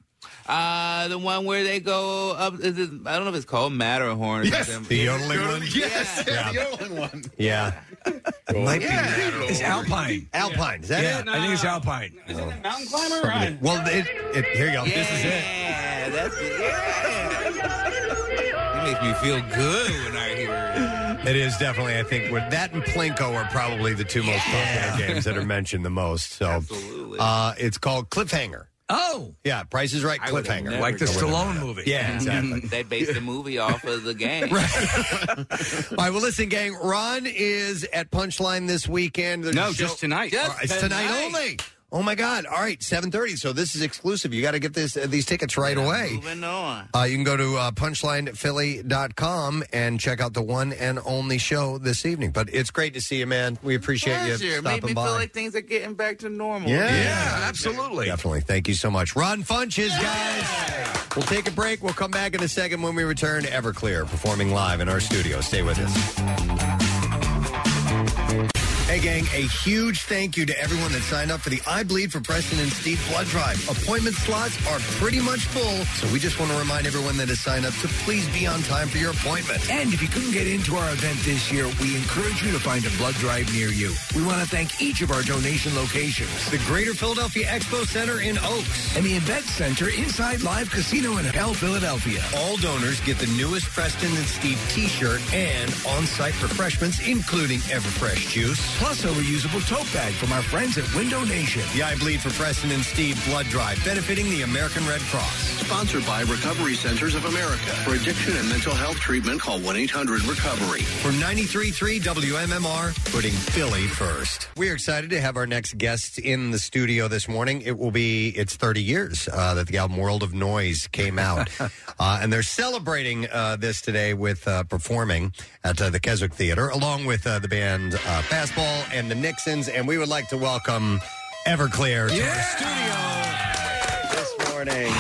Uh, the one where they go up. Is it, I don't know if it's called Matterhorn. Yes, something. the yodeling one? Yes, Yeah. the yodeling one. Yeah. It might be It's Alpine. Alpine. Is that yeah, it? I think it's Alpine. Isn't it Mountain climber. I- Well, it, it, here you go. This is it. Yeah, that's it. Yeah. It makes me feel good when I hear it. It is definitely, I think, with that and Plinko are probably the two most popular games that are mentioned the most. So, Absolutely. uh, it's called Cliffhanger. Oh, Yeah, Price is Right. I would've Cliffhanger. never like the guessed Stallone movie. Yeah, exactly. they based the movie off of the game. Right. All right, well, listen, gang. Ron is at Punchline this weekend. There's No, a show- just tonight. Just it's tonight, only. Oh my God! All right, seven thirty. So this is exclusive. You got to get this uh, these tickets right away. Moving on. Uh, you can go to uh, punchlinephilly.com and check out the one and only show this evening. But it's great to see you, man. We appreciate you Pleasure. stopping Made me by. feel like things are getting back to normal. Yeah. absolutely. Definitely. Thank you so much. Ron Funches, guys. We'll take a break. We'll come back in a second when we return. Everclear performing live in our studio. Stay with us. Hey, gang, a huge thank you to everyone that signed up for the I Bleed for Preston and Steve blood drive. Appointment slots are pretty much full, so we just want to remind everyone that has signed up to please be on time for your appointment. And if you couldn't get into our event this year, we encourage you to find a blood drive near you. We want to thank each of our donation locations. The Greater Philadelphia Expo Center in Oaks. And the Event Center inside Live Casino and Hotel, Philadelphia. All donors get the newest Preston and Steve t-shirt and on-site refreshments, including Everfresh juice. Plus a reusable tote bag from our friends at Window Nation. The I Bleed for Preston and Steve blood drive, benefiting the American Red Cross. Sponsored by Recovery Centers of America. For addiction and mental health treatment, call 1 800 Recovery. For 93.3 WMMR, putting Philly first. We're excited to have our next guest in the studio this morning. It will be, it's 30 years uh, that the album World of Noise came out. uh, and they're celebrating uh, this today with uh, performing at uh, the Keswick Theater, along with uh, the band uh, Fastball and the Nixons. And we would like to welcome Everclear to our studio this morning.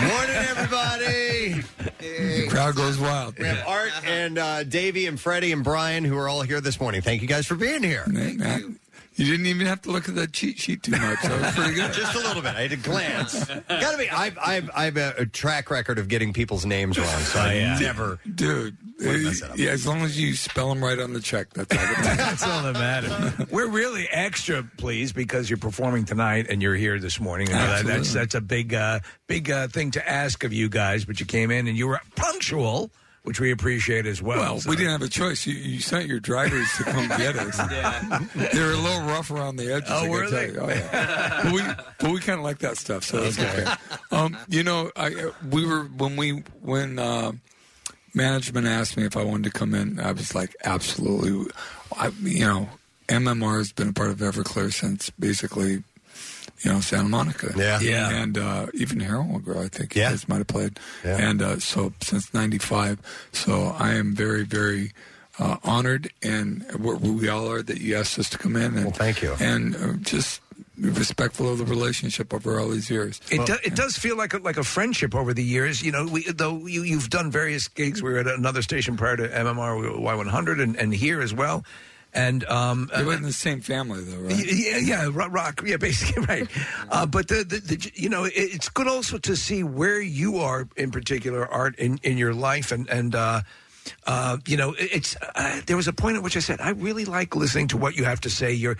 Morning, everybody. The crowd goes wild. We have Art and uh, Davey and Freddie and Brian who are all here this morning. Thank you guys for being here. You didn't even have to look at that cheat sheet too much. That was pretty good. Just a little bit. I had to glance. Gotta be. I've I've I've a, a track record of getting people's names wrong, so I never. Dude, Wouldn't mess up. yeah, as long as you spell them right on the check, that's all that matters. That's all that matters. We're really extra pleased because you're performing tonight and you're here this morning. You that- that's Absolutely. that's a big uh, big uh, thing to ask of you guys. But you came in and you were punctual, which we appreciate as well. Well, So- we didn't have a choice. You, you sent your drivers to come get us. They were a little rough around the edges. Oh, I gotta were tell they? you. Oh, yeah. but we, but we kind of like that stuff, so it's okay. Um, you know, I uh, we were when we when uh, management asked me if I wanted to come in, I was like, absolutely. I, you know, MMR has been a part of Everclear since basically. You know, Santa Monica. Yeah. Yeah. And uh, even Heroin Girl, I think you Yeah. guys might have played. Yeah. And uh, so since 95. So I am very, very uh, honored and we're, we all are that you asked us to come in. And, Well, thank you. And uh, just respectful of the relationship over all these years. It, do, it does feel like a, like a friendship over the years. You know, we, though you, you've done various gigs. We were at another station prior to MMR, we Y100, and, and here as well. And um, They were in the same family, though, right? Yeah, yeah, ro- rock, yeah, basically right. Uh, but the, the, the, you know, it, it's good also to see where you are in particular, art in, in your life, and and uh, uh, you know, it- it's. Uh, there was a point at which I said, I really like listening to what you have to say. You're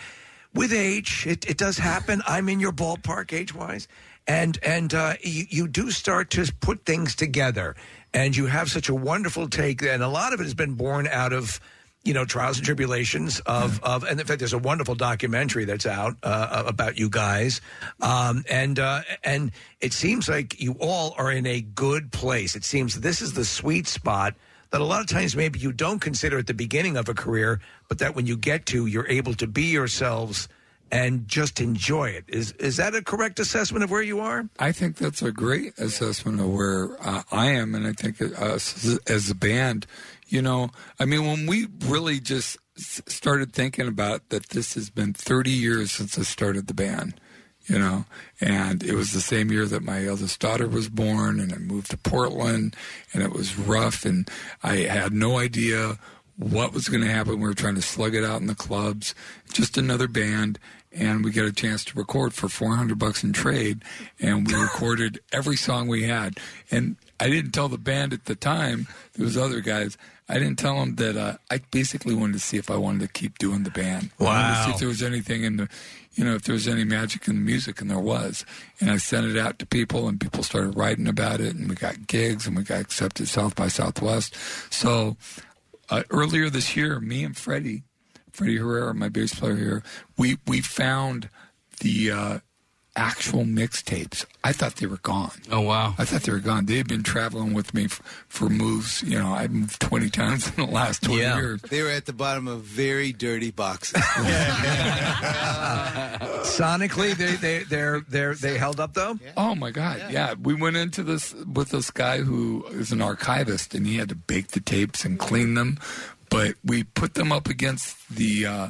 with age, it, it does happen. I'm in your ballpark age wise, and and uh, you, you do start to put things together, and you have such a wonderful take, and a lot of it has been born out of you know trials and tribulations of of and in fact there's a wonderful documentary that's out uh, about you guys. Um, and uh, and it seems like you all are in a good place. It seems this is the sweet spot that a lot of times maybe you don't consider at the beginning of a career but that when you get to you're able to be yourselves and just enjoy it. Is is that a correct assessment of where you are? I think that's a great assessment of where uh, I am, and I think us as a band, you know, I mean, when we really just started thinking about that, this has been 30 years since I started the band, you know, and it was the same year that my eldest daughter was born, and I moved to Portland, and it was rough, and I had no idea what was going to happen. We were trying to slug it out in the clubs, just another band, and we got a chance to record for 400 bucks in trade, and we recorded every song we had. And I didn't tell the band at the time, there was other guys, I didn't tell them that uh, I basically wanted to see if I wanted to keep doing the band. I wanted to see if there was anything in the, you know, if there was any magic in the music, and there was. And I sent it out to people, and people started writing about it, and we got gigs, and we got accepted South by Southwest. So uh, earlier this year, me and Freddie, Freddie Herrera, my bass player here, we we found the uh, actual mixtapes. I thought they were gone. Oh wow! I thought they were gone. They had been traveling with me f- for moves. You know, I moved twenty times in the last twenty years. They were at the bottom of very dirty boxes. Sonically, they they they're they they held up though. Oh my God! Yeah. we went into this with this guy who is an archivist, and he had to bake the tapes and clean them. But we put them up against the uh,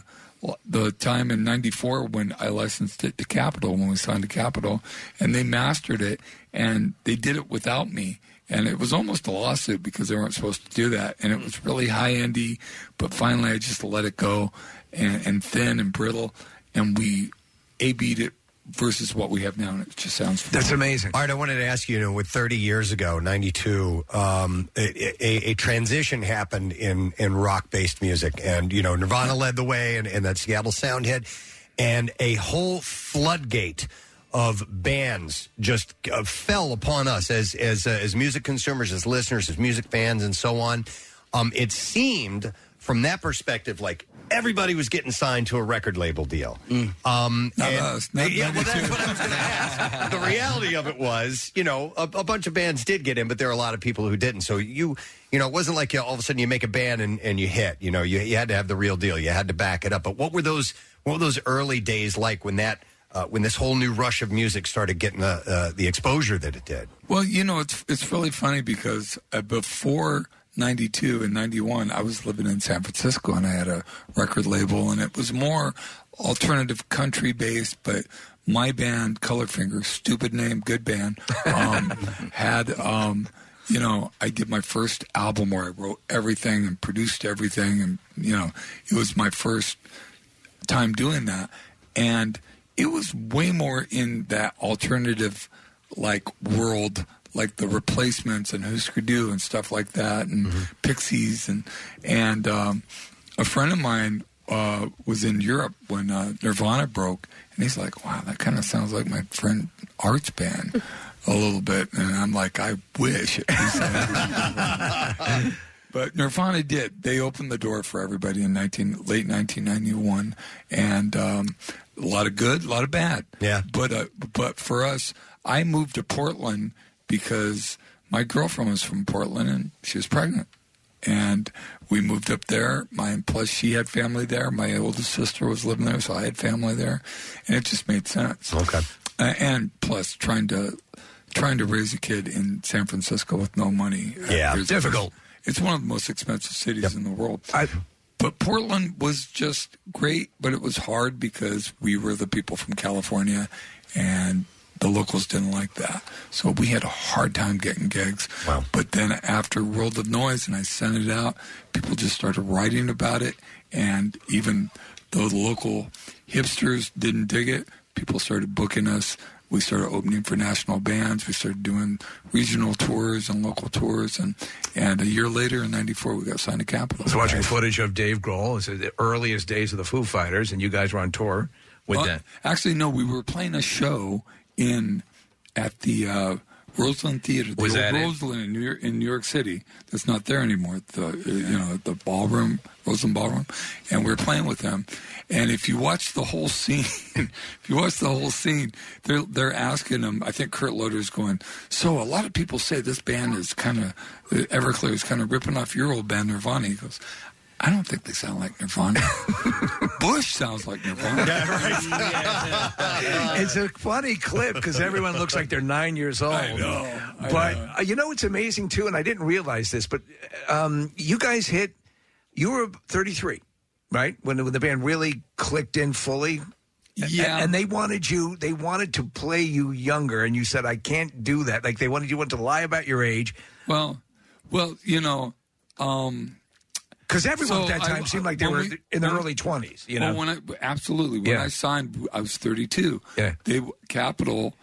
the time in '94 when I licensed it to Capitol when we signed to Capitol, and they mastered it, and they did it without me. And it was almost a lawsuit because they weren't supposed to do that. And it was really high endy, but finally I just let it go and, and thin and brittle. And we A B'd it versus what we have now. And it just sounds That's amazing. All right, I wanted to ask you, you know, with 30 years ago, 92, um, a, a, a transition happened in, in rock based music. And, you know, Nirvana led the way and, and that Seattle sound hit. And a whole floodgate of bands just uh, fell upon us as as uh, as music consumers, as listeners, as music fans, and so on. Um, it seemed from that perspective like everybody was getting signed to a record label deal. Um, Not and- yeah, well, that's what I was going to ask. the reality of it was, you know, a, a bunch of bands did get in, but there were a lot of people who didn't. So you, you know, it wasn't like you, all of a sudden you make a band and, and you hit. You know, you, you had to have the real deal. You had to back it up. But what were those? What were those early days like when that? Uh, when this whole new rush of music started getting the uh, the exposure that it did. Well, you know, it's it's really funny because uh, before '92 and '91, I was living in San Francisco and I had a record label, and it was more alternative country based, but. My band, Colorfinger, stupid name, good band, um, had, um, you know, I did my first album where I wrote everything and produced everything, and you know, it was my first time doing that, and it was way more in that alternative like world, like the replacements and Husker Du and stuff like that, and Pixies and and um, a friend of mine uh, was in Europe when uh, Nirvana broke, and he's like, "Wow, that kind of sounds like my friend Art's band." A little bit, and I'm like, I wish. But Nirvana did. They opened the door for everybody in 19, late 1991, and um, a lot of good, a lot of bad. Yeah. But uh, but for us, I moved to Portland because my girlfriend was from Portland and she was pregnant, and we moved up there. My plus she had family there. My oldest sister was living there, so I had family there, and it just made sense. Okay. Uh, and plus, trying to trying to raise a kid in San Francisco with no money, uh, Yeah. there's- Difficult. It's one of the most expensive cities in the world. but Portland was just great, but it was hard because we were the people from California, and the locals didn't like that. So we had a hard time getting gigs. Wow. But then after World of Noise, and I sent it out, people just started writing about it, and even though the local hipsters didn't dig it, people started booking us. We started opening for national bands. We started doing regional tours and local tours, and and a year later, in '94, we got signed to Capitol. I was watching footage of Dave Grohl. It's the earliest days of the Foo Fighters, and you guys were on tour with Well, that. Actually, no, we were playing a show in at the uh, Roseland Theater. The Was old? Roseland in New, York, in New York City? That's not there anymore. The uh, you know the ballroom, Roseland Ballroom, and we're playing with them. And if you watch the whole scene, if you watch the whole scene, they're they're asking them. I think Kurt Loder's going. So a lot of people say this band is kind of Everclear is kind of ripping off your old band Nirvana. He goes. I don't think they sound like Nirvana. Bush sounds like Nirvana. it's a funny clip because everyone looks like they're nine years old. I know, I but know. Uh, you know it's amazing too, and I didn't realize this, but um, you guys hit. You were 33, right? When, when the band really clicked in fully. Yeah. And, and they wanted you. They wanted to play you younger, and you said, "I can't do that." Like they wanted you to lie about your age. Well, well, you know, um, because everyone at that time seemed like they were we- in their early 20s. You know, Well, when I, absolutely. When Yeah. I signed, I was 32. Yeah. They Capitol.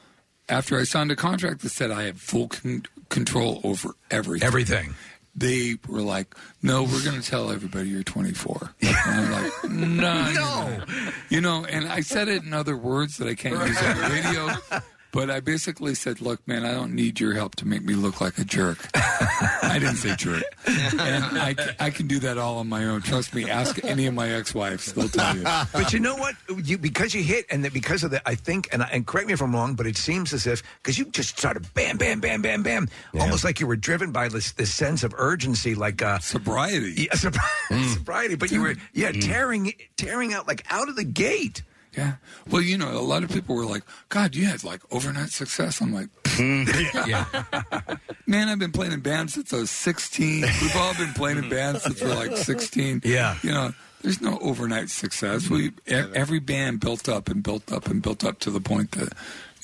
After I signed a contract that said I have full con- control over everything. Everything. They were like, "No, we're going to tell everybody you're 24." And I'm like, "No, no." You know, and I said it in other words that I can't use on the radio. But I basically said, "Look, man, I don't need your help to make me look like a jerk." I didn't say jerk, and I, I can do that all on my own. Trust me. Ask any of my ex-wives; they'll tell you. but you know what? You because you hit and that because of that, I think, and, and correct me if I'm wrong, but it seems as if because you just started bam, bam, bam, bam, bam, almost like you were driven by this this sense of urgency, like uh, sobriety. Yeah, sobri- mm. sobriety. But you were mm. yeah mm. tearing tearing out like out of the gate. Yeah. Well, you know, a lot of people were like, "God, you had like overnight success." I'm like, mm-hmm. yeah. Man, I've been playing in bands since I was 16. We've all been playing in bands since we're like 16. Yeah. You know, there's no overnight success. We e- every band built up and built up and built up to the point that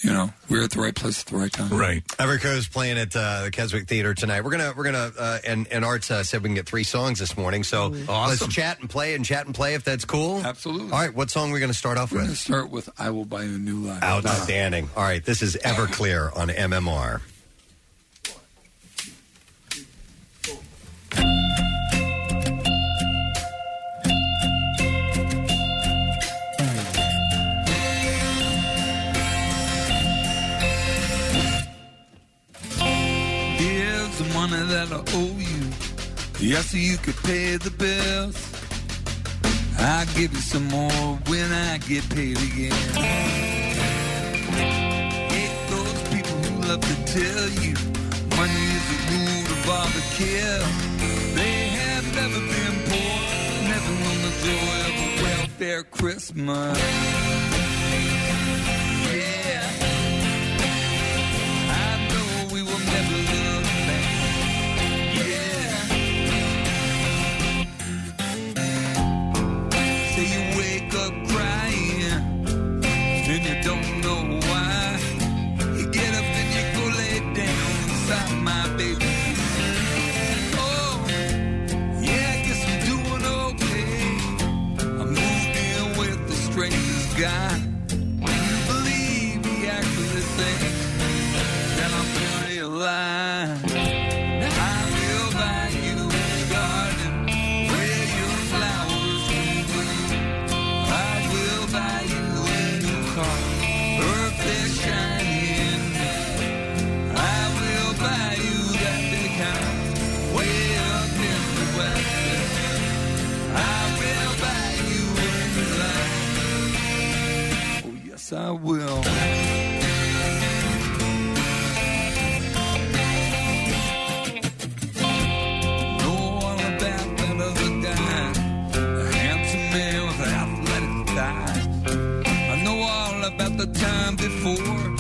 you know we're at the right place at the right time. Right. Everclear's playing at uh, the Keswick Theater tonight. We're gonna we're gonna uh, and and Arts uh, said we can get three songs this morning. So let's chat and play and chat and play if that's cool. Absolutely. All right, what song are we gonna start off We're going with? to start with "I Will Buy You a New Life." Outstanding. All right, this is Everclear on MMR. Money that I owe you. Yes, so you could pay the bills. I'll give you some more when I get paid again. Hate those people who love to tell you money is the root of all the care. They have never been poor, never known the joy of a welfare Christmas. I know all about the time before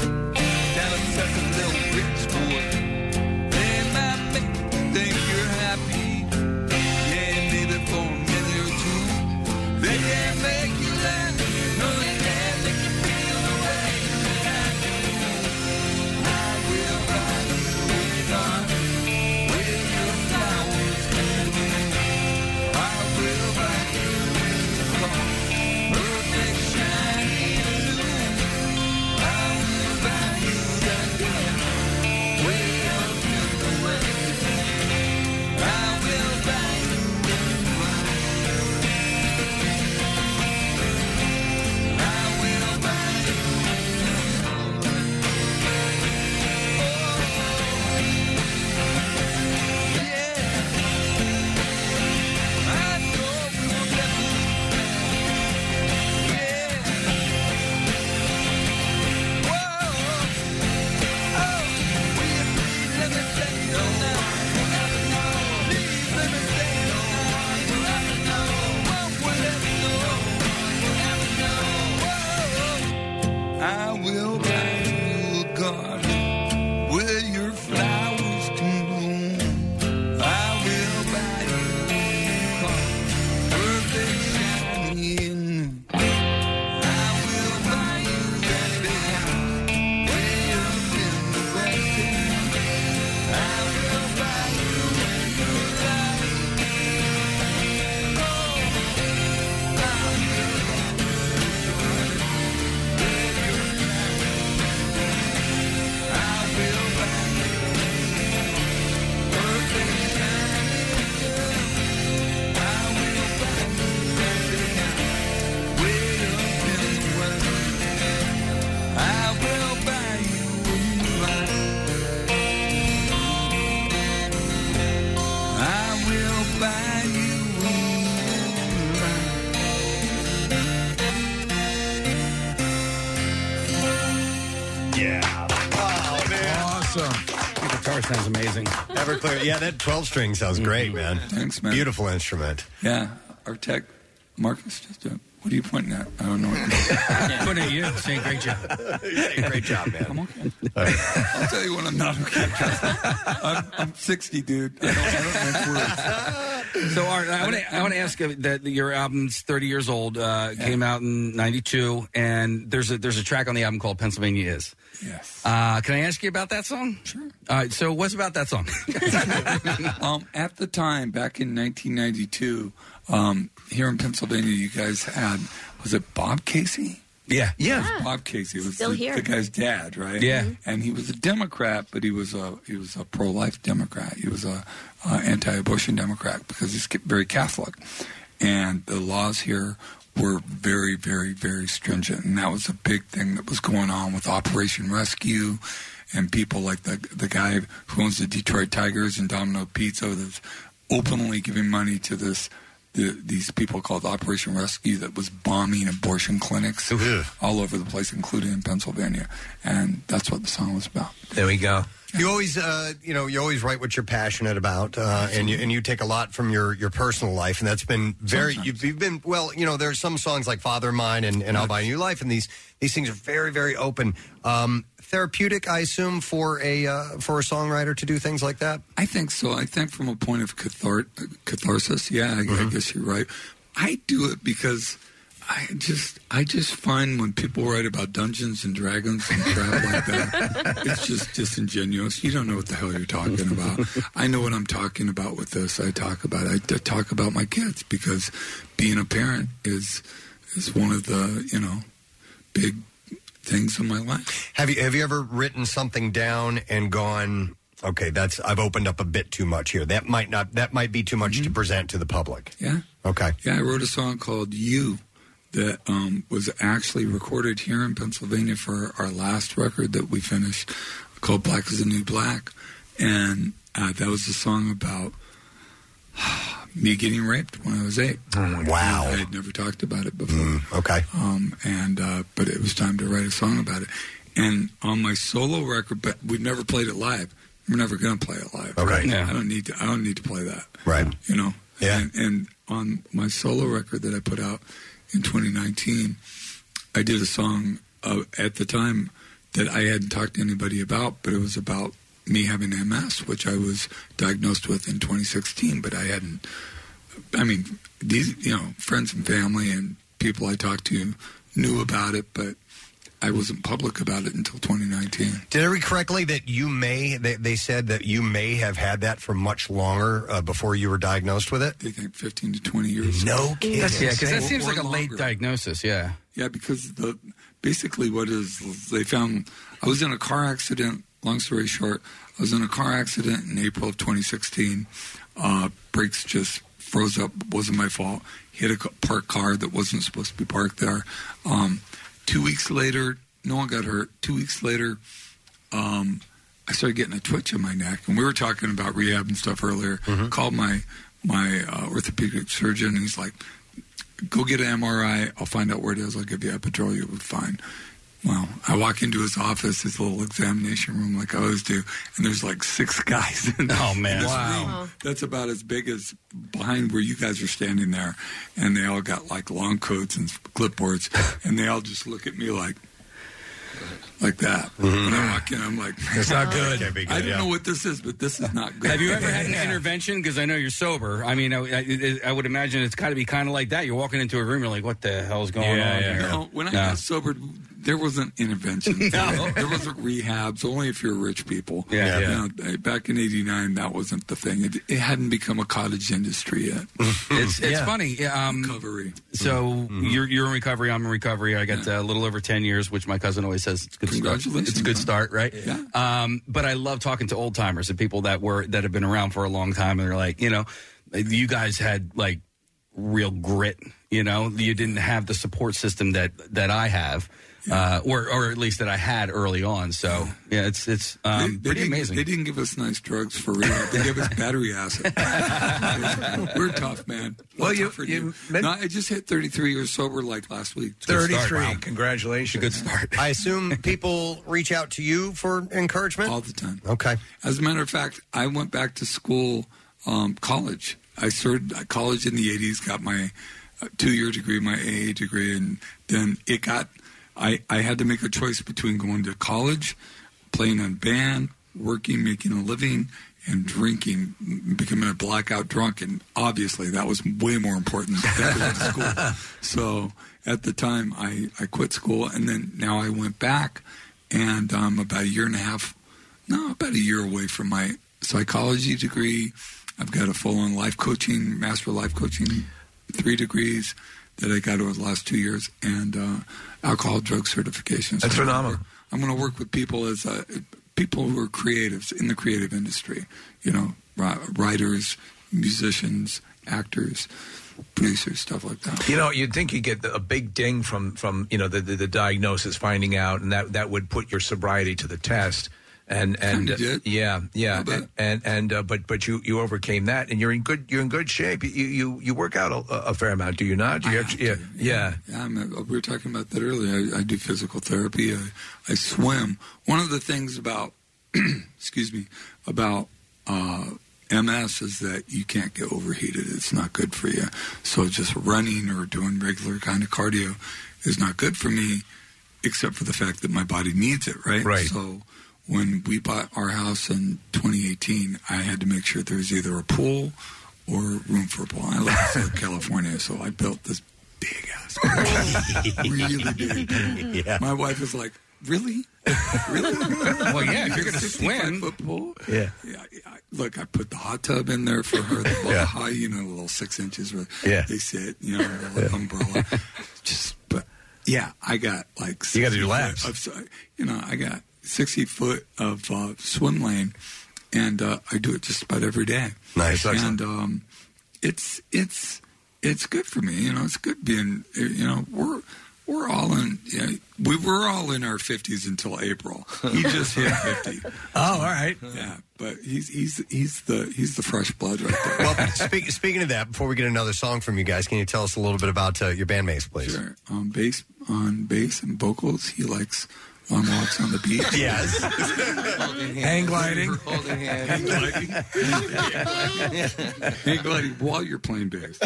Everclear. Yeah, that 12 string sounds great, man. Thanks, man. Beautiful instrument. Yeah, our tech, Marcus, just uh, what are you pointing at? I don't know. What Pointing at you, saying great job. great job, man. I'm okay. I'll tell you when I'm not okay. I'm, I'm 60, dude. I don't, I don't make words. So, Art, I want to I want to ask uh, that your album's 30 years old. Uh, Came out in '92, and there's a there's a track on the album called "Pennsylvania Is." Yes. Uh, can I ask you about that song? Sure. All right. So, what's about that song? um, at the time, back in 1992, um, here in Pennsylvania, you guys had was it Bob Casey? Yeah, yeah, Bob Casey was Still the, here. the guy's dad, right? Yeah. Mhm. and he was a Democrat, but he was a he was a pro life Democrat. He was a, uh anti-abortion Democrat because he's very Catholic, and the laws here were very, very, very stringent, and that was a big thing that was going on with Operation Rescue, and people like the the guy who owns the Detroit Tigers and Domino Pizza that's openly giving money to this. The, these people called Operation Rescue that was bombing abortion clinics all over the place, including in Pennsylvania, and that's what the song was about. There we go. You always, uh, you know, you always write what you're passionate about, uh, and you and you take a lot from your your personal life, and that's been very. You've, you've been well, you know. There's some songs like "Father of Mine" and, and "I'll Buy a New Life," and these these things are very very open, um, therapeutic. I assume for a uh, for a songwriter to do things like that. I think so. I think from a point of cathar- catharsis, yeah, I, I guess you're right. I do it because I just I just find when people write about Dungeons and Dragons and crap like that, it's just disingenuous. You don't know what the hell you're talking about. I know what I'm talking about with this. I talk about I t- talk about my kids because being a parent is is one of the you know big things in my life. Have you have you ever written something down and gone? Okay, that's I've opened up a bit too much here. That might not that might be too much to present to the public. Yeah. Okay. Yeah, I wrote a song called "You" that um, was actually recorded here in Pennsylvania for our last record that we finished, called "Black Is the New Black," and uh, that was a song about me getting raped when I was eight. wow! I had never talked about it before. okay. Um, and uh, but it was time to write a song about it. And on my solo record, but we've never played it live. We're never going to play it live. Okay. Yeah. I don't need to. I don't need to play that. Right. You know. Yeah. And, and on my solo record that I put out in 2019, I did a song uh, at the time that I hadn't talked to anybody about, but it was about me having MS, which I was diagnosed with in 2016, but I hadn't. I mean, these you know friends and family and people I talked to knew about it, but I wasn't public about it until 2019. Did I read correctly that you may they, they said that you may have had that for much longer uh, before you were diagnosed with it? They think 15 to 20 years. No kidding. That's, yeah, because that seems or like a late diagnosis. Yeah. Yeah, because the basically what is they found I was in a car accident. Long story short, I was in a car accident in April of 2016. Uh, brakes just froze up. wasn't my fault. Hit a parked car that wasn't supposed to be parked there. Um, two weeks later, no one got hurt. Two weeks later, um, I started getting a twitch in my neck, and we were talking about rehab and stuff earlier. Called my my uh, orthopedic surgeon, and he's like, "Go get an MRI. I'll find out where it is. I'll give you epidural. You'll be fine." Well, I walk into his office, his little examination room, like I always do, and there's like six guys. In, Oh, man. in this Wow. room that's about as big as behind where you guys are standing there, and they all got like long coats and clipboards, and they all just look at me like, like that. Mm-hmm. When I walk in, I'm like, It's not good. Can't be good, I don't yeah. know what this is, but this is not good. Have you ever had an intervention? Because I know you're sober. I mean, I, I, I would imagine it's got to be kind of like that. You're walking into a room, you're like, "What the hell's going Yeah, on yeah. here?" No, when I No. got sober, there wasn't intervention. No. There wasn't rehabs, only if you're rich people. Yeah, yeah. You know, back in 89, that wasn't the thing. It, it hadn't become a cottage industry yet. It's it's Yeah. funny. Um, Recovery. so you're you're in recovery. I'm in recovery. I got uh, a little over ten years, which my cousin always says it's a good. Start. Congratulations, It's a good start, right? Yeah. Um, but I love talking to old timers and people that were that have been around for a long time, and they're like, you know, you guys had like real grit. You know, you didn't have the support system that that I have. Uh, or or at least that I had early on. So yeah, it's it's um, they, they pretty didn't, amazing. They didn't give us nice drugs for real. They gave us battery acid. We're tough, man. Well, Well, you- for you you. men- No, I just hit 33 years sober like last week. 33. Congratulations. Good start. I assume people reach out to you for encouragement all the time. Okay. As a matter of fact, I went back to school, um, college. I started uh, college in the 80s, got my uh, two year degree, my AA degree, and then it got, I, I had to make a choice between going to college, playing in band, working, making a living, and drinking, becoming a blackout drunk. And obviously, that was way more important than going to school. So at the time, I, I quit school, and then now I went back, and um, about a year and a half no, about a year away from my psychology degree. I've got a full on life coaching, master life coaching, three degrees that I got over the last two years, and uh, alcohol drug certifications. That's phenomenal. I'm going to work with people as uh, people who are creatives in the creative industry. You know, writers, musicians, actors, producers, stuff like that. You know, you'd think you get a big ding from from you know the, the the diagnosis, finding out, and that that would put your sobriety to the test. And and Kinda yeah, yeah, and and, and uh, but but you you overcame that, and you're in good you're in good shape. You you you work out a, a fair amount, do you not? Do you actually, yeah, yeah. Yeah, I'm a, we were talking about that earlier. I, I do physical therapy. I, I swim. One of the things about, excuse me, about uh, MS is that you can't get overheated. It's not good for you. So just running or doing regular kind of cardio is not good for me, except for the fact that my body needs it. Right. Right. So when we bought our house in 2018, I had to make sure there was either a pool or room for a pool. I live in Southern California, so I built this big ass pool. really big. Yeah. My wife was like, "Really? Really? Well, yeah, if you're gonna 65 swim. foot pool? Yeah. yeah. I, look, I put the hot tub in there for her. The Yeah. high, you know, the little six inches where Yeah. they sit, you know, the little umbrella. Just, but yeah, I got like You gotta do 60 foot laps. Of, you know, I got sixty foot of uh, swim lane, and uh, I do it just about every day. Nice. and um, it's it's it's good for me. You know, it's good being. You know, we're we're all in. You know, we were all in our fifties until April. He just hit fifty. Oh, all right. Yeah, but he's he's he's the he's the fresh blood right there. Well, speak, speaking of that, before we get another song from you guys, can you tell us a little bit about uh, your bandmates, please? Sure. On bass, on bass and vocals, he likes long walks on the beach. Yes. Hang gliding. Holding hands. Hang gliding. Hang gliding while you're playing bass.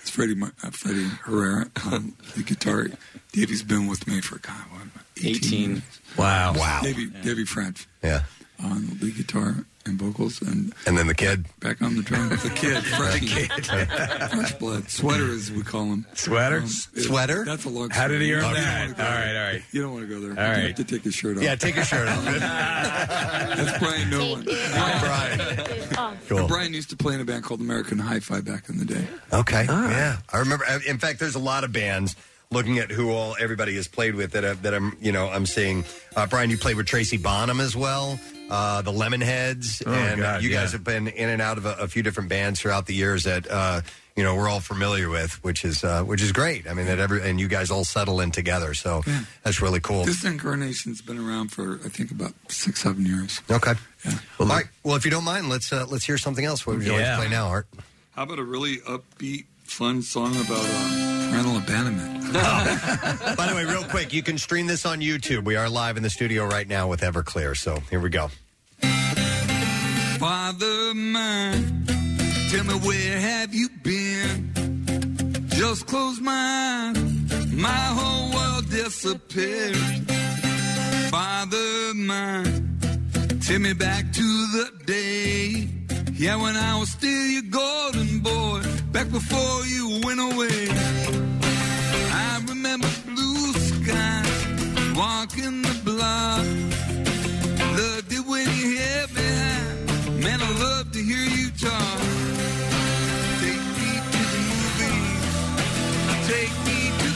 It's Freddie, Mar- uh, Freddie Herrera on the guitar. Davey's been with me for God, what, 18. 18. years. Wow. Wow. Davey, Davey French Yeah. on the lead guitar and vocals, and And then the kid. back on the drums. The kid, fresh, fresh blood, sweater as we call him. Sweater? it- Sweater? That's a long. How did he earn that? don't wanna go All right, there. all right. You don't want to go there. All You right. have to take your shirt off. Yeah, take your shirt off. That's Brian Nolan. Brian. Cool. And Brian used to play in a band called American Hi-Fi back in the day. Okay. Yeah, I remember. uh, In fact, there's a lot of bands. Looking at who all everybody has played with that, I, that I'm, you know, I'm seeing. Uh, Brian, you played with Tracy Bonham as well, uh, the Lemonheads, Oh, and God, you guys yeah. have been in and out of a, a few different bands throughout the years that uh, you know we're all familiar with, which is uh, which is great. I mean that every and you guys all settle in together, so Yeah. that's really cool. This incarnation's been around for I think about six, seven years. Okay. Yeah. all right. Well, if you don't mind, let's uh, let's hear something else. What would you Yeah. like to play now, Art? How about a really upbeat, fun song about uh, abandonment? By the way, real quick, you can stream this on YouTube. We are live in the studio right now with Everclear. So here we go. Father mine, tell me where have you been? Just close my eyes, my whole world disappeared. Father mine, take me back to the day. Yeah, when I was still your golden boy, back before you went away. I remember blue skies, walking the block. Loved it when you held me high. Man, I love to hear you talk. Take me to the movies. Take me to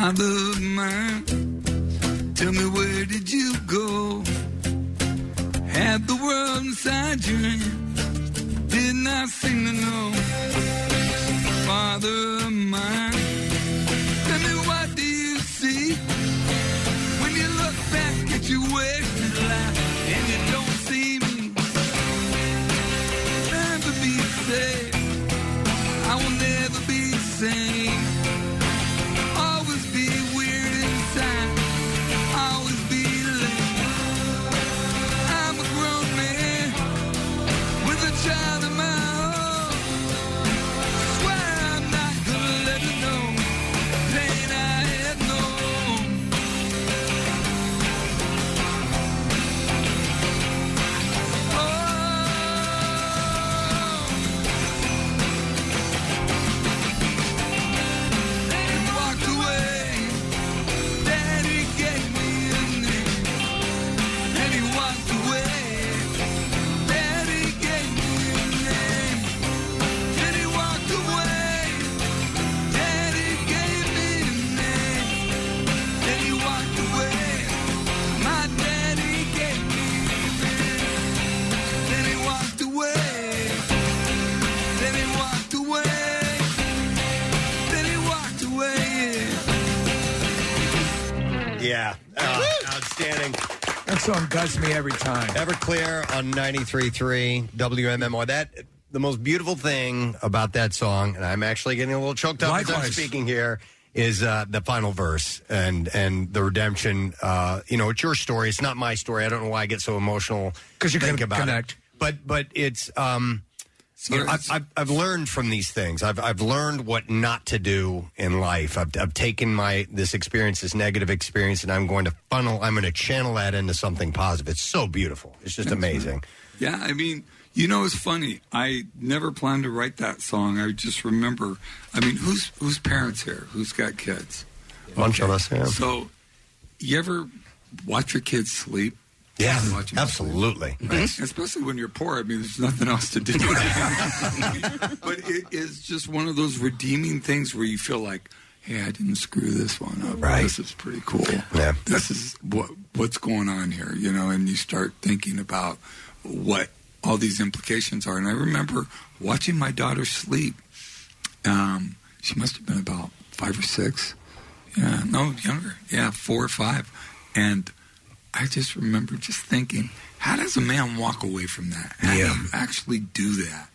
Father of 93.3 WMMR. That the most beautiful thing about that song, and I'm actually getting a little choked up as I'm Likewise. speaking here, is uh, the final verse and and the redemption. Uh, you know, it's your story. It's not my story. I don't know why I get so emotional because you can about connect. it. But but it's um, you know, I've, I've, I've learned from these things. I've, I've learned what not to do in life. I've, I've taken my this experience, this negative experience, and I'm going to funnel. I'm going to channel that into something positive. It's so beautiful. It's just amazing. Yeah, I mean, you know, it's funny. I never planned to write that song. I just remember. I mean, who's who's parents here? Who's got kids? Bunch of us, yeah. So, you ever watch your kids sleep? Yeah, Watch 'em absolutely. Right? Especially when you're poor. I mean, there's nothing else to do. but it is just one of those redeeming things where you feel like, hey, I didn't screw this one up. Right. This is pretty cool. Yeah. This is what what's going on here, you know, and you start thinking about what all these implications are. And I remember watching my daughter sleep. Um, she must have been about five or six. Yeah, no, younger. Yeah, four or five. And I just remember just thinking, how does a man walk away from that? How do you actually do that?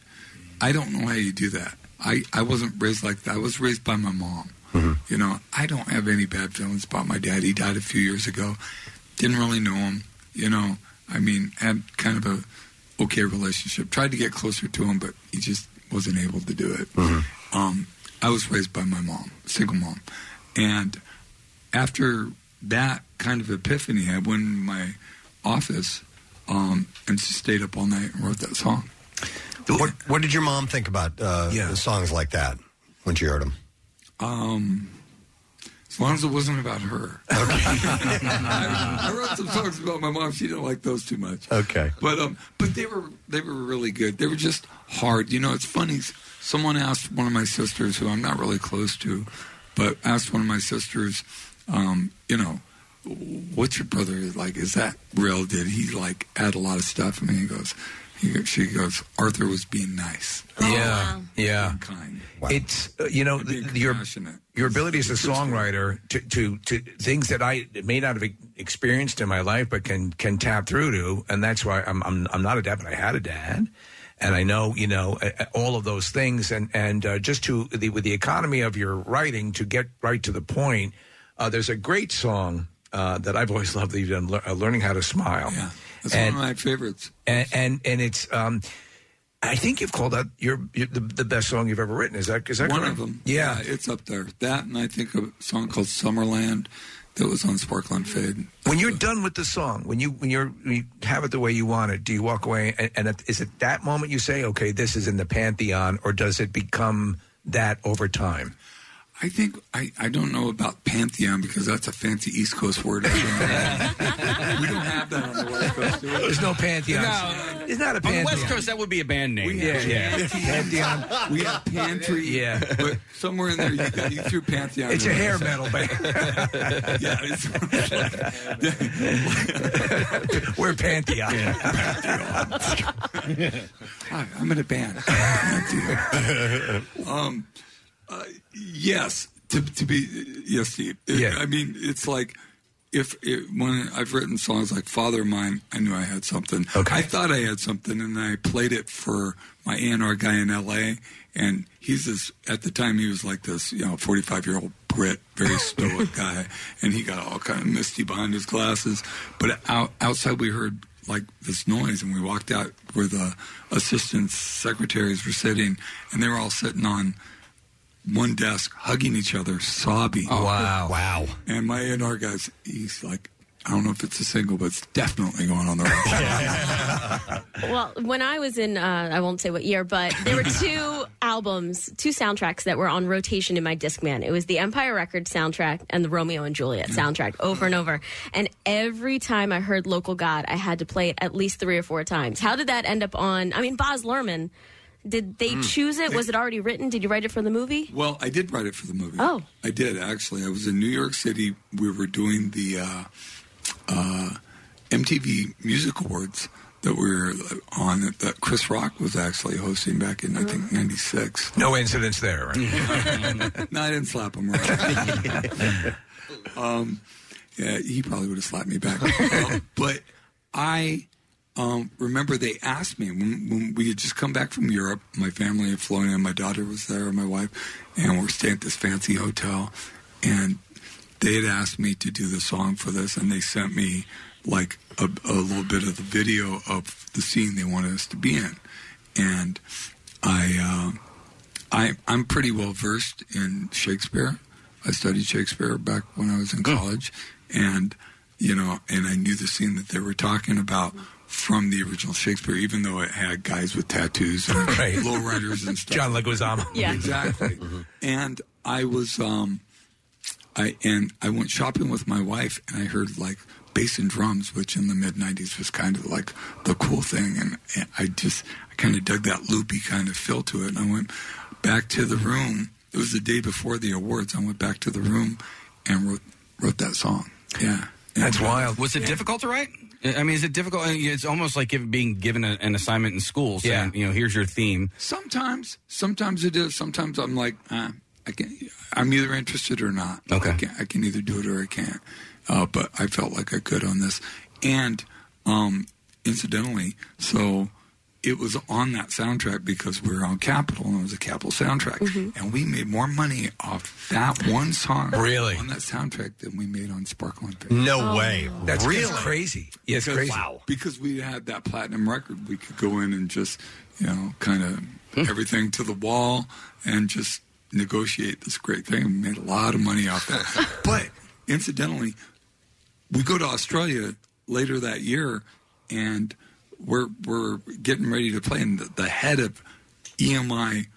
I don't know how you do that. I, I wasn't raised like that. I was raised by my mom. You know, I don't have any bad feelings about my dad. He died a few years ago. Didn't really know him. You know, I mean, had kind of a okay relationship. Tried to get closer to him, but he just wasn't able to do it. Um, I was raised by my mom, single mom, and after that kind of epiphany, I went in my office um, and just stayed up all night and wrote that song. What, what did your mom think about uh, songs like that when she heard them? Um, as long as it wasn't about her. I, I wrote some songs about my mom. She didn't like those too much. Okay. But um, but they were they were really good. They were just hard. You know, it's funny. Someone asked one of my sisters, who I'm not really close to, but asked one of my sisters, um, you know, what's your brother like? Is that real? Did he like add a lot of stuff? And he goes, he, goes- she goes, Arthur was being nice. yeah, yeah. kind. It's uh, you know the, your your ability as a songwriter to, to to things that I may not have e- experienced in my life, but can can tap through to, and that's why I'm I'm, I'm not a dad, but I had a dad, and I know you know uh, uh, all of those things, and and uh, just to the with the economy of your writing to get right to the point. Uh, there's a great song uh, that I've always loved that you've done, lear- uh, learning how to smile. Yeah, That's one of my favorites. and and, and it's um, I think you've called that your, your the, the best song you've ever written. Is that is that one correct? of them? Yeah. it's up there. That and I think a song called Summerland that was on Sparkle and Fade. When you're done with the song, when you when you're when you have it the way you want it, do you walk away and, and it- is it that moment you say, okay, this is in the pantheon, or does it become that over time? I think I, I don't know about pantheon because that's a fancy East Coast word. we don't have that on the West Coast. do we? There's no pantheon. No. It's not a pantheon. On the. West Coast, that would be a band name. We have pantheon. We have pantry. Yeah. but somewhere in there you, got, you threw pantheon. It's a in hair metal band. yeah, it's We're pantheon. pantheon Hi, I'm in a band. um, uh, yes, to, to be yes, Steve. It- Yeah. I mean, it's like if it, when I've written songs like "Father of Mine," I knew I had something. Okay. I thought I had something, and I played it for my A&R guy in L.A. And he's this at the time he was like this, you know, 45 year old Brit, very stoic guy, and he got all kind of misty behind his glasses. But out, outside, we heard like this noise, and we walked out where the assistant secretaries were sitting, and they were all sitting on one desk, hugging each other, sobbing. Oh, wow. Wow. And my A&R guys, he's like, I don't know if it's a single, but it's definitely going on the radio. Well, when I was in, uh, I won't say what year, but there were two albums, two soundtracks that were on rotation in my Discman. It was the Empire Records soundtrack and the Romeo and Juliet soundtrack over and over. And every time I heard Local God, I had to play it at least three or four times. How did that end up on? I mean, Baz Luhrmann. Did they Mm. choose it? Was it already written? Did you write it for the movie? Well, I did write it for the movie. Oh. I did actually. I was in New York City. We were doing the uh, uh, MTV Music Awards that we were on. That, that Chris Rock was actually hosting back in I think '96. No incidents there. Right? no, I didn't slap him around. um, yeah, he probably would have slapped me back. Uh, but I um, remember they asked me when, when we had just come back from Europe. My family had flown in. My daughter was there, my wife, and we're staying at this fancy hotel. And they had asked me to do the song for this, and they sent me like a, a little bit of the video of the scene they wanted us to be in. And I, uh, I, I'm pretty well versed in Shakespeare. I studied Shakespeare back when I was in college, and you know, and I knew the scene that they were talking about from the original Shakespeare, even though it had guys with tattoos and Right. lowriders and stuff. John Leguizamo. Yeah. exactly. And I was, um, I and I went shopping with my wife, and I heard like bass and drums, which in the mid '90s was kind of like the cool thing, and, and I just I kind of dug that loopy kind of feel to it. And I went back to the room. It was the day before the awards. I went back to the room and wrote wrote that song. Yeah, That's wild. Was it difficult to write? I mean, is it difficult? It's almost like give, being given a, an assignment in school. Saying, you know, here's your theme. Sometimes, sometimes it is. Sometimes I'm like, uh, I can. I'm either interested or not. Okay. I can, I can either do it or I can't. Uh, but I felt like I could on this, and um, incidentally, so it was on that soundtrack because we were on Capitol and it was a Capitol soundtrack, mm-hmm. and we made more money off that one song, Really? on that soundtrack than we made on Sparkle and Fade. No way. Oh. That's really crazy. Yeah, it's Because- crazy. Because we had that platinum record, we could go in and just, you know, kind of hmm. everything to the wall and just negotiate this great thing. We made a lot of money off that. but incidentally, we go to Australia later that year, and we're we're getting ready to play. And the, the head of EMI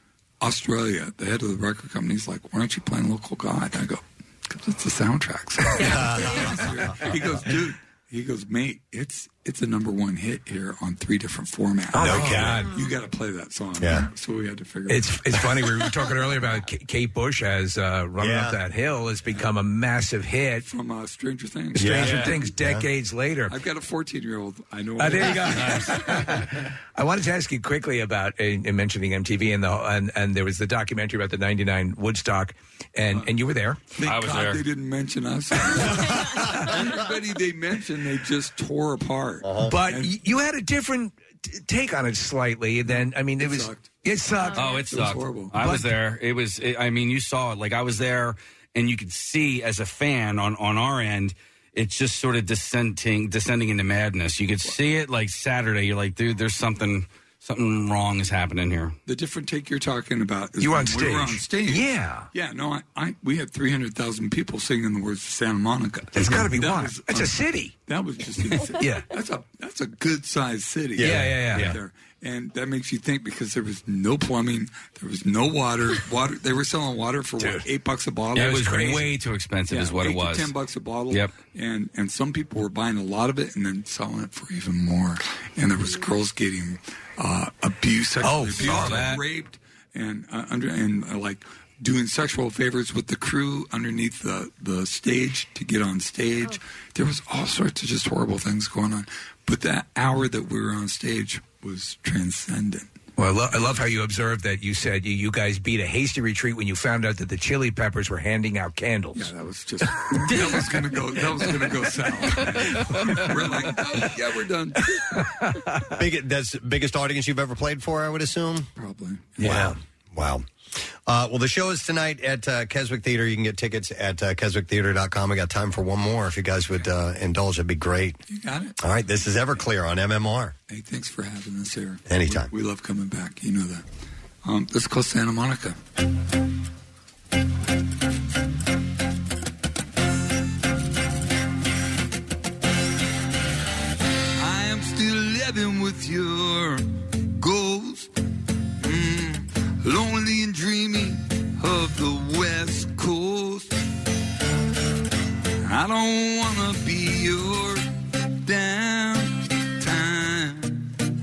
Australia, the head of the record company, is like, "Why aren't you playing local God?" I go, "Because it's the soundtrack." So he goes, "Dude." He goes, mate, it's it's a number one hit here on three different formats. Oh, my God. You got to play that song. Yeah. So we had to figure. It's out. it's funny. We were talking earlier about K- Kate Bush as uh, running Yeah. up that hill has become a massive hit from uh, Stranger Things. Stranger Yeah. Things Yeah. decades later. I've got a 14 year old. I know. Uh, there you go. I wanted to ask you quickly about uh, in mentioning MTV and the and, and there was the documentary about the '99 Woodstock, and and you were there. Thank God they didn't mention us. Everybody they mentioned, they just tore apart. Uh-huh. But y- you had a different t- take on it slightly than I mean it, was it sucked. Oh, it sucked. Horrible. I was there. It was. It, I mean, you saw it. Like I was there, and you could see as a fan on on our end, it's just sort of descending descending into madness. You could see it like Saturday. You're like, dude, there's something something wrong is happening here. The different take you're talking about is You were when on we were on stage. stage. Yeah. Yeah, no, I, I we had 300,000 people singing the words of Santa Monica. That's gotta be That why. was, It's a city. That was just insane. Yeah. That's a that's a good sized city. Yeah, yeah, yeah. right Yeah. There. And that makes you think because there was no plumbing, there was no water. Water they were selling water for what, eight bucks a bottle. Yeah, it was way too expensive, Yeah, is what it eight to was. ten bucks a bottle. Yep. And and some people were buying a lot of it and then selling it for even more. And there was girls getting uh, abused, sexually Oh, abused, saw like that. raped, and uh, under and uh, like doing sexual favors with the crew underneath the the stage to get on stage. There was all sorts of just horrible things going on. But that hour that we were on stage was transcendent. Well, I, lo- I love how you observed that you said you, you guys beat a hasty retreat when you found out that the Chili Peppers were handing out candles. Yeah, that was just that was gonna go that was gonna go south. we're like, oh, yeah, we're done. Big, that's the biggest audience you've ever played for, I would assume. Probably. Wow. Wow. Uh, well, the show is tonight at uh, Keswick Theater. You can get tickets at uh, keswicktheater.com. I got time for one more. If you guys would uh, indulge, that'd be great. You got it. All right. This is Everclear on MMR. Hey, thanks for having us here. Anytime. We, we love coming back. You know that. Um, let's go Santa Monica. I am still living with your I don't wanna be your downtime.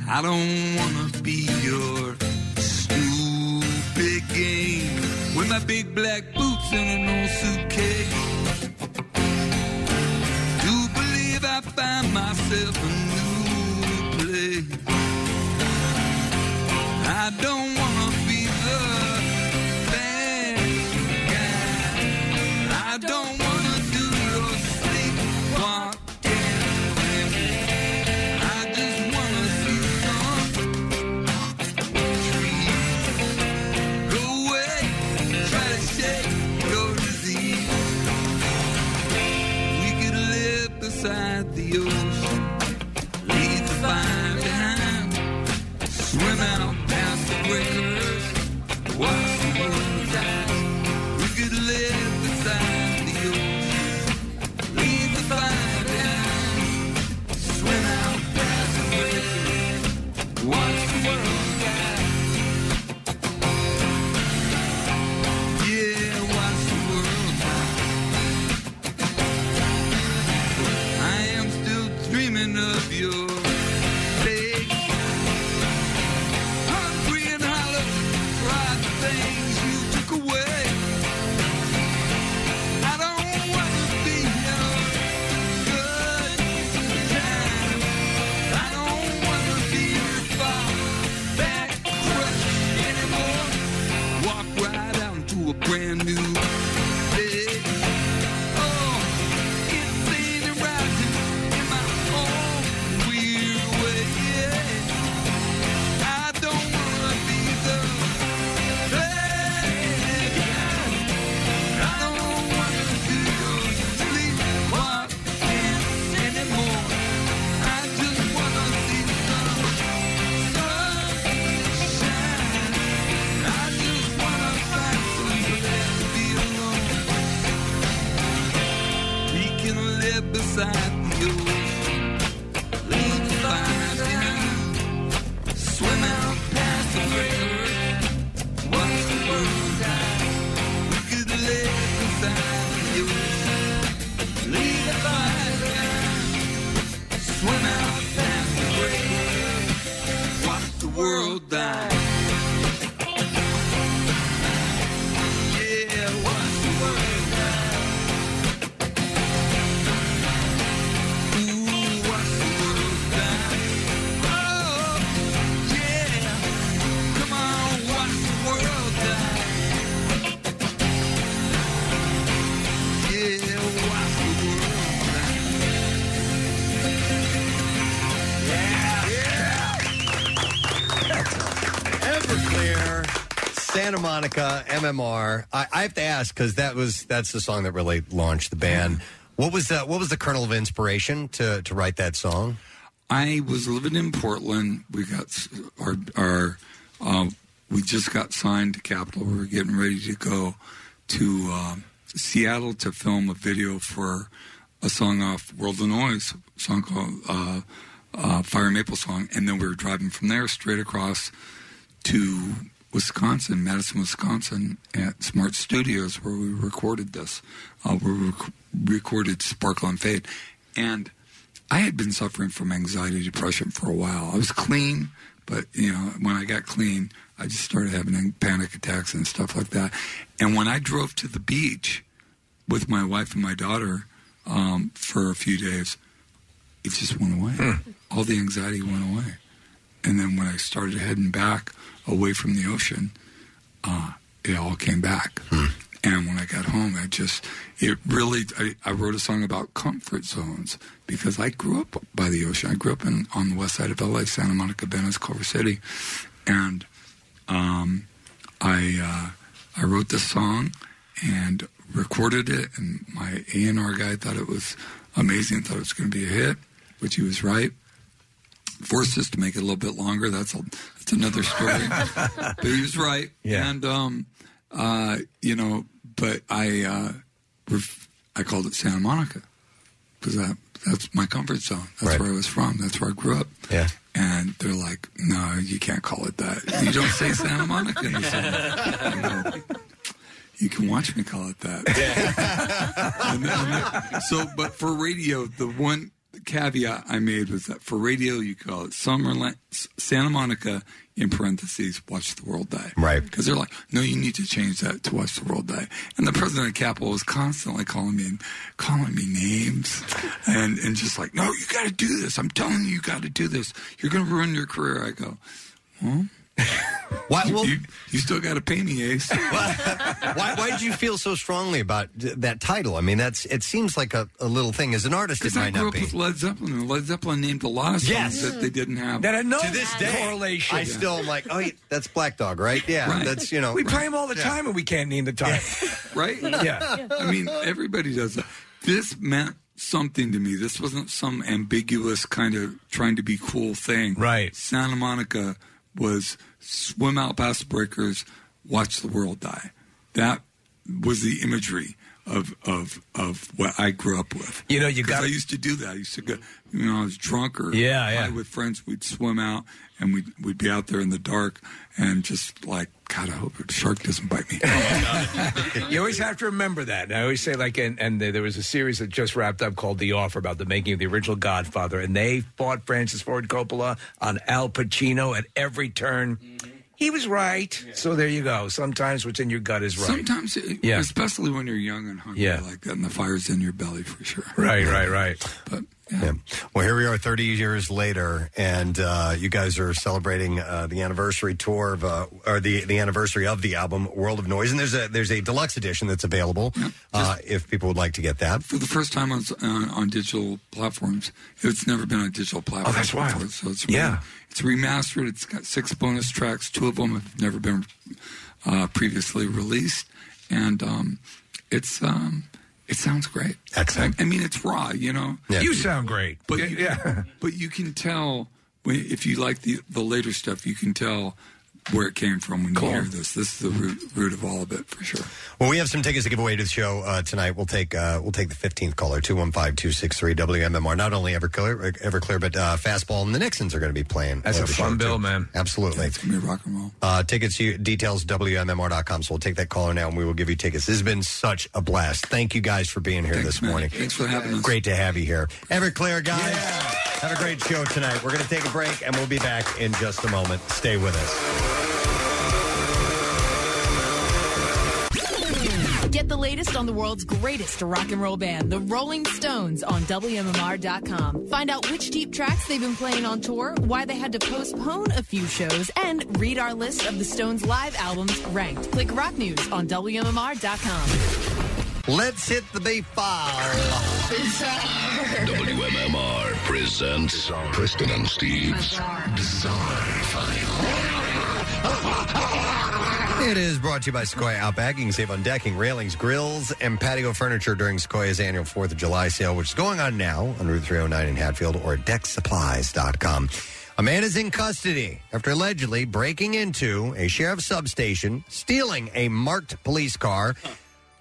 I don't wanna be your stupid game with my big black boots and an old suitcase. Do believe I find myself a new place. I don't wanna MMR. I, I have to ask because that was that's the song that really launched the band. What was the what was the kernel of inspiration to to write that song? I was living in Portland. We got our our uh, we just got signed to Capitol. We were getting ready to go to um Seattle to film a video for a song off World of Noise, a song called uh, uh, Fire Maple Song, and then we were driving from there straight across to Wisconsin, Madison, Wisconsin, at Smart Studios, where we recorded this. Uh, we rec- recorded Sparkle and Fade, and I had been suffering from anxiety, depression for a while. I was clean, but you know, when I got clean, I just started having panic attacks and stuff like that. And when I drove to the beach with my wife and my daughter um, for a few days, it just went away. All the anxiety went away. And then when I started heading back away from the ocean, uh, it all came back. And when I got home, I just, it really, I, I wrote a song about comfort zones because I grew up by the ocean. I grew up in, on the west side of LA, Santa Monica, Venice, Culver City. And um, I, uh, I wrote this song and recorded it, and my A&R guy thought it was amazing, thought it was going to be a hit, which he was right. Forced us to make it a little bit longer. That's a, that's another story. but he was right. Yeah. And um, uh, you know, but I uh, ref- I called it Santa Monica because that that's my comfort zone. That's Right. where I was from. That's where I grew up. Yeah. And they're like, no, you can't call it that. You don't say Santa Monica in the song. I go, You can watch me call it that. And then- and then- so, but for radio, the one caveat I made was that for radio, you call it Summerland, Santa Monica in parentheses, watch the world die. Right. Because they're like, no, you need to change that to watch the world die. And the president of Capitol was constantly calling me, and calling me names and, and just like, no, you got to do this. I'm telling you, you got to do this. You're going to ruin your career. I go, well, why, you, you, you still got to pay me, Ace. why, why did you feel so strongly about th- that title? I mean, that's it seems like a, a little thing. As an artist, it Because I might grew not up be. with Led Zeppelin, and Led Zeppelin named a lot of songs Yes. that they didn't have. That had no to this day, correlation. I still am like, oh, yeah, that's Black Dog, right? Yeah, Right. that's you know. we right. play them all the Yeah. time, and we can't name the time. right? Yeah. I mean, everybody does that. This meant something to me. This wasn't some ambiguous kind of trying to be cool thing. Right. Santa Monica was swim out past the breakers, watch the world die. That was the imagery of of of what I grew up with. You know, you got- I used to do that. I used to go. You know, I was drunk or Yeah, yeah. with friends. We'd swim out and we'd we'd be out there in the dark and just like, God, I hope a shark doesn't bite me. Oh, you always have to remember that. And I always say, like, and, and there was a series that just wrapped up called The Offer about the making of the original Godfather, and they fought Francis Ford Coppola on Al Pacino at every turn. Mm-hmm. He was right. So there you go. Sometimes what's in your gut is right. Sometimes, it- Yeah. especially when you're young and hungry Yeah. like that, and the fire's in your belly for sure. Right, right, right. But Yeah. Well, here we are 30 years later, and uh, you guys are celebrating uh, the anniversary tour of, uh, or the, the anniversary of the album World of Noise. And there's a there's a deluxe edition that's available uh, if people would like to get that. for the first time on uh, on digital platforms, it's never been on digital platforms. Oh, that's wild. before, So it's re- Yeah. It's remastered. It's got six bonus tracks. Two of them have never been uh, previously released, and um, it's um, it sounds great. Excellent. I, I mean, it's raw, you know. You sound great. But Yeah, you, yeah. but you can tell if you like the the later stuff, you can tell where it came from when Cool. you hear this. This is the root, root of all of it for sure. Well, we have some tickets to give away to the show uh, tonight. We'll take uh, we'll take the fifteenth caller two one five two six three WMMR. Not only Everclear, Everclear, but uh, Fastball and the Nixons are going to be playing. That's a fun bill, too. man. Absolutely. It's gonna be rock and roll. Uh, tickets you, details WMMR.com. So we'll take that caller now and we will give you tickets. This has been such a blast. Thank you guys for being here this man. morning. Thanks for having us. Great to have you here. Everclear, guys. Have a great show tonight. We're going to take a break and we'll be back in just a moment. Stay with us. Get the latest on the world's greatest rock and roll band, the Rolling Stones, on WMMR.com. Find out which deep tracks they've been playing on tour, why they had to postpone a few shows, and read our list of the Stones' live albums ranked. Click Rock News on WMMR.com. Let's hit the B file. WMMR presents Preston and Steve's Bizarre File. It is brought to you by Sequoia Outback. You can save on decking, railings, grills, and patio furniture during Sequoia's annual 4th of July sale, which is going on now on Route 309 in Hatfield or at decksupplies.com. A man is in custody after allegedly breaking into a sheriff's substation, stealing a marked police car,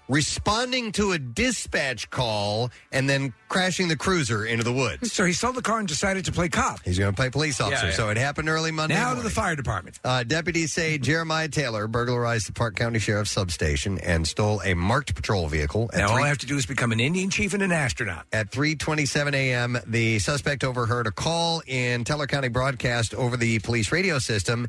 responding to a dispatch call, and then crashing the cruiser into the woods. So he sold the car and decided to play cop. He's going to play police officer. Yeah, yeah. So it happened early Monday. Now to the fire department. Uh, deputies say Jeremiah Taylor burglarized the Park County Sheriff's substation and stole a marked patrol vehicle. At Now all three- I have to do is become an Indian chief and an astronaut. At 3:27 a.m., the suspect overheard a call in Teller County broadcast over the police radio system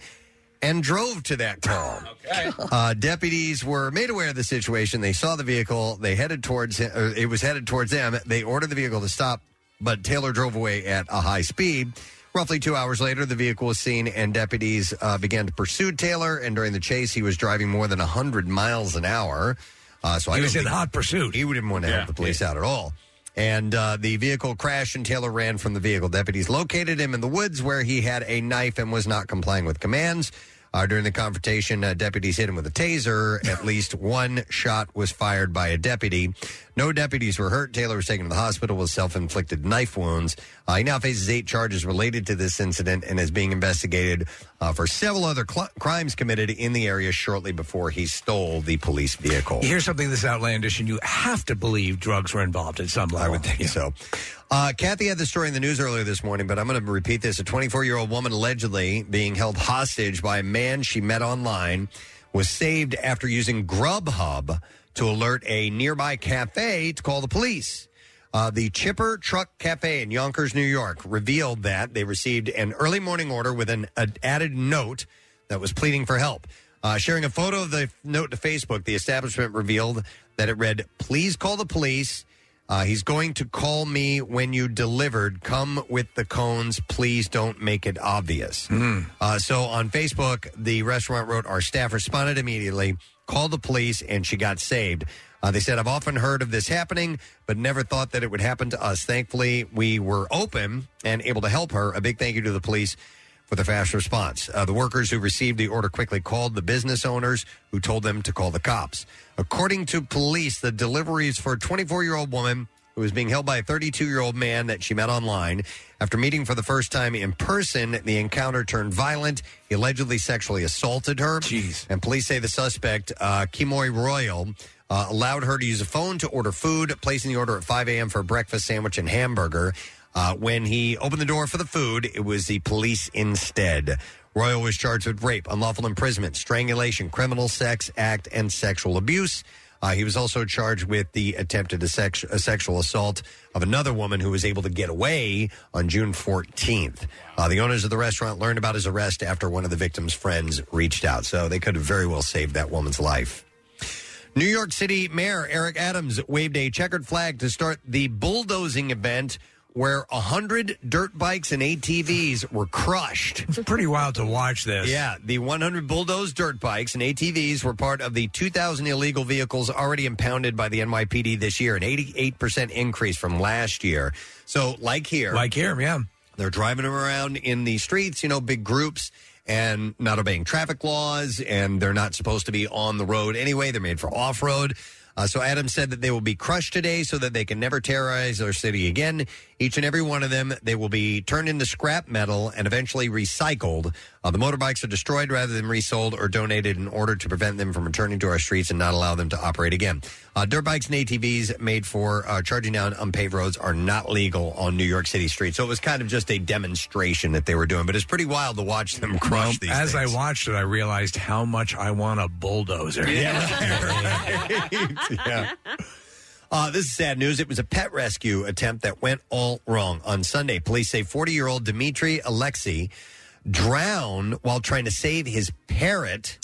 and drove to that call. okay. Uh, deputies were made aware of the situation. They saw the vehicle. They headed towards him. Or it was headed towards them. They ordered the vehicle to stop, but Taylor drove away at a high speed. Roughly two hours later, the vehicle was seen, and deputies uh, began to pursue Taylor. And during the chase, he was driving more than 100 miles an hour. Uh, so I He don't was in think- hot pursuit. He didn't want to help the police out at all. And uh, the vehicle crashed, and Taylor ran from the vehicle. Deputies located him in the woods where he had a knife and was not complying with commands. Uh, during the confrontation, uh, deputies hit him with a taser. At least one shot was fired by a deputy. No deputies were hurt. Taylor was taken to the hospital with self inflicted knife wounds. Uh, he now faces eight charges related to this incident and is being investigated uh, for several other cl- crimes committed in the area shortly before he stole the police vehicle. Hear something this outlandish, and you have to believe drugs were involved at some level. I would think so. Uh, Kathy had the story in the news earlier this morning, but I'm going to repeat this. A 24 year old woman allegedly being held hostage by a man she met online was saved after using Grubhub to alert a nearby cafe to call the police. Uh, the Chipper Truck Cafe in Yonkers, New York, revealed that they received an early morning order with an, added note that was pleading for help. Uh, sharing a photo of the note to Facebook, the establishment revealed that it read, Please call the police. Uh, he's going to call me when you delivered. Come with the cones. Please don't make it obvious. Uh, so on Facebook, the restaurant wrote, Our staff responded immediately, called the police, and she got saved. Uh, they said, I've often heard of this happening, but never thought that it would happen to us. Thankfully, we were open and able to help her. A big thank you to the police for the fast response. Uh, the workers who received the order quickly called the business owners who told them to call the cops. According to police, the deliveries for a 24 year old woman who was being held by a 32 year old man that she met online. After meeting for the first time in person, the encounter turned violent. He allegedly sexually assaulted her. Jeez. And police say the suspect, uh, Kimoy Royal, uh, allowed her to use a phone to order food, placing the order at 5 a.m. for a breakfast sandwich and hamburger. Uh, when he opened the door for the food, it was the police instead. Royal was charged with rape, unlawful imprisonment, strangulation, criminal sex act, and sexual abuse. Uh, he was also charged with the attempted a sex- a sexual assault of another woman who was able to get away on June 14th. Uh, the owners of the restaurant learned about his arrest after one of the victim's friends reached out. So they could have very well saved that woman's life. New York City Mayor Eric Adams waved a checkered flag to start the bulldozing event where 100 dirt bikes and ATVs were crushed. It's pretty wild to watch this. Yeah, the 100 bulldozed dirt bikes and ATVs were part of the 2,000 illegal vehicles already impounded by the NYPD this year, an 88% increase from last year. So, like here. Like here, yeah. They're driving them around in the streets, you know, big groups, and not obeying traffic laws, and they're not supposed to be on the road anyway. They're made for off road. Uh, so Adams said that they will be crushed today so that they can never terrorize our city again. Each and every one of them, they will be turned into scrap metal and eventually recycled. Uh, the motorbikes are destroyed rather than resold or donated in order to prevent them from returning to our streets and not allow them to operate again. Uh, dirt bikes and ATVs made for uh, charging down unpaved roads are not legal on New York City streets. So it was kind of just a demonstration that they were doing, but it's pretty wild to watch them crush these as. I watched it, I realized how much I want a bulldozer. yeah. Uh, this is sad news. It was a pet rescue attempt that went all wrong on Sunday. Police say 40 year old Dmitry Alexei drowned while trying to save his parrot,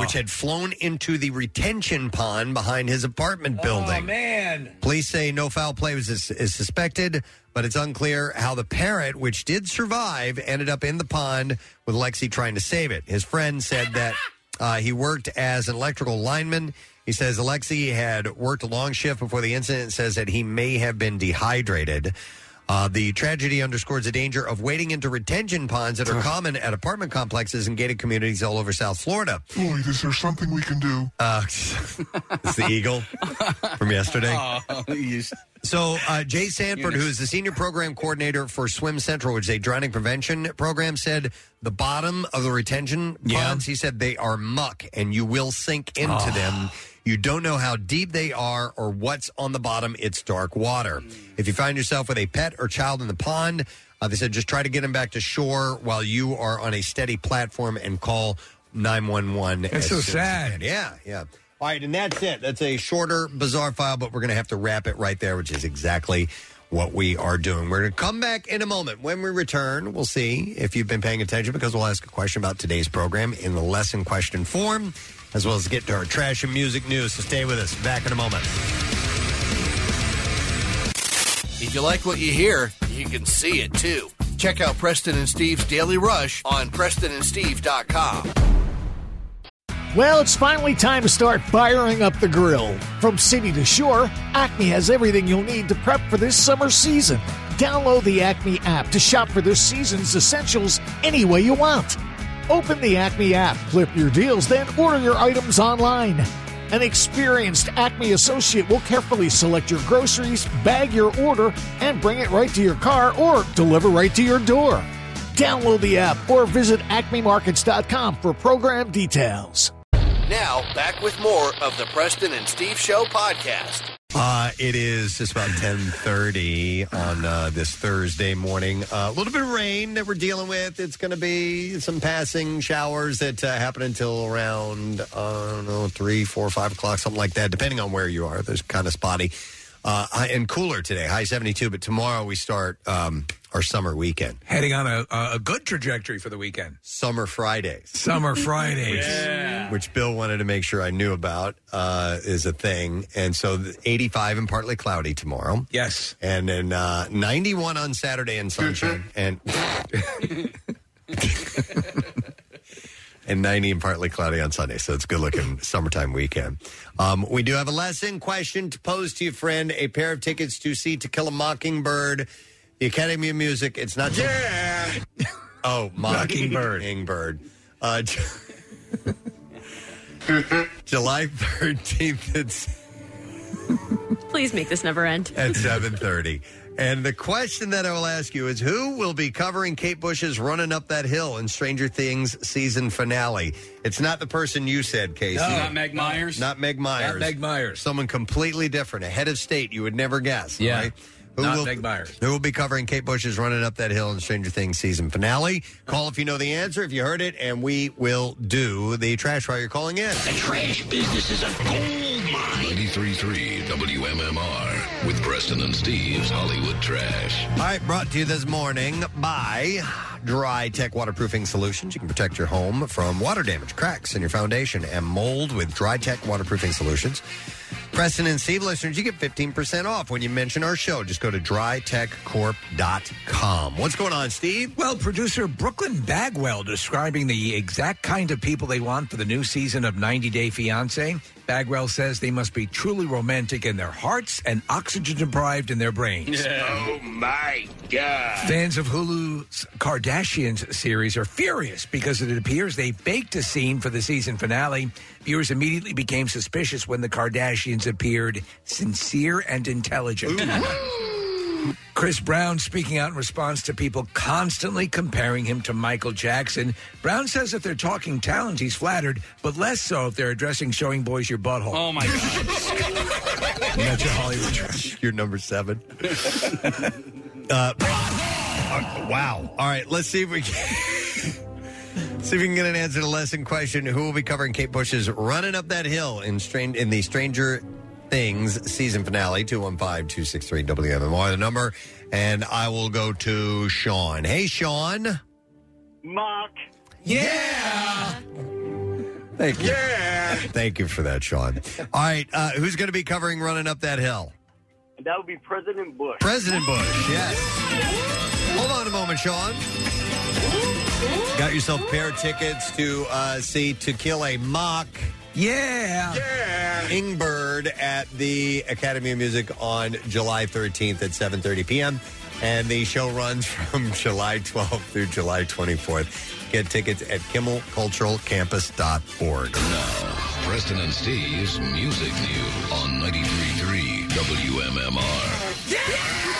which had flown into the retention pond behind his apartment building. man. Police say no foul play was is, is suspected, but it's unclear how the parrot, which did survive, ended up in the pond with Lexi trying to save it. His friend said that uh, he worked as an electrical lineman. He says Alexi had worked a long shift before the incident. and Says that he may have been dehydrated. Uh, the tragedy underscores the danger of wading into retention ponds that are common at apartment complexes and gated communities all over South Florida. Lloyd, is there something we can do? Uh, it's the eagle from yesterday. So, uh, Jay Sanford, who is the senior program coordinator for Swim Central, which is a drowning prevention program, said the bottom of the retention ponds, he said they are muck and you will sink into Oh. them. You don't know how deep they are or what's on the bottom. It's dark water. If you find yourself with a pet or child in the pond, uh, they said just try to get them back to shore while you are on a steady platform and call 911. That's as so soon as you sad. can. Yeah, yeah. All right, and that's it. That's a shorter, bizarre file, but we're going to have to wrap it right there, which is exactly what we are doing. We're going to come back in a moment. When we return, we'll see if you've been paying attention because we'll ask a question about today's program in the lesson question form, as well as get to our trash and music news. So stay with us. Back in a moment. If you like what you hear, you can see it too. Check out Preston and Steve's Daily Rush on PrestonandSteve.com. Well, it's finally time to start firing up the grill. From city to shore, Acme has everything you'll need to prep for this summer season. Download the Acme app to shop for this season's essentials any way you want. Open the Acme app, clip your deals, then order your items online. An experienced Acme associate will carefully select your groceries, bag your order, and bring it right to your car or deliver right to your door. Download the app or visit acmemarkets.com for program details. Now, back with more of the Preston and Steve Show podcast. Uh, it is just about 1030 on uh, this Thursday morning. Uh, a little bit of rain that we're dealing with. It's going to be some passing showers that uh, happen until around, I don't know, 3, 4, 5 o'clock, something like that, depending on where you are. There's kind of spotty. Uh, and cooler today, high 72, but tomorrow we start um, our summer weekend. Heading on a, a good trajectory for the weekend. Summer Fridays. Summer Fridays. Which Bill wanted to make sure I knew about uh, is a thing. And so the 85 and partly cloudy tomorrow. Yes. And then uh, 91 on Saturday and sunshine. and and 90 and partly cloudy on Sunday. So it's a good looking summertime weekend. Um, we do have a lesson question to pose to your friend a pair of tickets to see To Kill a Mockingbird, the Academy of Music. It's not. Yeah. oh, Mockingbird. Mockingbird. Uh, July 13th. It's Please make this never end. at 7.30 and the question that i will ask you is who will be covering kate bush's running up that hill in stranger things season finale it's not the person you said casey No. Not Meg Myers? not meg myers Not Meg Myers. someone completely different a head of state you would never guess Yeah. right? Who Not will, Meg Myers. Who will be covering Kate Bush's Running Up That Hill in Stranger Things season finale? Call if you know the answer, if you heard it, and we will do the trash while you're calling in. The trash business is a gold mine. 93.3 WMMR with Preston and Steve's Hollywood Trash. All right, brought to you this morning by Dry Tech Waterproofing Solutions. You can protect your home from water damage, cracks in your foundation, and mold with Dry Tech Waterproofing Solutions. Preston and Steve listeners, you get 15% off when you mention our show. Just go to drytechcorp.com. What's going on, Steve? Well, producer Brooklyn Bagwell describing the exact kind of people they want for the new season of 90 Day Fiancé. Bagwell says they must be truly romantic in their hearts and oxygen deprived in their brains. Oh my God. Fans of Hulu's Kardashians series are furious because it appears they faked a scene for the season finale. Viewers immediately became suspicious when the Kardashians appeared sincere and intelligent. Chris Brown speaking out in response to people constantly comparing him to Michael Jackson. Brown says if they're talking talent, he's flattered, but less so if they're addressing showing boys your butthole. Oh my God. And that's your Hollywood trash. You're number seven. uh, uh, wow. All right, let's see if we can. See if we can get an answer to the lesson question. Who will be covering Kate Bush's running up that hill in strange in the Stranger Things season finale? 215-263 WMMR the number. And I will go to Sean. Hey Sean. Mark. Yeah. Thank you. Yeah. Thank you for that, Sean. All right, uh, who's going to be covering running up that hill? That would be President Bush. President Bush, yes. Hold on a moment, Sean. Got yourself a pair of tickets to uh, see To Kill a Mock. Yeah. Yeah. Ingbird at the Academy of Music on July 13th at 7.30 p.m. And the show runs from July 12th through July 24th. Get tickets at kimmelculturalcampus.org. Now, Preston and Steve's Music News on 93.3 WMMR.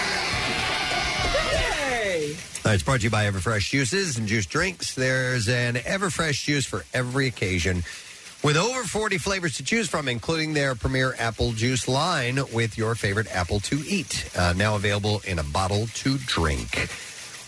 Uh, it's brought to you by Everfresh Juices and Juice Drinks. There's an Everfresh juice for every occasion with over 40 flavors to choose from, including their premier apple juice line with your favorite apple to eat. Uh, now available in a bottle to drink.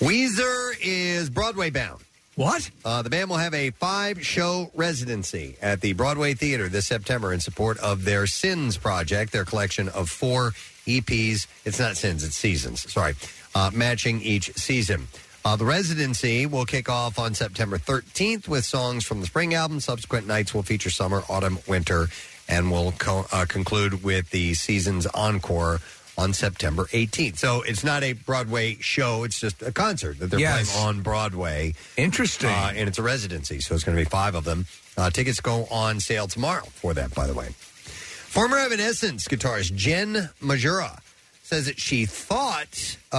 Weezer is Broadway bound. What? Uh, the band will have a five show residency at the Broadway Theater this September in support of their Sins project, their collection of four EPs. It's not Sins, it's Seasons. Sorry. Uh, matching each season. Uh, the residency will kick off on September 13th with songs from the spring album. Subsequent nights will feature summer, autumn, winter, and will co- uh, conclude with the season's encore on September 18th. So it's not a Broadway show, it's just a concert that they're Yes. playing on Broadway. Interesting. Uh, and it's a residency, so it's going to be five of them. Uh, tickets go on sale tomorrow for that, by the way. Former Evanescence guitarist Jen Majura says that she thought uh,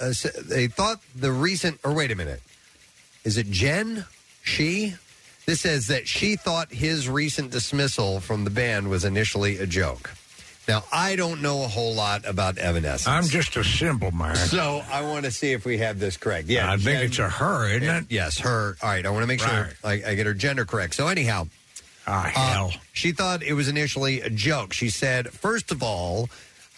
uh, s- they thought the recent or wait a minute, is it Jen? She? This says that she thought his recent dismissal from the band was initially a joke. Now I don't know a whole lot about Evanescence. I'm just a simple man. So I want to see if we have this correct. Yeah, I think it's a her, isn't it? Yes, her. All right, I want to make sure I, I get her gender correct. So anyhow, ah, hell. she thought it was initially a joke. She said, first of all,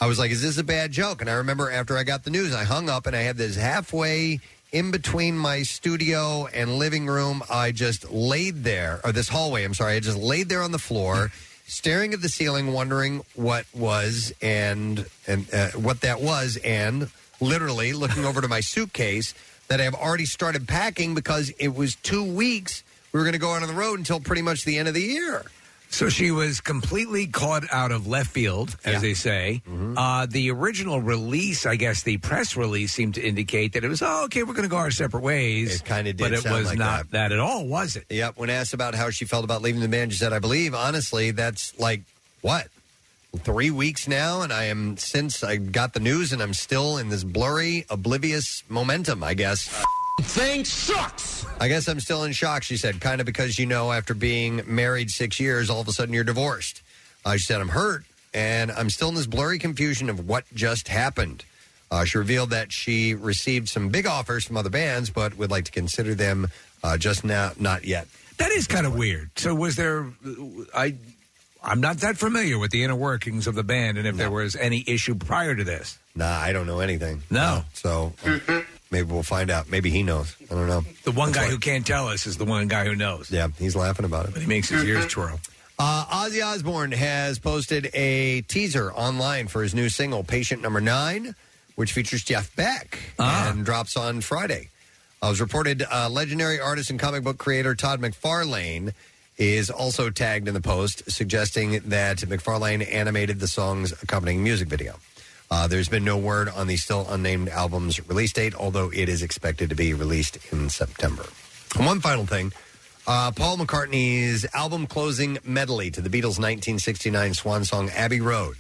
I was like, "Is this a bad joke?" And I remember after I got the news, I hung up and I had this halfway in between my studio and living room. I just laid there, or this hallway. I'm sorry. I just laid there on the floor. Staring at the ceiling, wondering what was and and uh, what that was, and literally looking over to my suitcase that I have already started packing because it was two weeks. We were going to go out on the road until pretty much the end of the year. So she was completely caught out of left field, as they say. Uh, the original release, I guess the press release seemed to indicate that it was, oh, okay, we're going to go our separate ways. It kind of did But it sound was like not that. at all, was it? Yep. When asked about how she felt about leaving the band, she said, I believe, honestly, that's like, what? Three weeks now, and I am, since I got the news, and I'm still in this blurry, oblivious momentum, I guess. Thing sucks. I guess I'm still in shock, she said, kind of because, you know, after being married six years, all of a sudden you're divorced. Uh, she said, I'm hurt, and I'm still in this blurry confusion of what just happened. Uh, she revealed that she received some big offers from other bands, but would like to consider them uh, just now, not yet. That is kind of weird. So was there? I I'm not that familiar with the inner workings of the band, and if there was any issue prior to this. Nah, I don't know anything. No. So uh, maybe we'll find out. Maybe he knows. I don't know. The one guy who can't tell us is the one guy who knows. Yeah, he's laughing about it. But he makes his ears twirl. Uh, Ozzy Osbourne has posted a teaser online for his new single, Patient Number Nine, which features Jeff Beck and drops on Friday. Uh, it was reported uh, legendary artist and comic book creator Todd McFarlane is also tagged in the post, suggesting that McFarlane animated the song's accompanying music video. Uh, there's been no word on the still unnamed album's release date, although it is expected to be released in September. And one final thing uh, Paul McCartney's album closing medley to the Beatles' 1969 swan song Abbey Road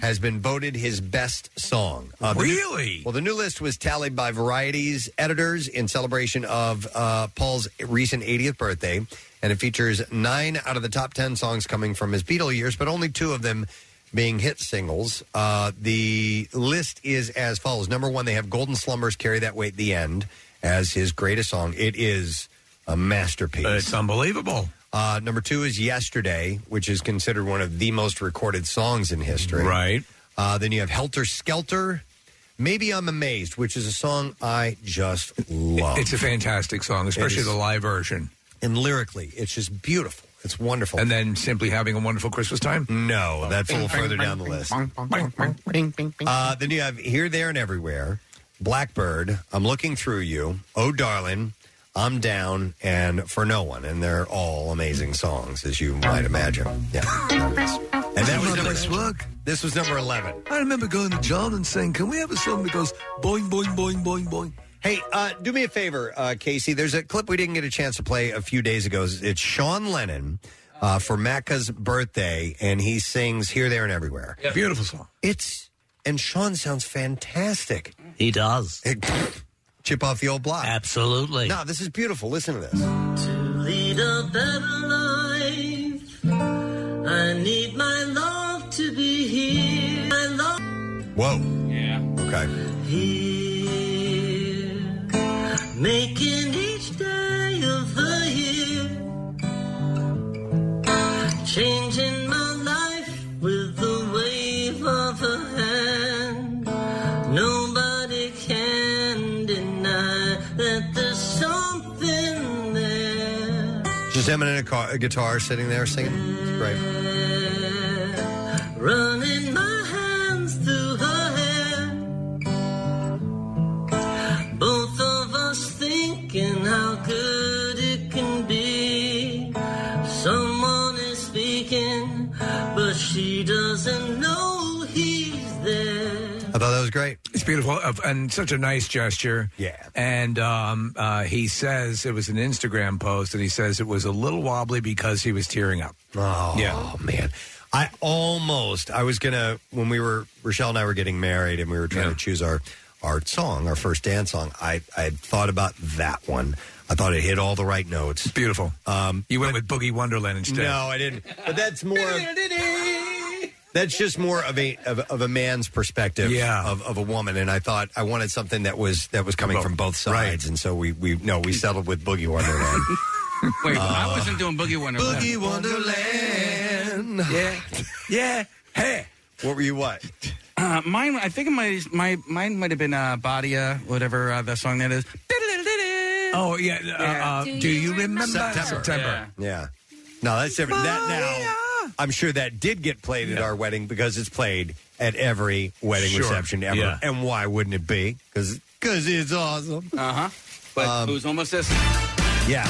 has been voted his best song. Uh, the new- Really? well, the new list was tallied by Variety's editors in celebration of uh, Paul's recent 80th birthday, and it features nine out of the top 10 songs coming from his Beatle years, but only two of them being hit singles. Uh, the list is as follows. Number one, they have Golden Slumbers Carry That Weight, The End, as his greatest song. It is a masterpiece. It's unbelievable. Uh, number two is Yesterday, which is considered one of the most recorded songs in history. Right. Uh, then you have Helter Skelter. Maybe I'm Amazed, which is a song I just love. It's a fantastic song, especially It is. the live version. And lyrically, it's just beautiful. It's wonderful. And then simply having a wonderful Christmas time. No, that's a little further down the list. Uh, then you have Here, There, and Everywhere, Blackbird, I'm Looking Through You, Oh Darling, I'm Down, and For No One. And they're all amazing songs, as you might imagine. Yeah. And that was number, this was number 11. I remember going to John and saying, "Can we have a song that goes boing boing boing boing boing?" Hey, uh, do me a favor, uh, Casey. There's a clip we didn't get a chance to play a few days ago. It's Sean Lennon uh, for Macca's birthday, and he sings "Here, There, and Everywhere." Beautiful song. It's and Sean sounds fantastic. He does. Chip off the old block. Absolutely. No, this is beautiful. Listen to this. To lead a better life. I need my love to be here. My love Whoa. Yeah. Okay. here. Making each day of the year. Changing my life with the wave of a hand. Nobody can deny that there's something there. Just him and a, car, a guitar sitting there singing. It's great. Running my thinking how good it can be. Someone is speaking, but she doesn't know he's there. I thought that was great. It's beautiful uh, and such a nice gesture. Yeah. And um, uh, he says it was an Instagram post, and he says it was a little wobbly because he was tearing up. Oh, Yeah. man. I almost, I was going to, when we were, Rochelle and I were getting married and we were trying to choose our, our song, our first dance song, I, I had thought about that one. I thought it hit all the right notes. Beautiful. Um, You went with Boogie Wonderland instead. No, I didn't. But that's more. Of, that's just more of a of, of a man's perspective Yeah. of, of a woman, and I thought I wanted something that was that was coming Both. from both sides, and so we we no we settled with Boogie Wonderland. Wait, I Uh, wasn't doing Boogie Wonderland. Boogie Wonderland. Yeah, yeah. Hey, what were you? What? Uh, mine, I think it might, my mine might have been uh, Badia, whatever uh, that song that is. Oh yeah. Uh, uh, do, you remember September. Yeah. No, that's different. That now, I'm sure that did get played at our wedding because it's played at every wedding Sure. reception ever. Yeah. And why wouldn't it be? Because it's awesome. Uh huh. But Um, it was almost this. Yeah.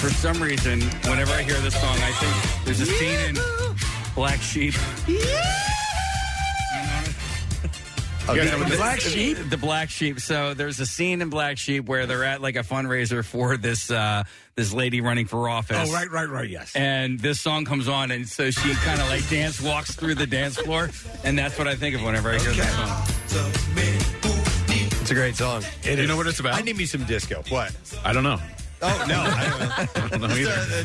For some reason, whenever I hear this song, I think there's a scene in Black Sheep. Okay. the, The black sheep. The black sheep. So there's a scene in Black Sheep where they're at like a fundraiser for this uh, this lady running for office. Oh right, right, right. Yes. And this song comes on, and so she kind of like dance walks through the dance floor, and that's what I think of whenever I hear that song. It's a great song. you know what it's about? I need me some disco. What? I don't know. Oh no, I don't know. I don't know It's,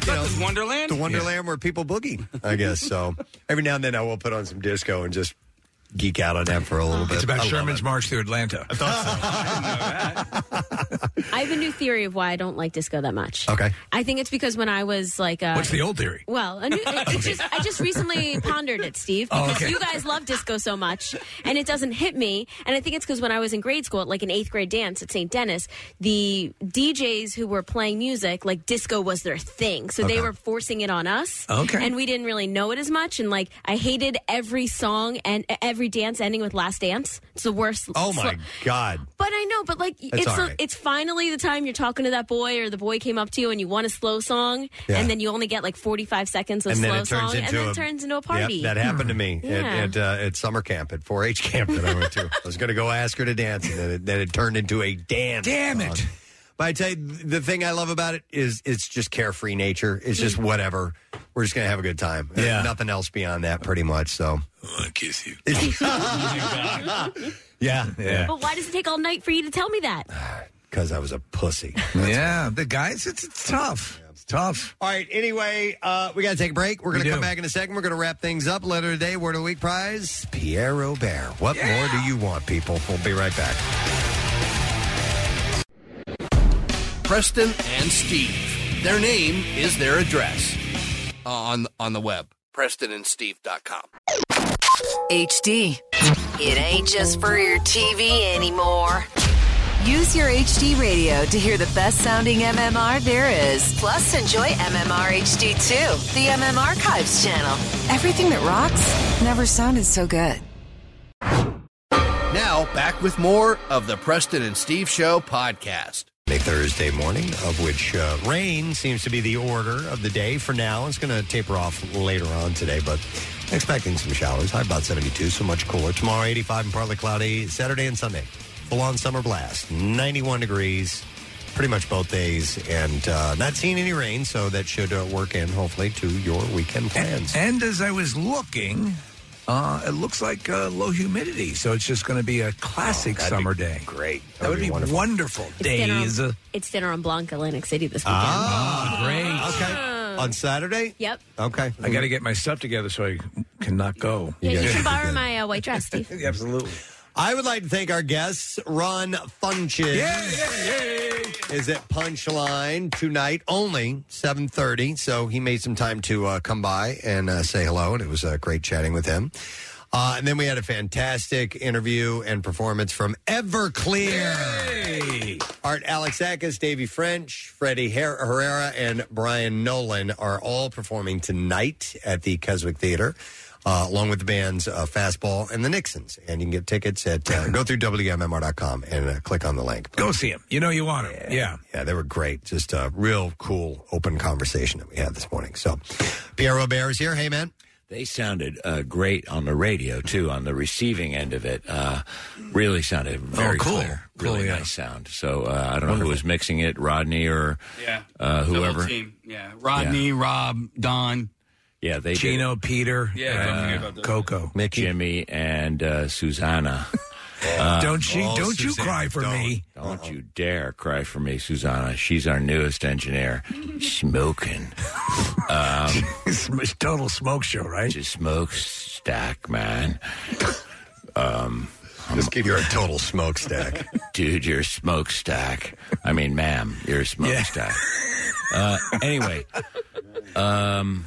either. uh, you know, Wonderland. the Wonderland where people boogie, I guess. So every now and then I will put on some disco and just geek out on that for a little bit. It's about love Sherman's it. March through Atlanta. I thought so. I have a new theory of why I don't like disco that much. Okay. I think it's because when I was like, uh, What's the old theory? Well, a new, it, it's just I just recently pondered it, Steve, Oh, because okay. you guys love disco so much, and it doesn't hit me. And I think it's because when I was in grade school, at like an eighth grade dance at St. Dennis, the DJs who were playing music, like disco was their thing, so they Okay. were forcing it on us. Okay. and we didn't really know it as much. And like I hated every song and every dance ending with "Last Dance." It's the worst. Oh my slo- God! but I know, but like That's it's all a- right. it's finally the time you're talking to that boy or the boy came up to you and you want a slow song Yeah. and then you only get like 45 seconds of and slow song and then a, it turns into a party. Yep, that happened to me Yeah. at at, uh, at summer camp at 4-H camp that I went to. I was going to go ask her to dance, and then it, then it turned into a dance. Damn it. Song. But I tell you, the thing I love about it is it's just carefree nature. It's just whatever. We're just going to have a good time. There's Yeah. nothing else beyond that, pretty much. So, I want kiss you. yeah, yeah. But why does it take all night for you to tell me that? Because I was a pussy. yeah, the guys, it's, it's tough. It's tough. All right. Anyway, uh, we got to take a break. We're going We to come do. back in a second. We're going to wrap things up. Letter of the day, word of the week prize, Pierre Robert. What more do you want, people? We'll be right back. Preston and Steve. Their name is their address uh, on on the web. PrestonandSteve.com. HD. It ain't just for your TV anymore. Use your HD radio to hear the best sounding MMR there is. Plus, enjoy MMR HD 2, the MM Archives channel. Everything that rocks never sounded so good. Now, back with more of the Preston and Steve Show podcast. A Thursday morning, of which uh, rain seems to be the order of the day for now. It's going to taper off later on today, but expecting some showers. High about 72, so much cooler. Tomorrow, 85 and partly cloudy. Saturday and Sunday, full on summer blast. 91 degrees. pretty much both days, and uh, not seeing any rain, so that should uh, work in hopefully to your weekend plans. And as I was looking, uh, it looks like uh, low humidity, so it's just going to be a classic that'd be summer day. Great. That, would be wonderful, It's dinner, days. on, it's dinner on Blanc, Atlantic City this weekend. Ah, great. Okay. On Saturday? Yep. Okay. I got to get my stuff together so I cannot go. Yeah, you can borrow my uh, white dress, Steve. Absolutely. I would like to thank our guests, Ron Funches. Is at Punchline tonight only seven thirty. So he made some time to uh, come by and uh, say hello, and it was uh, great chatting with him. Uh, and then we had a fantastic interview and performance from Everclear. Art Alexakis, Davey French, Freddie Her- Herrera, and Brian Nolan are all performing tonight at the Keswick Theater. Uh, along with the bands uh, Fastball and the Nixons. And you can get tickets at uh, go through WMMR.com and uh, click on the link. Go see him. You know you want him. Yeah. Yeah, they were great. Just a real cool, open conversation that we had this morning. So, Pierre Robert is here. Hey, man. They sounded uh, great on the radio too, on the receiving end of it. Uh, really sounded very cool. clear, Cool, really yeah. nice sound. So uh, I don't know who was mixing it, Rodney or Yeah. uh, The whole whoever. team. Yeah. Rodney, Rob, Don. Yeah, they Chino, did. Peter, Yeah, don't forget uh, about those. Coco, Jimmy, and uh, Susanna. Don't she- oh, don't you cry for me. Don't you dare cry for me, Susanna. She's our newest engineer. Smoking. Um, it's total smoke show, right? Just smokestack, man. Um, Just give you're a total smokestack, dude. You're a smokestack. I mean, ma'am, you're a smokestack. Uh, anyway, um,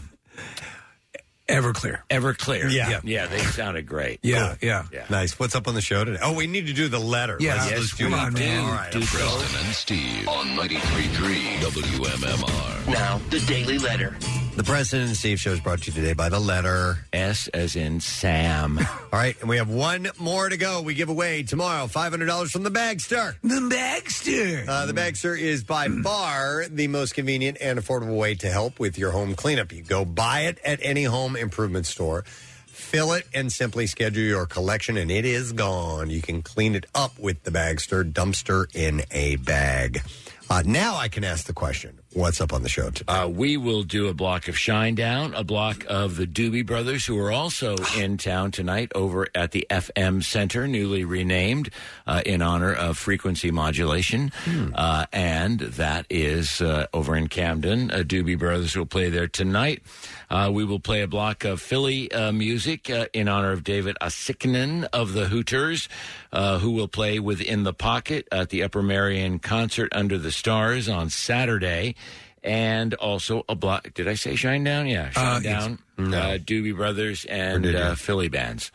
Everclear. Everclear. Yeah. yeah, they sounded great. Cool. yeah. Nice. What's up on the show today? Oh, we need to do the letter. Yeah. Let's, Yes, let's do come that. on. All right. Do Preston and Steve on 93.3 WMMR. Now, the Daily Letter. The Preston and Steve show is brought to you today by the letter S as in Sam. All right, and we have one more to go. We give away tomorrow $500 from the Bagster. The Bagster. Uh, the Bagster is by far the most convenient and affordable way to help with your home cleanup. You go buy it at any home improvement store, fill it, and simply schedule your collection, and it is gone. You can clean it up with the Bagster dumpster in a bag. Uh, now I can ask the question what's up on the show today? Uh, we will do a block of Shinedown, a block of the Doobie Brothers, who are also in town tonight over at the FM Center, newly renamed uh, in honor of frequency modulation. Uh, and that is uh, over in Camden. Uh, Doobie Brothers will play there tonight. Uh, we will play a block of Philly uh, music uh, in honor of David Uosikkinen of the Hooters, uh, who will play within the pocket at the Upper Marion Concert Under the Stars on Saturday. And also a block. Did I say Shine Down? Yeah, Shine Uh. Down. No. Uh, Doobie Brothers and uh, Philly bands.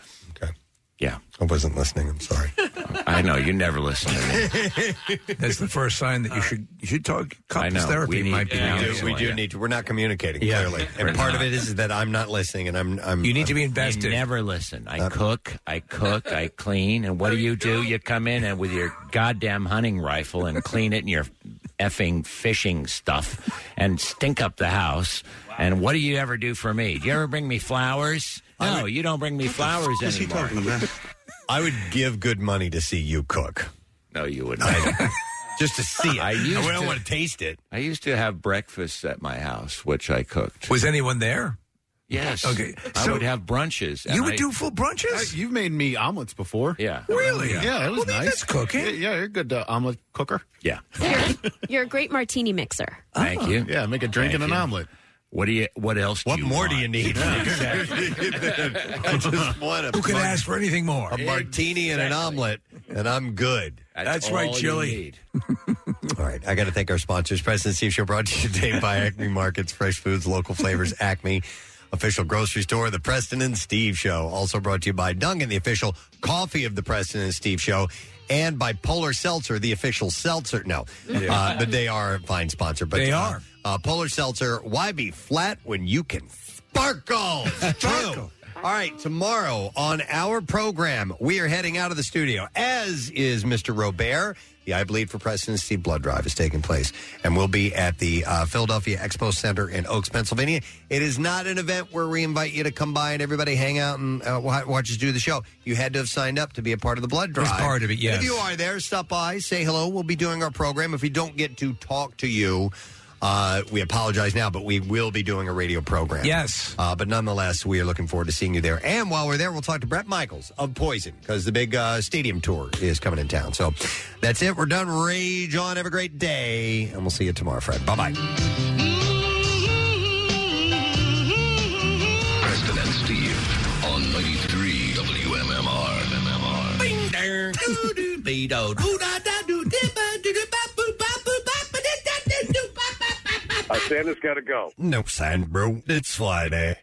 Okay. Yeah. I wasn't listening. I'm sorry. I know you never listen to me. That's the first sign that you should you should talk couples know. therapy. We need- might be yeah, We do, we do Yeah. need to. We're not communicating Yeah. clearly, We're and part not. of it is that I'm not listening, and I'm. I'm You need to be I invested. never listen. I cook, I cook, I clean, and what do you do? You come in and with your goddamn hunting rifle and clean it and your effing fishing stuff and stink up the house. And what do you ever do for me? Do you ever bring me flowers? No, you don't bring me flowers anymore. I would give good money to see you cook, No, you wouldn't. just to see it. I used I don't to- want to taste it. I used to have breakfast at my house, which I cooked. Was anyone there? Yes. Okay, I would have brunches. and You would I- do full brunches? you've made me omelets before. Yeah. Really? Yeah, it was Well, nice. that's cooking. Yeah, yeah, you're a good uh, omelet cooker. Yeah. You're, you're a great martini mixer. Thank you. Yeah, make a drink Thank and an you. omelet. What do you? What else? Do What you more want? do you need? I just want a, Who could mar- ask for anything more? a martini and an omelet, and I'm good. That's right, all you Chili. need. All right, I got to thank our sponsors. Preston and Steve Show brought to you today by Acme Markets, fresh foods, local flavors, Acme. Official grocery store, The Preston and Steve Show. Also brought to you by Dunkin', the official coffee of The Preston and Steve Show, and by Polar Seltzer, the official seltzer. No, uh, but they are a fine sponsor. But They uh, are. Uh, Polar Seltzer, why be flat when you can sparkle? True. All right, tomorrow on our program, we are heading out of the studio, as is Mr. Robert. The I Bleed for Preston and Steve blood drive is taking place, and we'll be at the uh, Philadelphia Expo Center in Oaks, Pennsylvania. It is not an event where we invite you to come by and everybody hang out and uh, wa- watch us do the show. You had to have signed up to be a part of the blood drive. Part of it, yes. If you are there, stop by, say hello. We'll be doing our program. If we don't get to talk to you, uh, we apologize now, but we will be doing a radio program. Yes. Uh, but nonetheless, we are looking forward to seeing you there. And while we're there, we'll talk to Bret Michaels of Poison because the big uh, stadium tour is coming in town. So that's it. We're done. Rage on. Have a great day. And we'll see you tomorrow, Fred. Bye bye. Preston and Steve on 93 WMMR. Bing, dang, doo, doo, be, do, doo, da, da, Santa's got to go. No sign, bro. It's Friday.